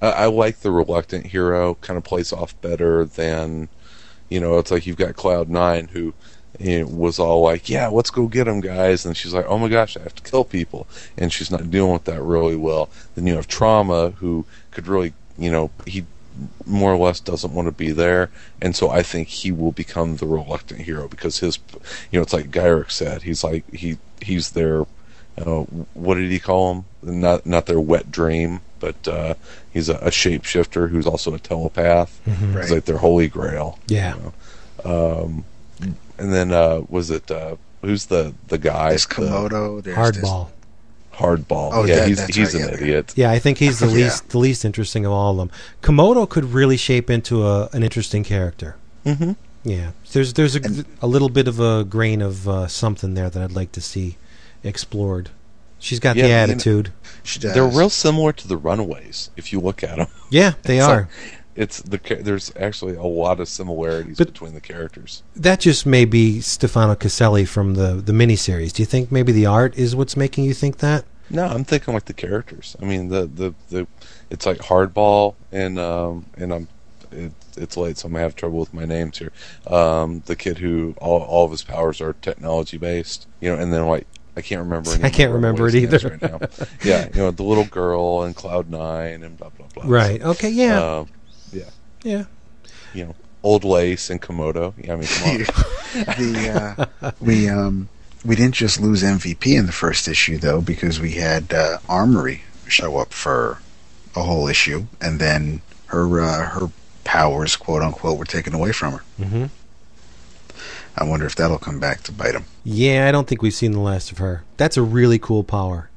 I, I like the reluctant hero. Kind of plays off better than you know. It's like you've got Cloud Nine who. You know, was all like, "Yeah, let's go get them, guys," and she's like, "Oh my gosh, I have to kill people," and she's not dealing with that really well. Then you have Trauma, who could really, you know, he more or less doesn't want to be there, and so I think he will become the reluctant hero because his, you know, it's like Gyrich said, he's like he he's their, uh, what did he call him? Not not their wet dream, but uh, he's a, a shapeshifter who's also a telepath. Mm-hmm. He's like their holy grail. Yeah. Um, and then uh, was it uh, who's the the guy? There's the Komodo. There's this- Hardball. Hardball. Oh, yeah, that- he's he's right, an yeah. idiot. Yeah, I think he's the Yeah. least the least interesting of all of them. Komodo could really shape into a, an interesting character. Mm-hmm. Yeah, there's there's a, And- a little bit of a grain of uh, something there that I'd like to see explored. She's got Yeah, the you know- attitude. She does. They're real similar to the Runaways if you look at them. Yeah, they It's are. like- it's the there's actually a lot of similarities But- between the characters. that just may be Stefano Caselli from the the miniseries. Do you think maybe the art is what's making you think that? No, I'm thinking like the characters. I mean, the the, the it's like hardball and um and I'm it, it's late, so I'm gonna have trouble with my names here. Um, the kid who all all of his powers are technology based, you know, and then like I can't remember. any I can't remember it either. right now. yeah, you know, the little girl and Cloud Nine and blah blah blah. Right. Okay. Yeah. Um, yeah. yeah. You know, Old Lace and Komodo. Yeah, I mean, come on. the uh, we um we didn't just lose MVP in the first issue though because we had uh, Armory show up for a whole issue and then her uh, her powers quote unquote were taken away from her. hmm I wonder if that'll come back to bite him. Yeah, I don't think we've seen the last of her. That's a really cool power.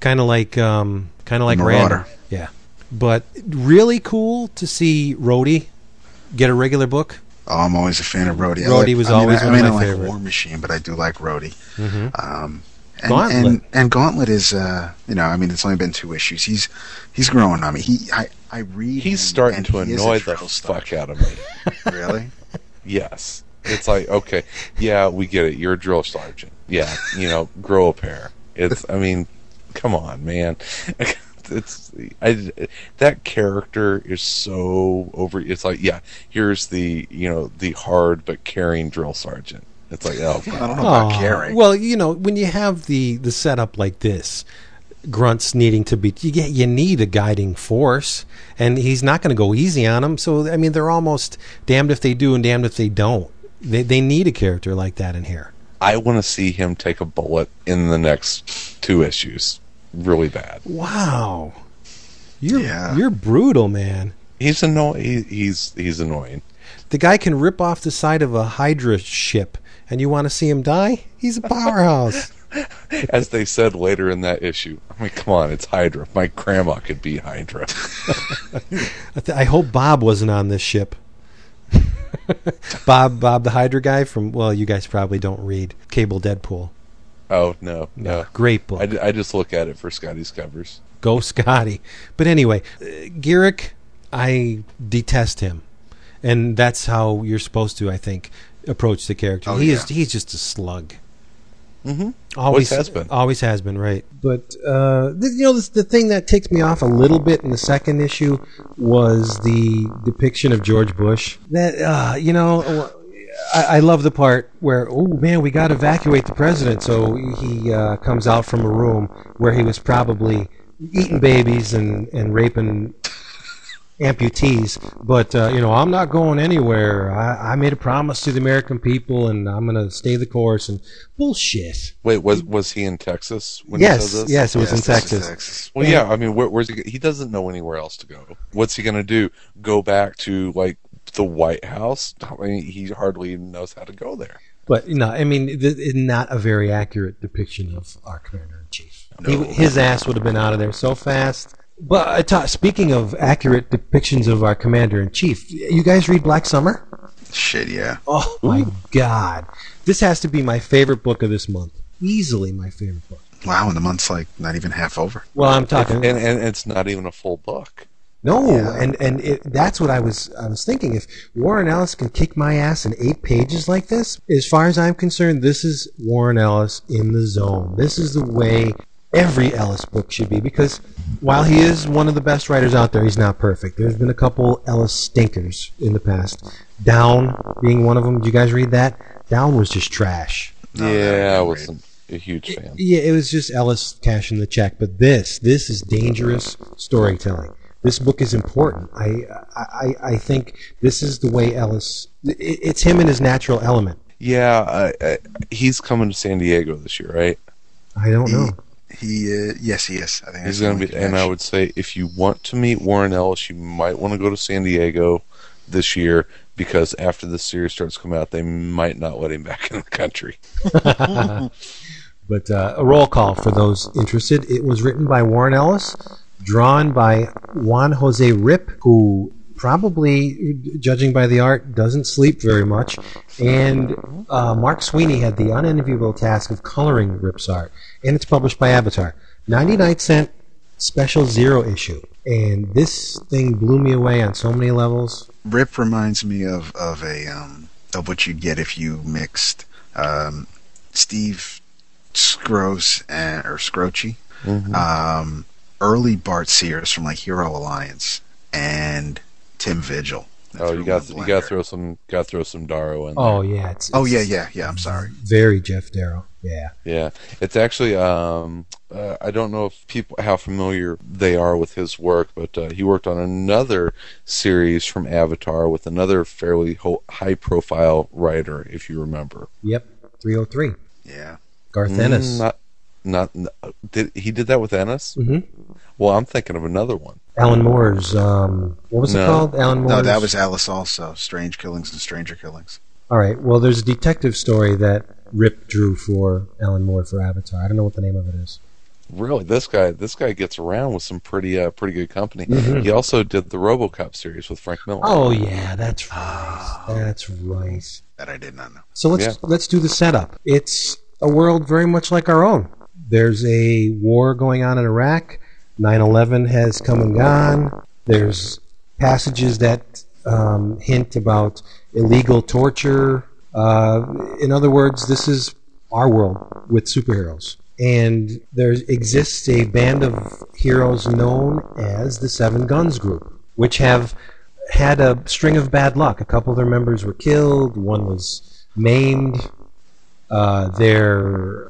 Kind of like, um, kind of like Marauder. Random. Yeah, but really cool to see Rhodey get a regular book. Oh, I'm always a fan of Rhodey. I Rhodey like- was I mean, always I, one I of mean, my I like favorite. War Machine, but I do like Rhodey. Mm-hmm. Um, and, Gauntlet. and and Gauntlet is uh you know I mean it's only been two issues. He's he's growing on me. He I I read. He's him, starting and to he is a annoy the drill fuck out of me. Really? Yes. It's like, okay, yeah, we get it. You're a drill sergeant. Yeah, you know, grow a pair. It's, I mean, come on, man. It's, I, that character is so over. It's like, yeah, here's the, you know, the hard but caring drill sergeant. It's like, oh, I don't know about Aw, caring. Well, you know, when you have the the setup like this, grunts needing to be, you get you need a guiding force, and he's not going to go easy on them. So I mean, they're almost damned if they do and damned if they don't. They they need a character like that in here. I want to see him take a bullet in the next two issues. Really bad. Wow, you're Yeah. you're brutal, man. He's annoying. He, he's he's annoying. The guy can rip off the side of a Hydra ship, and you want to see him die? He's a powerhouse. As they said later in that issue, I mean, come on, it's Hydra. My grandma could be Hydra. I, th- I hope Bob wasn't on this ship. Bob, Bob, the Hydra guy from well, you guys probably don't read Cable Deadpool. Oh no, no. Great book. I, d- I just look at it for Scotty's covers. Go Scotty. But anyway, uh, Garrick, I detest him, and that's how you're supposed to. I think approach the character. Oh, he yeah. is he's just a slug. Mm-hmm. Always has been. Always has been, right? But uh, th- you know, the, the thing that ticked me off a little bit in the second issue was the depiction of George Bush. That uh, you know, I, I love the part where, oh man, we got to evacuate the president. So he uh, comes out from a room where he was probably eating babies and and raping amputees. But uh, you know, I'm not going anywhere. I, I made a promise to the American people, and I'm going to stay the course. And bullshit. Wait, was was he in Texas when Yes, he said this? yes, it was in Texas. Texas. Well, yeah. I mean, where, where's he? He doesn't know anywhere else to go. What's he going to do? Go back to like the White House? I mean, he hardly even knows how to go there. But no, I mean, th- it's not a very accurate depiction of our commander in chief. He, his ass would have been out of there so fast. But uh, ta- speaking of accurate depictions of our commander in chief, you guys read Black Summer? Shit, yeah. Oh my god, this has to be my favorite book of this month. Easily my favorite book. Wow, and the month's like not even half over. Well, I'm talking. And and it's not even a full book. No, Yeah. and and it, that's what I was I was thinking. If Warren Ellis can kick my ass in eight pages like this, as far as I'm concerned, this is Warren Ellis in the zone. This is the way every Ellis book should be. Because while he is one of the best writers out there, he's not perfect. There's been a couple Ellis stinkers in the past. Down being one of them. Did you guys read that? Down was just trash. No, yeah, I was a huge fan. Yeah, it was just Ellis cashing the check. But this, this is dangerous storytelling. This book is important. I, I, I think this is the way Ellis. it- It's him in his natural element. Yeah, I, I, he's coming to San Diego this year, right? I don't know. He, uh, yes, he is. I think He's going to be, only and I would say if you want to meet Warren Ellis, you might want to go to San Diego this year because after the series starts coming out, they might not let him back in the country. But uh, a roll call for those interested. It was written by Warren Ellis, drawn by Juan Jose Ryp, who probably, judging by the art, doesn't sleep very much. And uh, Mark Sweeney had the unenviable task of coloring Ryp's art. And it's published by Avatar. 99 cent special zero issue. And this thing blew me away on so many levels. Rip reminds me of of a um, of what you'd get if you mixed um, Steve Scrose and or Skroce, um, early Bart Sears from like Hero Alliance, and Tim Vigil. They Oh, you got you got to throw some got to throw some Darrow in. Oh, there. yeah. It's, Oh yeah, yeah, yeah. I'm sorry. Very Geof Darrow. Yeah. Yeah, it's actually um, uh, I don't know if people how familiar they are with his work, but uh, he worked on another series from Avatar with another fairly ho- high profile writer, if you remember. Yep. 303. Yeah. Garth Ennis. Mm, Not not did he did that with Ennis? Mhm. Well, I'm thinking of another one. Alan Moore's um, what was it called? Alan Moore's. No, that was Alice also. Strange Killings and Stranger Killings. all right. Well, there's a detective story that Ryp drew for Alan Moore for Avatar. I don't know what the name of it is. Really, this guy this guy gets around with some pretty uh, pretty good company. Mhm. He also did the RoboCop series with Frank Miller. Oh yeah, that's right. That's right. That I did not know. So let's Yeah. let's do the setup. It's a world very much like our own. There's a war going on in Iraq. 9/11 has come and gone. There's passages that um, hint about illegal torture. Uh, in other words, this is our world with superheroes. And there exists a band of heroes known as the Seven Guns Group, which have had a string of bad luck. A couple of their members were killed, one was maimed. Uh, their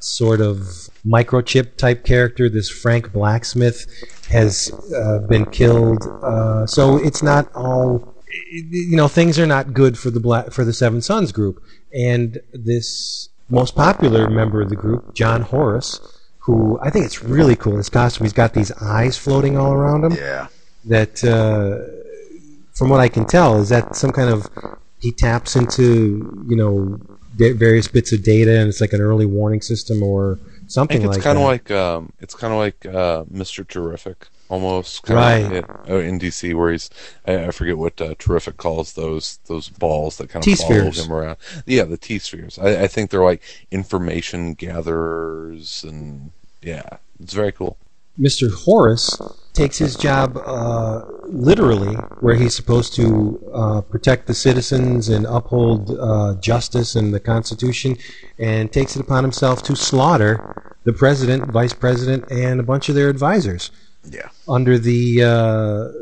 sort of microchip type character, this Frank Blacksmith, has uh, been killed. Uh, so it's not all, you know, things are not good for the Black, for the Seven Sons group. And this most popular member of the group, John Horus, who I think it's really cool. His costume, he's got these eyes floating all around him Yeah. that, uh, from what I can tell, is that some kind of he taps into you know various bits of data, and it's like an early warning system or something think it's like kind that. of like um, it's kind of like uh, Mr. Terrific, almost kind Right. of in, uh, in DC, where he's I, I forget what uh, Terrific calls those those balls that kind of T-spheres. follow him around. Yeah, the T spheres. I, I think they're like information gatherers, and yeah, it's very cool. Mr. Horus takes his job uh, literally, where he's supposed to uh, protect the citizens and uphold uh, justice and the Constitution, and takes it upon himself to slaughter the president, vice president, and a bunch of their advisors Yeah. under the uh,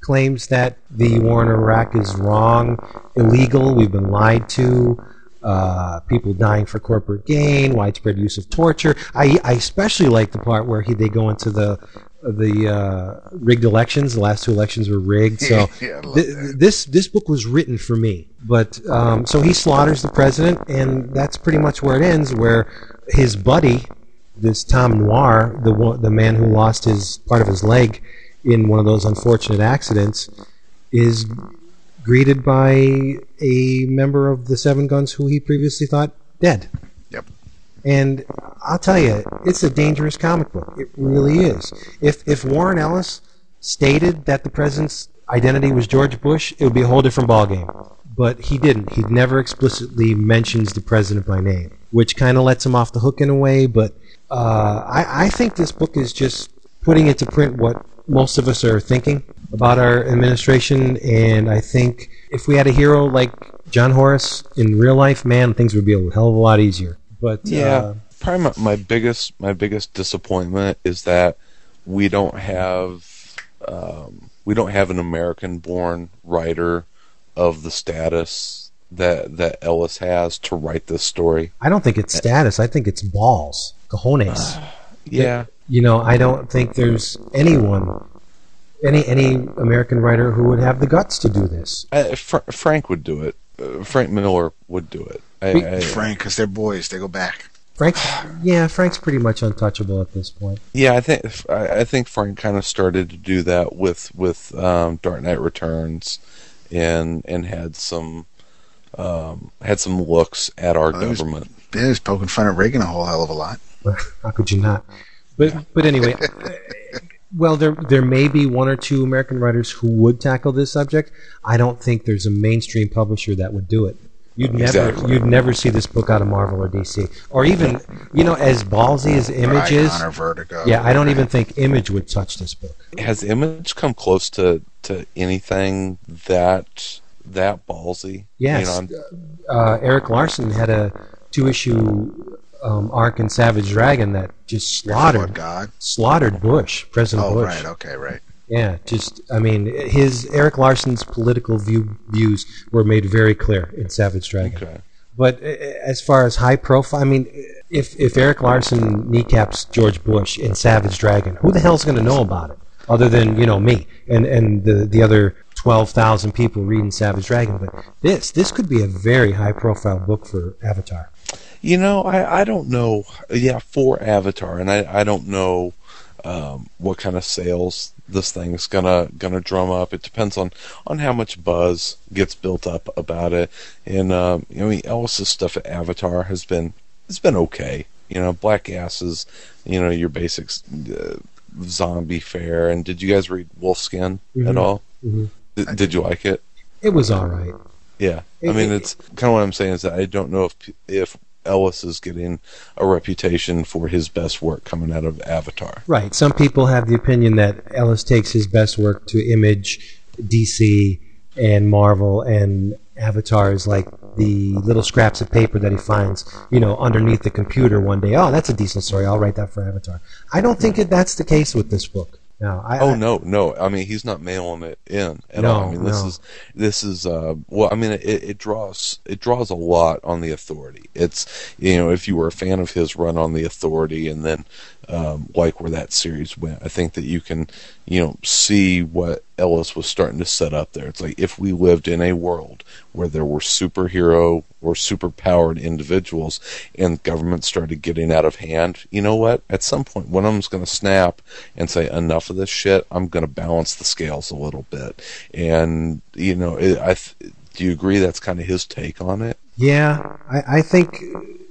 claims that the war in Iraq is wrong, illegal, we've been lied to, uh, people dying for corporate gain, widespread use of torture. I, I especially like the part where he, they go into the the uh, rigged elections. The last two elections were rigged. So Yeah, th- this this book was written for me. But um, so he slaughters the president, and that's pretty much where it ends. Where his buddy, this Tom Noir, the one, the man who lost his part of his leg in one of those unfortunate accidents, is greeted by a member of the Seven Guns who he previously thought dead. Yep. And I'll tell you, it's a dangerous comic book. It really is. If if Warren Ellis stated that the president's identity was George Bush, it would be a whole different ballgame. But he didn't. He never explicitly mentions the president by name, which kind of lets him off the hook in a way. But uh, I, I think this book is just putting into print what most of us are thinking about our administration. And I think if we had a hero like John Horus in real life, man, things would be a hell of a lot easier. But Yeah, uh, probably my, my biggest my biggest disappointment is that we don't have um, we don't have an American born writer of the status that that Ellis has to write this story. I don't think it's status. I think it's balls, cojones. Yeah, You know, I don't think there's anyone, any any American writer who would have the guts to do this. I, Fr- Frank would do it. Uh, Frank Miller would do it. I, We- I, Frank, because they're boys. They go back. Frank, yeah, Frank's pretty much untouchable at this point. Yeah, I think I I think Frank kind of started to do that with with um, Dark Knight Returns, and and had some um, had some looks at our Oh, it was- government. Yeah, he was poking fun at Reagan a whole hell of a lot. How could you not? But but anyway, uh, well, there there may be one or two American writers who would tackle this subject. I don't think there's a mainstream publisher that would do it. You'd never Exactly. you'd never see this book out of Marvel or DC, or even you know as ballsy as Image is. Or Vertigo. Yeah, I don't even think Image would touch this book. Has Image come close to to anything that that ballsy? Yes, You know, uh, Erik Larsen had a two issue um, arc in Savage Dragon that just slaughtered God? slaughtered Bush, President Oh, Bush. right. Okay, right. Yeah, just I mean, his Erik Larsen's political view views were made very clear in Savage Dragon. okay. But uh, as far as high profile, I mean, if if Eric Larson kneecaps George Bush in Savage Dragon, who the hell's going to know about it other than you know me and and the the other twelve thousand people reading Savage Dragon? But this this could be a very high profile book for Avatar. You know, I, I don't know. Yeah, for Avatar, and I, I don't know um, what kind of sales this thing's gonna gonna drum up. It depends on on how much buzz gets built up about it. And um, I mean, Ellis's stuff at Avatar has been has been okay. You know, Black Asses, you know, your basics, uh, zombie fare. And did you guys read Wolfskin at Mhm. all? Mhm. Did, did you like it? It was all right. Yeah, I mean, it- it's kind of what I'm saying is that I don't know if if Ellis is getting a reputation for his best work coming out of Avatar. Right. Some people have the opinion that Ellis takes his best work to Image, DC, and Marvel, and Avatar is like the little scraps of paper that he finds, you know, underneath the computer one day. Oh, that's a decent story. I'll write that for Avatar. I don't think that that's the case with this book. No. I, Oh I- no, no! I mean, he's not mailing it in at No, all. I mean, this no. is this is uh, well. I mean, it, it draws it draws a lot on the authority. It's you know, if you were a fan of his run on the authority, and then um, like where that series went, I think that you can you know see what Ellis was starting to set up there. It's like if we lived in a world where there were superhero or superpowered individuals, and government started getting out of hand. You know what? At some point, one of them's going to snap and say, "Enough of this shit. I'm going to balance the scales a little bit." And you know, it, I th- do you agree that's kind of his take on it? Yeah, I, I think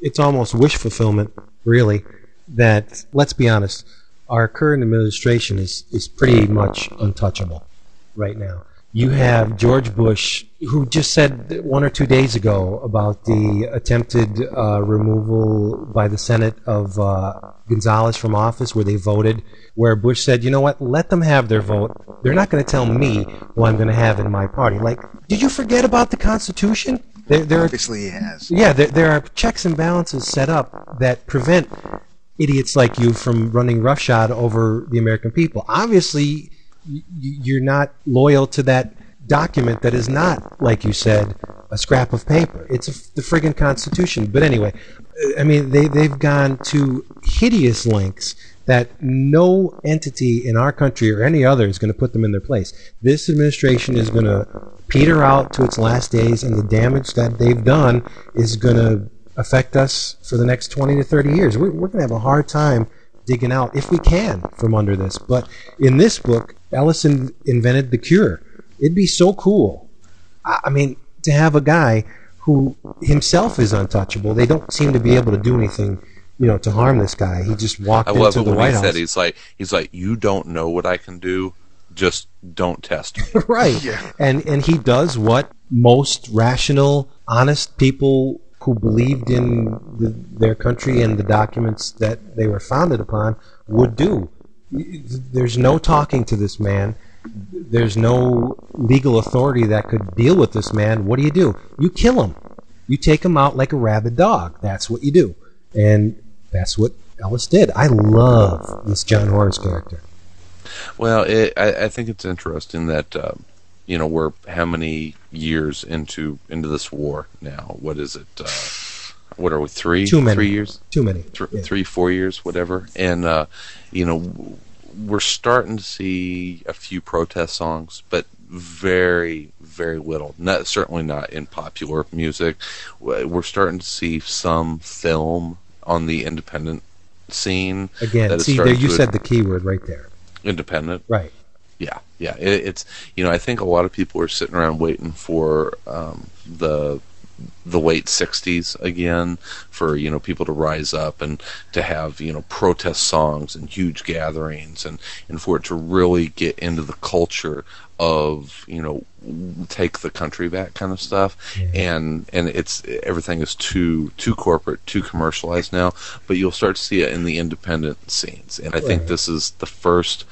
it's almost wish fulfillment, really. That let's be honest, our current administration is is pretty much untouchable right now. you have George Bush, who just said one or two days ago about the attempted uh, removal by the Senate of uh, Gonzales from office, where they voted, where Bush said, you know what, let them have their vote. They're not going to tell me who I'm going to have in my party. Like, did you forget about the Constitution? There, there are, Obviously, he has. yeah, there, there are checks and balances set up that prevent idiots like you from running roughshod over the American people. Obviously, you're not loyal to that document that is not, like you said, a scrap of paper. It's a, the friggin' Constitution. But anyway, I mean, they, they've gone to hideous lengths that no entity in our country or any other is going to put them in their place. This administration is going to peter out to its last days, and the damage that they've done is going to affect us for the next 20 to 30 years. We're, we're going to have a hard time digging out, if we can, from under this. But in this book, Ellison invented the cure. It'd be so cool. I, I mean, to have a guy who himself is untouchable. They don't seem to be able to do anything, you know, to harm this guy. He just walked I love into it the when White he House. said he's like he's like you don't know what I can do, just don't test me. right. Yeah. And and he does what most rational, honest people who believed in the, their country and the documents that they were founded upon would do. There's no talking to this man. There's no legal authority that could deal with this man. What do you do? You kill him. You take him out like a rabid dog. That's what you do. And that's what Ellis did. I love this John Horus character. Well, it, I, I think it's interesting that um, you know we're how many years into into this war now? What is it? Uh, what are we? Three? Too many. Three years? Too many. Th- Yeah. Three, four years, whatever. And uh, you know, we're starting to see a few protest songs, but very, very little. Not certainly not in popular music. We're starting to see some film on the independent scene. Again, see, there you said the key word right there. independent. Right. Yeah, yeah. It, it's you know I think a lot of people are sitting around waiting for um, the the late '60s again for you know people to rise up and to have you know protest songs and huge gatherings and and for it to really get into the culture of you know take the country back kind of stuff. And and it's everything is too too corporate too commercialized now but you'll start to see it in the independent scenes. And i think this is the first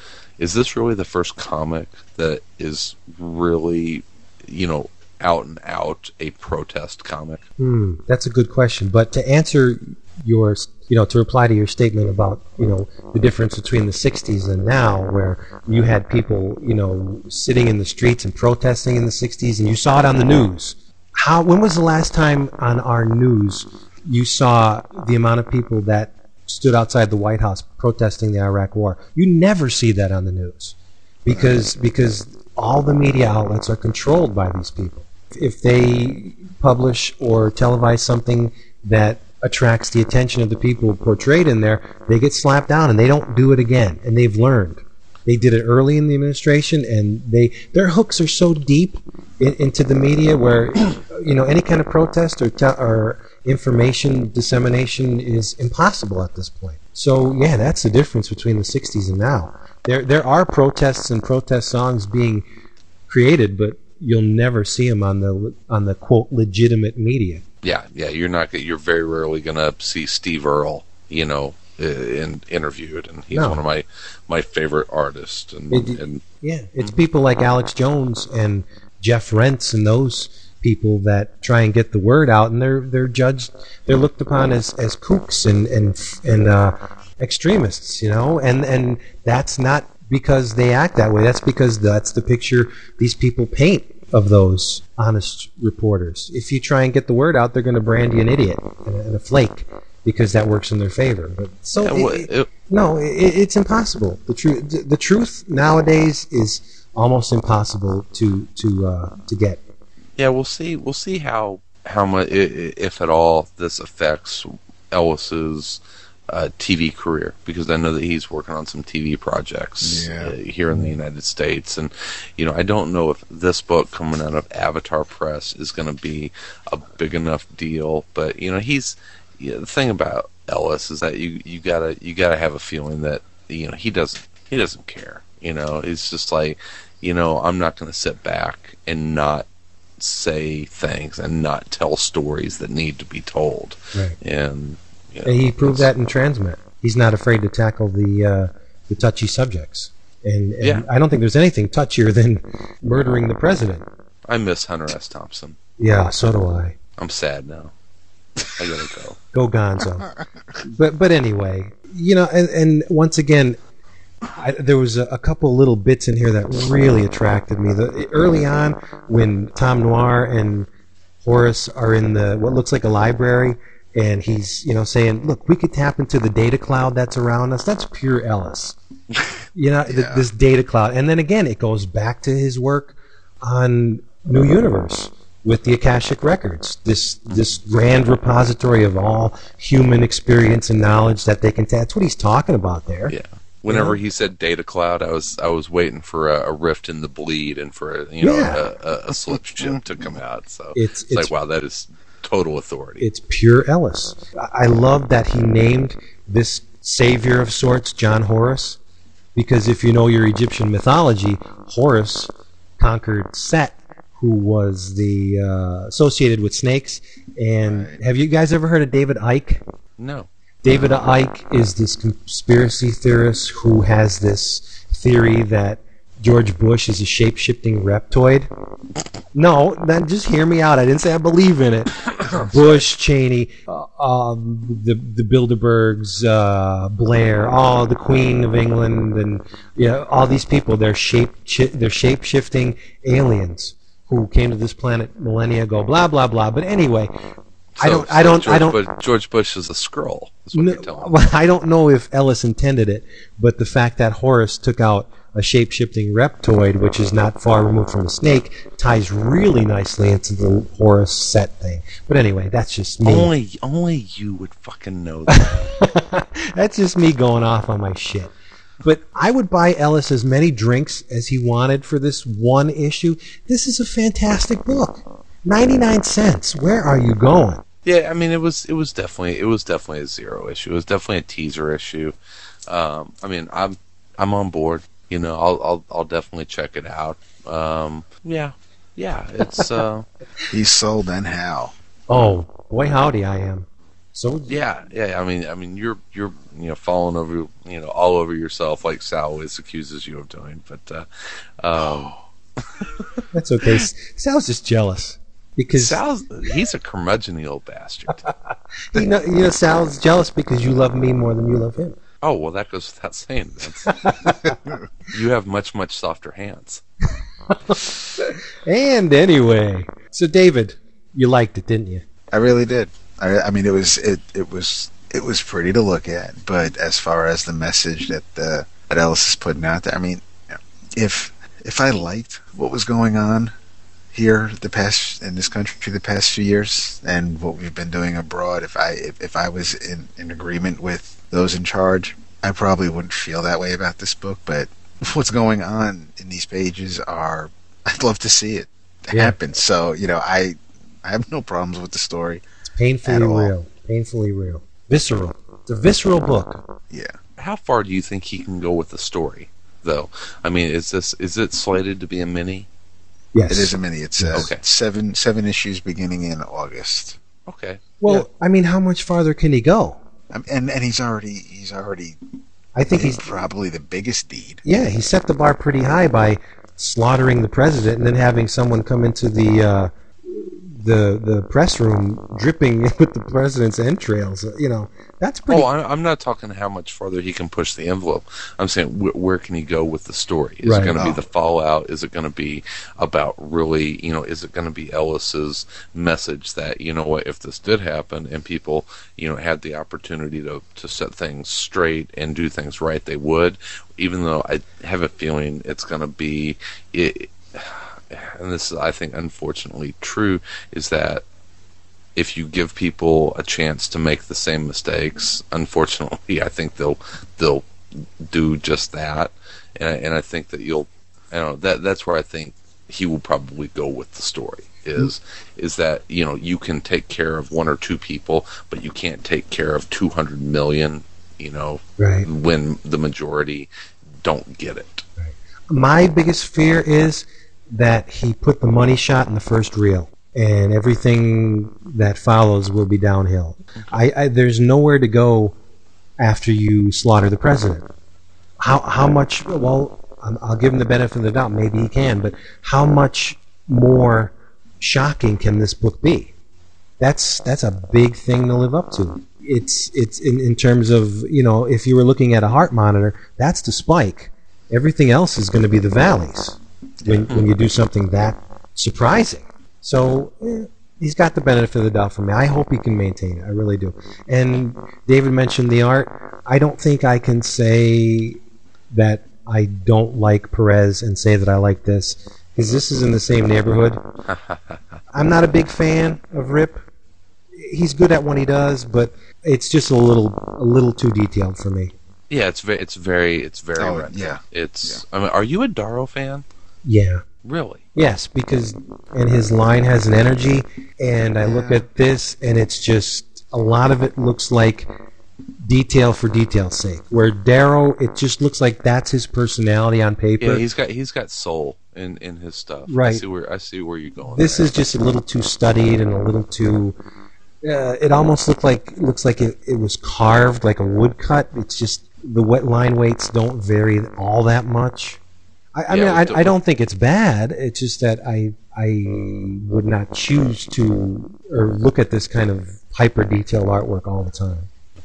is this really the first comic that is really you know out and out a protest comic Hmm, that's a good question. But to answer your, you know, to reply to your statement about, you know, the difference between the 60s and now, where you had people, you know, sitting in the streets and protesting in the 60s, and you saw it on the news. How? When was the last time on our news you saw the amount of people that stood outside the White House protesting the Iraq War? You never see that on the news because because all the media outlets are controlled by these people. If they publish or televise something that attracts the attention of the people portrayed in there, they get slapped down and they don't do it again. And they've learned. They did it early in the administration, and they their hooks are so deep in, into the media where you know any kind of protest or te- or information dissemination is impossible at this point. So yeah, that's the difference between the '60s and now. There there are protests and protest songs being created, but you'll never see them on the on the quote legitimate media. yeah yeah you're not you're very rarely gonna see steve earle you know in, interviewed and he's No. one of my my favorite artists and, It- and Yeah, it's people like Alex Jones and Jeff Rense and those people that try and get the word out, and they're they're judged, they're looked upon as as kooks and and and uh, extremists, you know, and and that's not because they act that way. That's because that's the picture these people paint of those honest reporters. If you try and get the word out, they're going to brand you an idiot and a, and a flake because that works in their favor. But so Yeah, well, it- it- no, it, it's impossible. The truth, the truth nowadays is almost impossible to to uh, to get. Yeah, we'll see. We'll see how how much, if at all, this affects Ellis's uh, TV career because I know that he's working on some TV projects Yeah. uh, here in the United States, and you know I don't know if this book coming out of Avatar Press is going to be a big enough deal, but you know he's yeah, the thing about Ellis is that you you gotta you gotta have a feeling that you know he doesn't he doesn't care. You know, it's just like you know, I'm not going to sit back and not say things and not tell stories that need to be told. Right. And you know, And he proved that in Transmit. He's not afraid to tackle the uh, the touchy subjects. And, and Yeah. I don't think there's anything touchier than murdering the president. I miss Hunter S. Thompson. Yeah, so do I. I'm sad now. I gotta go. Go Gonzo. but but anyway, you know, and, and once again, I, there was a, a couple little bits in here that really attracted me. The, early on, when Tom Noir and Horus are in the what looks like a library, and he's you know saying, "Look, we could tap into the data cloud that's around us. That's pure Ellis." you know, th- this data cloud, and then again, it goes back to his work on New Universe with the Akashic Records, this this grand repository of all human experience and knowledge that they can. ta- that's what he's talking about there. Yeah. Whenever he said data cloud, I was I was waiting for a, a rift in the bleed and for a, you know Yeah. a, a, a slip chip to come out. So It's- it's, it's- like wow, that is total authority. It's pure Ellis. I love that he named this savior of sorts John Horus, because if you know your Egyptian mythology, Horus conquered Set, who was the uh, associated with snakes. And have you guys ever heard of David Icke? no. David Icke is this conspiracy theorist who has this theory that George Bush is a shape shifting reptoid. No, then just hear me out. I didn't say I believe in it. Bush, Cheney, uh, um, the the Bilderbergs, uh, Blair, all the Queen of England, and you know, all these people. They're shape they're shape shifting aliens who came to this planet millennia ago. Blah blah blah. But anyway, I don't so I don't George I don't. Bush, George Bush is a scroll. Is what No, you're telling well, I don't know if Ellis intended it, but the fact that Horus took out a shape shifting reptoid, which is not far removed from a snake, ties really nicely into the Horus set thing. But anyway, that's just me. Only only you would fucking know that. that's just me going off on my shit. But I would buy Ellis as many drinks as he wanted for this one issue. This is a fantastic book. 99 cents. Where are you going? Yeah, I mean it was it was definitely it was definitely a zero issue. It was definitely a teaser issue. Um, I mean I'm I'm on board. You know, I'll I'll I'll definitely check it out. Um, yeah, yeah, it's uh, He's sold and how. Oh, boy, howdy, I am. So yeah, yeah. I mean, I mean, you're you're you know falling over you know all over yourself like Sal always accuses you of doing. But uh, um, that's okay. Sal's just jealous because Sal's he's a curmudgeony old bastard. you know, you know, Sal's jealous because you love me more than you love him. Oh well, that goes without saying. Vince. you have much much softer hands. And anyway, so David, you liked it, didn't you? I really did. I, I mean, it was it it was it was pretty to look at, but as far as the message that uh, that Ellis is putting out there, I mean, if if I liked what was going on here the past in this country the past few years and what we've been doing abroad, if I if, if I was in in agreement with those in charge, I probably wouldn't feel that way about this book. But what's going on in these pages are, I'd love to see it Yeah. happen. So you know, I I have no problems with the story. It's painfully At all. real. Painfully real. Visceral. It's a visceral book. Yeah. How far do you think he can go with the story, though? I mean, is this is it slated to be a mini? Yes. It is a mini. It's uh, Okay. seven seven issues beginning in August. Okay. Well, I mean, how much farther can he go? Um, and and he's already he's already I think he's probably the biggest deed. yeah, he set the bar pretty high by slaughtering the president and then having someone come into the uh, the the press room dripping with the president's entrails. You know, that's pretty. Oh, I'm, I'm not talking how much farther he can push the envelope. I'm saying wh- where can he go with the story? Is Right. it going to Oh. be ah. the fallout? Is it going to be about really, you know, is it going to be Ellis's message that you know what, if this did happen and people, you know, had the opportunity to to set things straight and do things right, they would. Even though I have a feeling it's going to be it. And this is, I think, unfortunately true, is that if you give people a chance to make the same mistakes, unfortunately, I think they'll they'll do just that, and I, and I think that you'll, I don't know that that's where I think he will probably go with the story is hmm. is that you know you can take care of one or two people, but you can't take care of two hundred million, you know, Right. when the majority don't get it. my biggest fear is that he put the money shot in the first reel, and everything that follows will be downhill. I, I there's nowhere to go after you slaughter the president. How how much? Well, I'll give him the benefit of the doubt. Maybe he can, but how much more shocking can this book be? That's that's a big thing to live up to. It's it's in, in terms of you know if you were looking at a heart monitor, that's the spike. Everything else is going to be the valleys when when you do something that surprising. So eh, he's got the benefit of the doubt from me. I hope he can maintain it. I really do. And David mentioned the art. I don't think I can say that I don't like Perez and say that I like this because this is in the same neighborhood. I'm not a big fan of Ryp. He's good at what he does, but it's just a little a little too detailed for me. Yeah, it's very, it's very, it's very. Oh, rendered. yeah. It's. I mean, are you a Darrow fan? Yeah. Really? Yes, because and his line has an energy, and I look at this, and it's just a lot of it looks like detail for detail's sake. Where Darrow, it just looks like that's his personality on paper. Yeah, he's got he's got soul in in his stuff. Right. I see where I see where you're going. this there. is just a little too studied and a little too. Uh, it almost looked like looks like it, it was carved like a woodcut. It's just the wet line weights don't vary all that much. I, I Yeah, mean, I, I don't think it's bad. It's just that I I would not choose to or look at this kind of hyper detailed artwork all the time.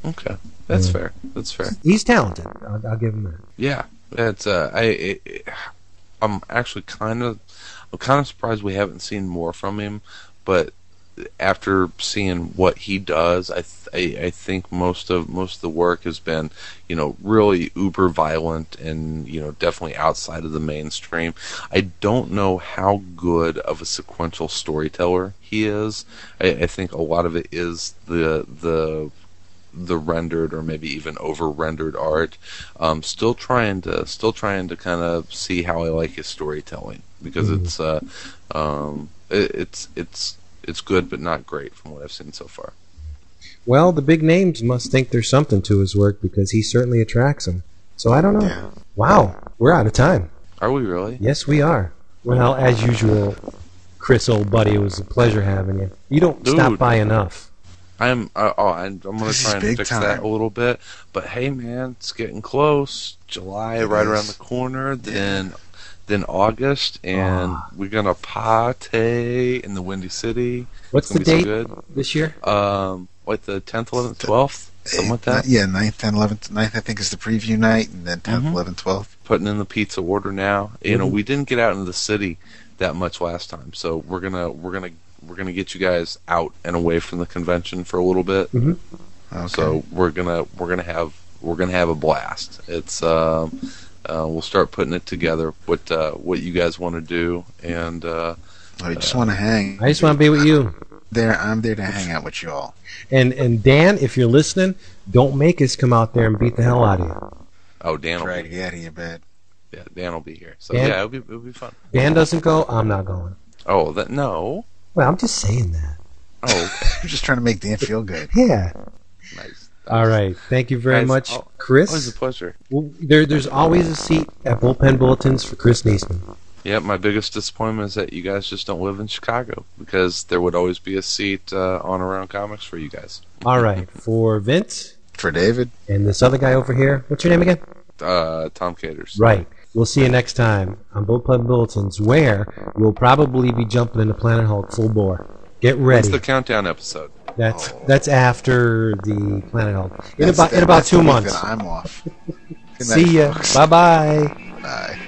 okay. That's fair. That's fair. He's talented. I'll, I'll give him that. Yeah, it's uh, I, it, it- I'm actually kind of, I'm kind of surprised we haven't seen more from him, but after seeing what he does, I, th- I, I think most of most of the work has been, you know, really uber violent and you know definitely outside of the mainstream. I don't know how good of a sequential storyteller he is. I, I think a lot of it is the the the rendered or maybe even over rendered art. Um, still trying to still trying to kind of see how I like his storytelling because it's uh, um, it, it's it's it's good but not great from what I've seen so far. Well, the big names must think there's something to his work because he certainly attracts them. So I don't know. Yeah. Wow, we're out of time. Are we really? Yes, we are. Well, as usual, Chris, old buddy, it was a pleasure having you. You don't stop by enough. I'm uh, oh I'm, I'm gonna This try and fix time. that a little bit. But hey man, it's getting close. July right around the corner. Then then August, and Ah. we're gonna party in the Windy City. What's the gonna be date so good. this year? Um, what the tenth, eleventh, twelfth, something like that. Yeah, 9th, 10th, 11th, 9th I think is the preview night, and then 10th, Mhm. 11th, 12th. Putting in the pizza order now. You know, Mhm. we didn't get out into the city that much last time, so we're gonna we're gonna we're gonna get you guys out and away from the convention for a little bit. Okay. So we're gonna we're gonna have we're gonna have a blast. It's um, uh, we'll start putting it together. What uh, what you guys want to do, and uh, I just want to hang. I just want to be with you. there. I'm there to hang out with you all. And and Dan, if you're listening, don't make us come out there and beat the hell out of you. oh Dan will Try to be, get out of your bed. yeah Dan will be here. So Dan? yeah, it'll be it'll be fun. Dan doesn't go, I'm not going. Oh that no. Well, I'm just saying that. Oh okay. I'm just trying to make Dan feel good. Yeah. nice. All right. Thank you very Guys, much, oh, Chris. Always a pleasure. Well, there, there's always a seat at Bullpen Bulletins for Chris Neseman. Yeah, my biggest disappointment is that you guys just don't live in Chicago because there would always be a seat uh, on around comics for you guys. All right. For Vince For David, and this other guy over here, what's your name again? Uh, Tom Caters. Right. We'll see you next time on Bullpen Bulletins, where we'll probably be jumping into Planet Hulk full bore. Get ready. ready. the countdown episode? That's oh. that's after the Planet Hulk. In That's- about in about two months. I'm off. See ya. folks. Bye bye.